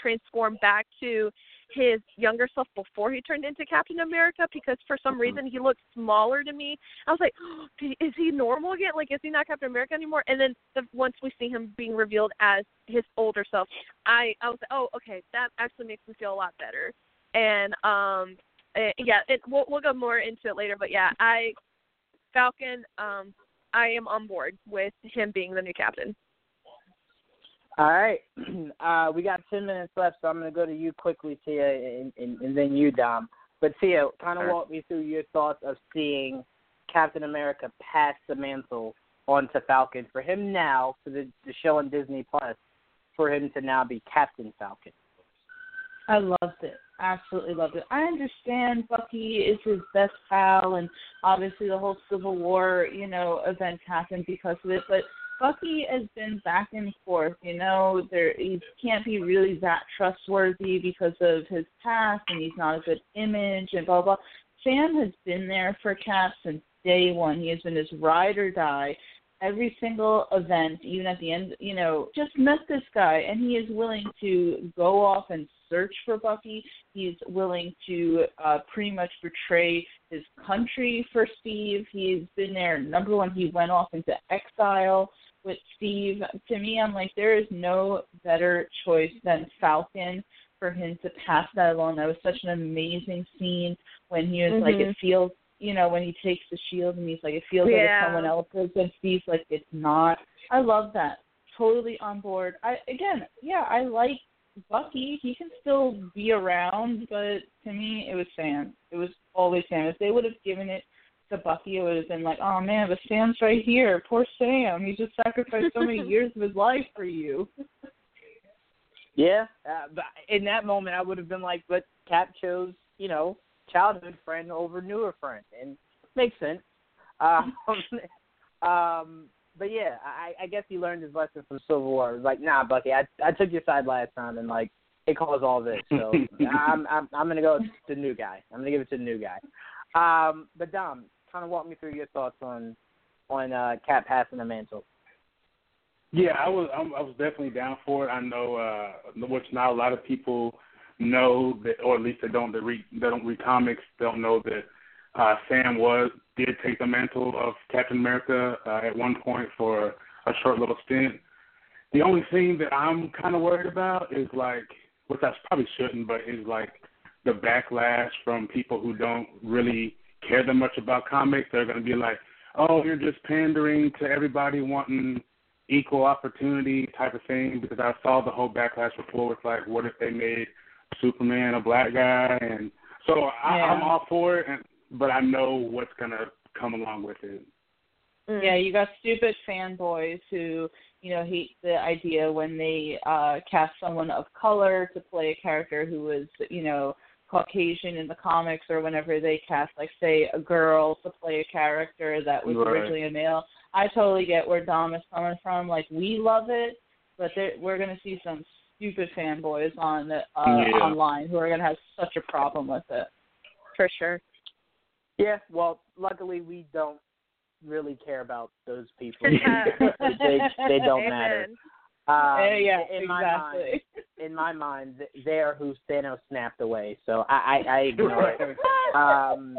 transformed back to his younger self before he turned into Captain America because for some reason he looked smaller to me. I was like, oh, is he normal again? Like, is he not Captain America anymore? And then the, once we see him being revealed as his older self, I I was like, oh, okay, that actually makes me feel a lot better. And um, eh, yeah, it, we'll we'll go more into it later. But yeah, I Falcon, um, I am on board with him being the new captain. All right, uh, we got ten minutes left, so I'm going to go to you quickly, Tia, and, and, and then you, Dom. But Tia, kind of Sure. walk me through your thoughts of seeing Captain America pass the mantle onto Falcon for him now for the, the show on Disney Plus for him to now be Captain Falcon. I loved it. Absolutely loved it. I understand Bucky is his best pal, and obviously the whole Civil War, you know, event happened because of it. But Bucky has been back and forth. You know, there he can't be really that trustworthy because of his past, and he's not a good image, and blah blah. Sam has been there for Cap since day one. He has been his ride or die. Every single event, even at the end, you know, just met this guy, and he is willing to go off and search for Bucky. He's willing to uh, pretty much betray his country for Steve. He's been there. Number one, he went off into exile with Steve. To me, I'm like, there is no better choice than Falcon for him to pass that along. That was such an amazing scene when he was mm-hmm. like, it feels, you know, when he takes the shield and he's like, it feels yeah. like it's someone else's, and Steve's like, it's not. I love that. Totally on board. I again, yeah, I like Bucky. He can still be around, but to me, it was Sam. It was always Sam. If they would have given it to Bucky, it would have been like, oh man, but Sam's right here. Poor Sam. He just sacrificed so many years of his life for you. yeah, uh, but in that moment, I would have been like, but Cap chose, you know, childhood friend over newer friend, and makes sense. Um, um, but yeah, I, I guess he learned his lesson from Civil War. It was like, nah, Bucky, I I took your side last time, and like it caused all this. So I'm I'm I'm gonna go to the new guy. I'm gonna give it to the new guy. Um, but Dom, kind of walk me through your thoughts on on uh, Cap passing the mantle. Yeah, I was I was definitely down for it. I know, uh, which not a lot of people know that, or at least they don't they read they don't read comics. Don't know that uh, Sam was did take the mantle of Captain America uh, at one point for a short little stint. The only thing that I'm kind of worried about is like, which I probably shouldn't, but is like the backlash from people who don't really care that much about comics. They're going to be like, oh, you're just pandering to everybody wanting equal opportunity type of thing. Because I saw the whole backlash before with like, what if they made Superman a black guy? And so I, yeah. I'm all for it, and, but I know what's going to come along with it. Mm. Yeah, you got stupid fanboys who, you know, hate the idea when they uh cast someone of color to play a character who was, you know, Caucasian in the comics or whenever they cast like say a girl to play a character that was right. originally a male. I totally get where Dom is coming from. Like we love it, but we're gonna see some stupid fanboys on the, uh, yeah. online who are gonna have such a problem with it. For sure. Yeah, well, luckily we don't really care about those people. they they don't Amen. matter. Um, yeah, in exactly. my mind, in my mind, they are who Thanos snapped away. So I, I, I ignore it. Um,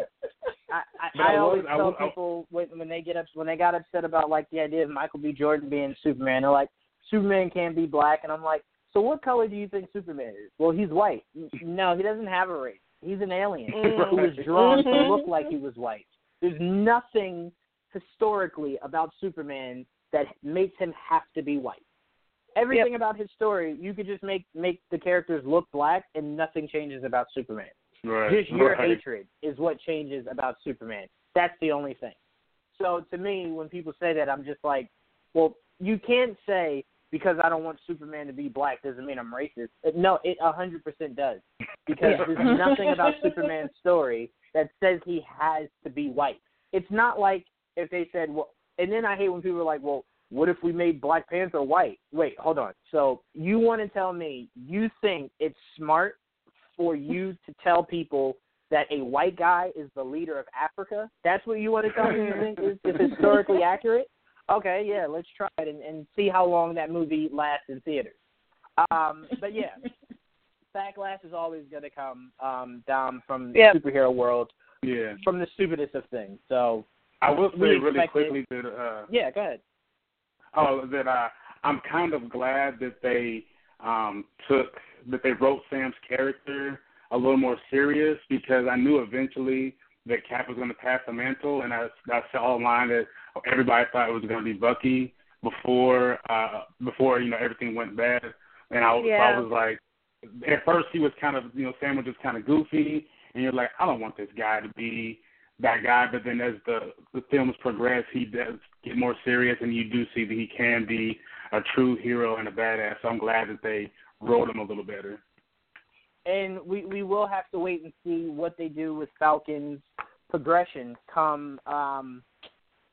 I, I, I always I tell people when, when they get up when they got upset about like the idea of Michael B. Jordan being Superman, they're like, Superman can't be black, and I'm like, so what color do you think Superman is? Well, he's white. No, he doesn't have a race. He's an alien who was drawn to look like he was white. There's nothing historically about Superman that makes him have to be white everything yep. about his story, you could just make make the characters look black, and nothing changes about Superman. Right. Just your right. hatred is what changes about Superman. That's the only thing. So to me, when people say that, I'm just like, well, you can't say because I don't want Superman to be black doesn't mean I'm racist. No, it a hundred percent does because there's nothing about Superman's story that says he has to be white. It's not like if they said, well, and then I hate when people are like, well, what if we made Black Panther white? Wait, hold on. So you want to tell me you think it's smart for you to tell people that a white guy is the leader of Africa? That's what you want to tell me you think is, is historically accurate? Okay, yeah, let's try it and, and see how long that movie lasts in theaters. Um, but yeah, backlash is always going to come um, down from the yep. superhero world, yeah, from the stupidest of things. So I will say really quickly that uh, yeah, go ahead oh, that I I'm kind of glad that they um took that they wrote Sam's character a little more serious because I knew eventually that Cap was going to pass the mantle, and I, I saw online that everybody thought it was going to be Bucky before uh before you know everything went bad, and I, yeah. I was like, at first he was kind of you know Sam was just kind of goofy, and you're like, I don't want this guy to be that guy, but then as the the films progress, he does get more serious, and you do see that he can be a true hero and a badass. So I'm glad that they wrote him a little better. And we we will have to wait and see what they do with Falcon's progression come um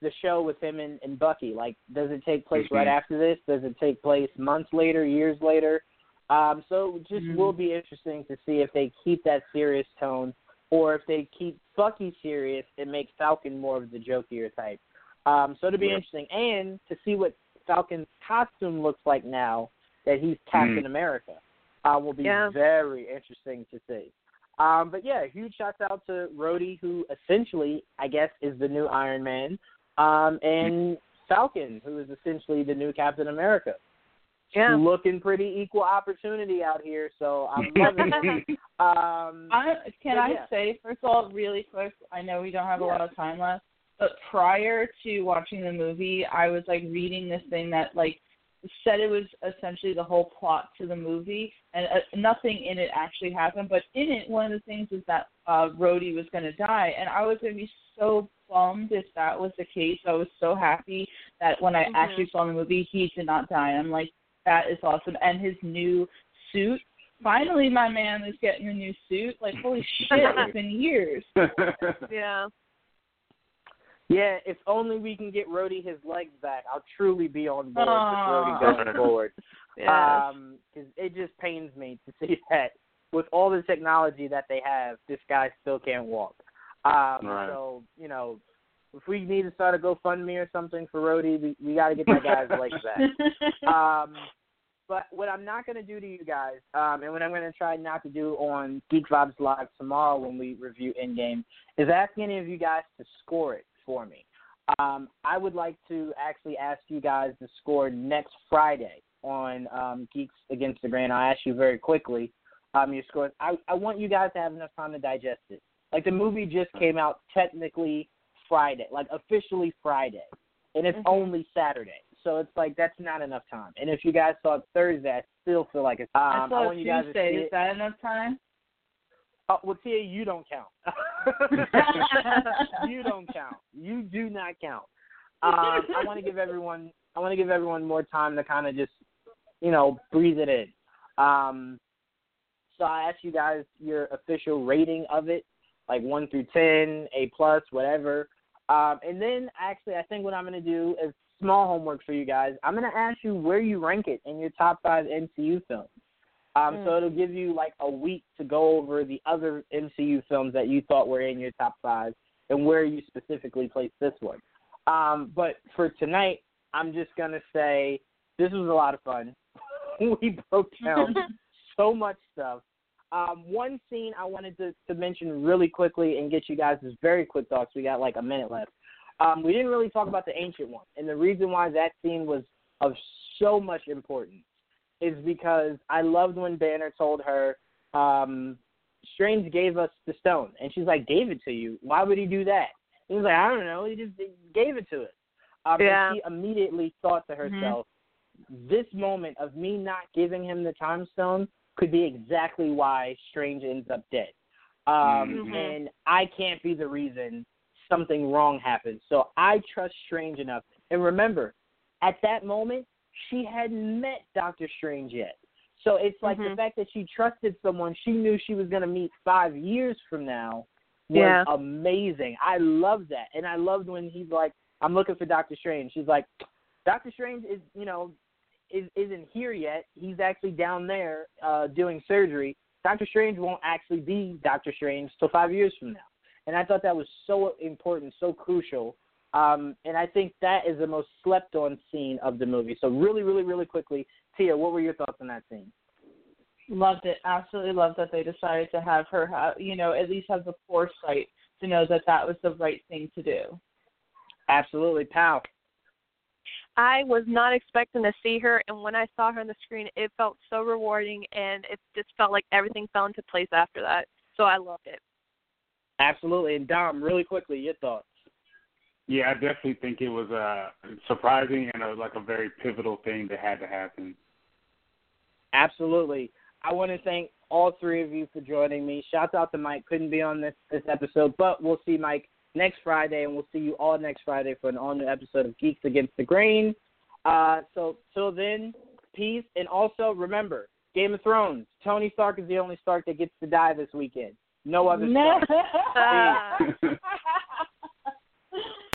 the show with him and, and Bucky. Like, does it take place mm-hmm. right after this? Does it take place months later, years later? Um, so it just mm-hmm. will be interesting to see if they keep that serious tone or if they keep Bucky serious and make Falcon more of the jokier type. Um, so it'll be yeah. interesting, and to see what Falcon's costume looks like now that he's Captain mm. America uh, will be yeah. very interesting to see. Um, but yeah, huge shout out to Rhodey, who essentially, I guess, is the new Iron Man, um, and Falcon, who is essentially the new Captain America. Yeah. Looking pretty equal opportunity out here, so I'm loving it. Um, I, can but I yeah. say first of all, really quick? I know we don't have a lot of time left, but prior to watching the movie, I was like reading this thing that like said it was essentially the whole plot to the movie, and uh, nothing in it actually happened. But in it, one of the things is that uh, Rhodey was going to die, and I was going to be so bummed if that was the case. I was so happy that when I Mhm. actually saw the movie, he did not die. I'm like, that is awesome, and his new suit. Finally, my man is getting a new suit. Like, holy shit, it's been years. Yeah. Yeah, if only we can get Rhodey his legs back, I'll truly be on board Aw. with Rhodey going forward. Yeah. Um, 'cause it just pains me to see that with all the technology that they have, this guy still can't walk. Um, Right. So you know, if we need to start a GoFundMe or something for Rhodey, we, we got to get that guy's legs back. Um, but what I'm not going to do to you guys, um, and what I'm going to try not to do on Geek Vibes Live tomorrow when we review Endgame, is ask any of you guys to score it for me. Um, I would like to actually ask you guys to score next Friday on um, Geeks Against the Grain. I'll ask you very quickly um, your scores. I, I want you guys to have enough time to digest it. Like the movie just came out technically Friday, like officially Friday, and it's Mhm. only Saturday. So it's like that's not enough time. And if you guys saw it Thursday, I still feel like it's. Um, I saw want you guys to Tuesday. see Is that enough time? Oh, well, Tia, you don't count. you don't count. You do not count. Um, I want to give everyone. I want to give everyone more time to kind of just, you know, breathe it in. Um, so I asked you guys your official rating of it, like one through ten, A plus, whatever. Um, and then actually, I think what I'm going to do is small homework for you guys. I'm going to ask you where you rank it in your top five MCU films. Um, So Mm. it'll give you like a week to go over the other MCU films that you thought were in your top five and where you specifically placed this one. Um, but for tonight, I'm just gonna say this was a lot of fun. we broke down so much stuff. Um, one scene I wanted to, to mention really quickly and get you guys' this very quick thoughts. We got like a minute left. Um, we didn't really talk about the ancient one, and the reason why that scene was of so much importance is because I loved when Banner told her, um, Strange gave us the stone. And she's like, gave it to you. Why would he do that? He was like, I don't know. He just gave it to us. Um, Yeah. And she immediately thought to herself, this moment of me not giving him the time stone could be exactly why Strange ends up dead. Um, Mhm. And I can't be the reason something wrong happens. So I trust Strange enough. And remember, at that moment, she hadn't met Doctor Strange yet. So it's like the Mhm. fact that she trusted someone she knew she was going to meet five years from now was Yeah. amazing. I love that. And I loved when he's like, I'm looking for Doctor Strange. She's like, Doctor Strange is, you know, is, isn't here yet. He's actually down there uh, doing surgery. Doctor Strange won't actually be Doctor Strange till five years from now. And I thought that was so important, so crucial. Um, and I think that is the most slept on scene of the movie. So really, really, really quickly, Tia, what were your thoughts on that scene? Loved it. Absolutely loved that they decided to have her, have, you know, at least have the foresight to know that that was the right thing to do. Absolutely, pal. I was not expecting to see her, and when I saw her on the screen, it felt so rewarding, and it just felt like everything fell into place after that. So I loved it. Absolutely. And Dom, really quickly, your thoughts. Yeah, I definitely think it was uh, surprising and a, like a very pivotal thing that had to happen. Absolutely. I want to thank all three of you for joining me. Shouts out to Mike. Couldn't be on this this episode, but we'll see Mike next Friday, and we'll see you all next Friday for an all new episode of Geeks Against the Grain. Uh, so till then, peace, and also remember, Game of Thrones. Tony Stark is the only Stark that gets to die this weekend. No other Stark. Peace.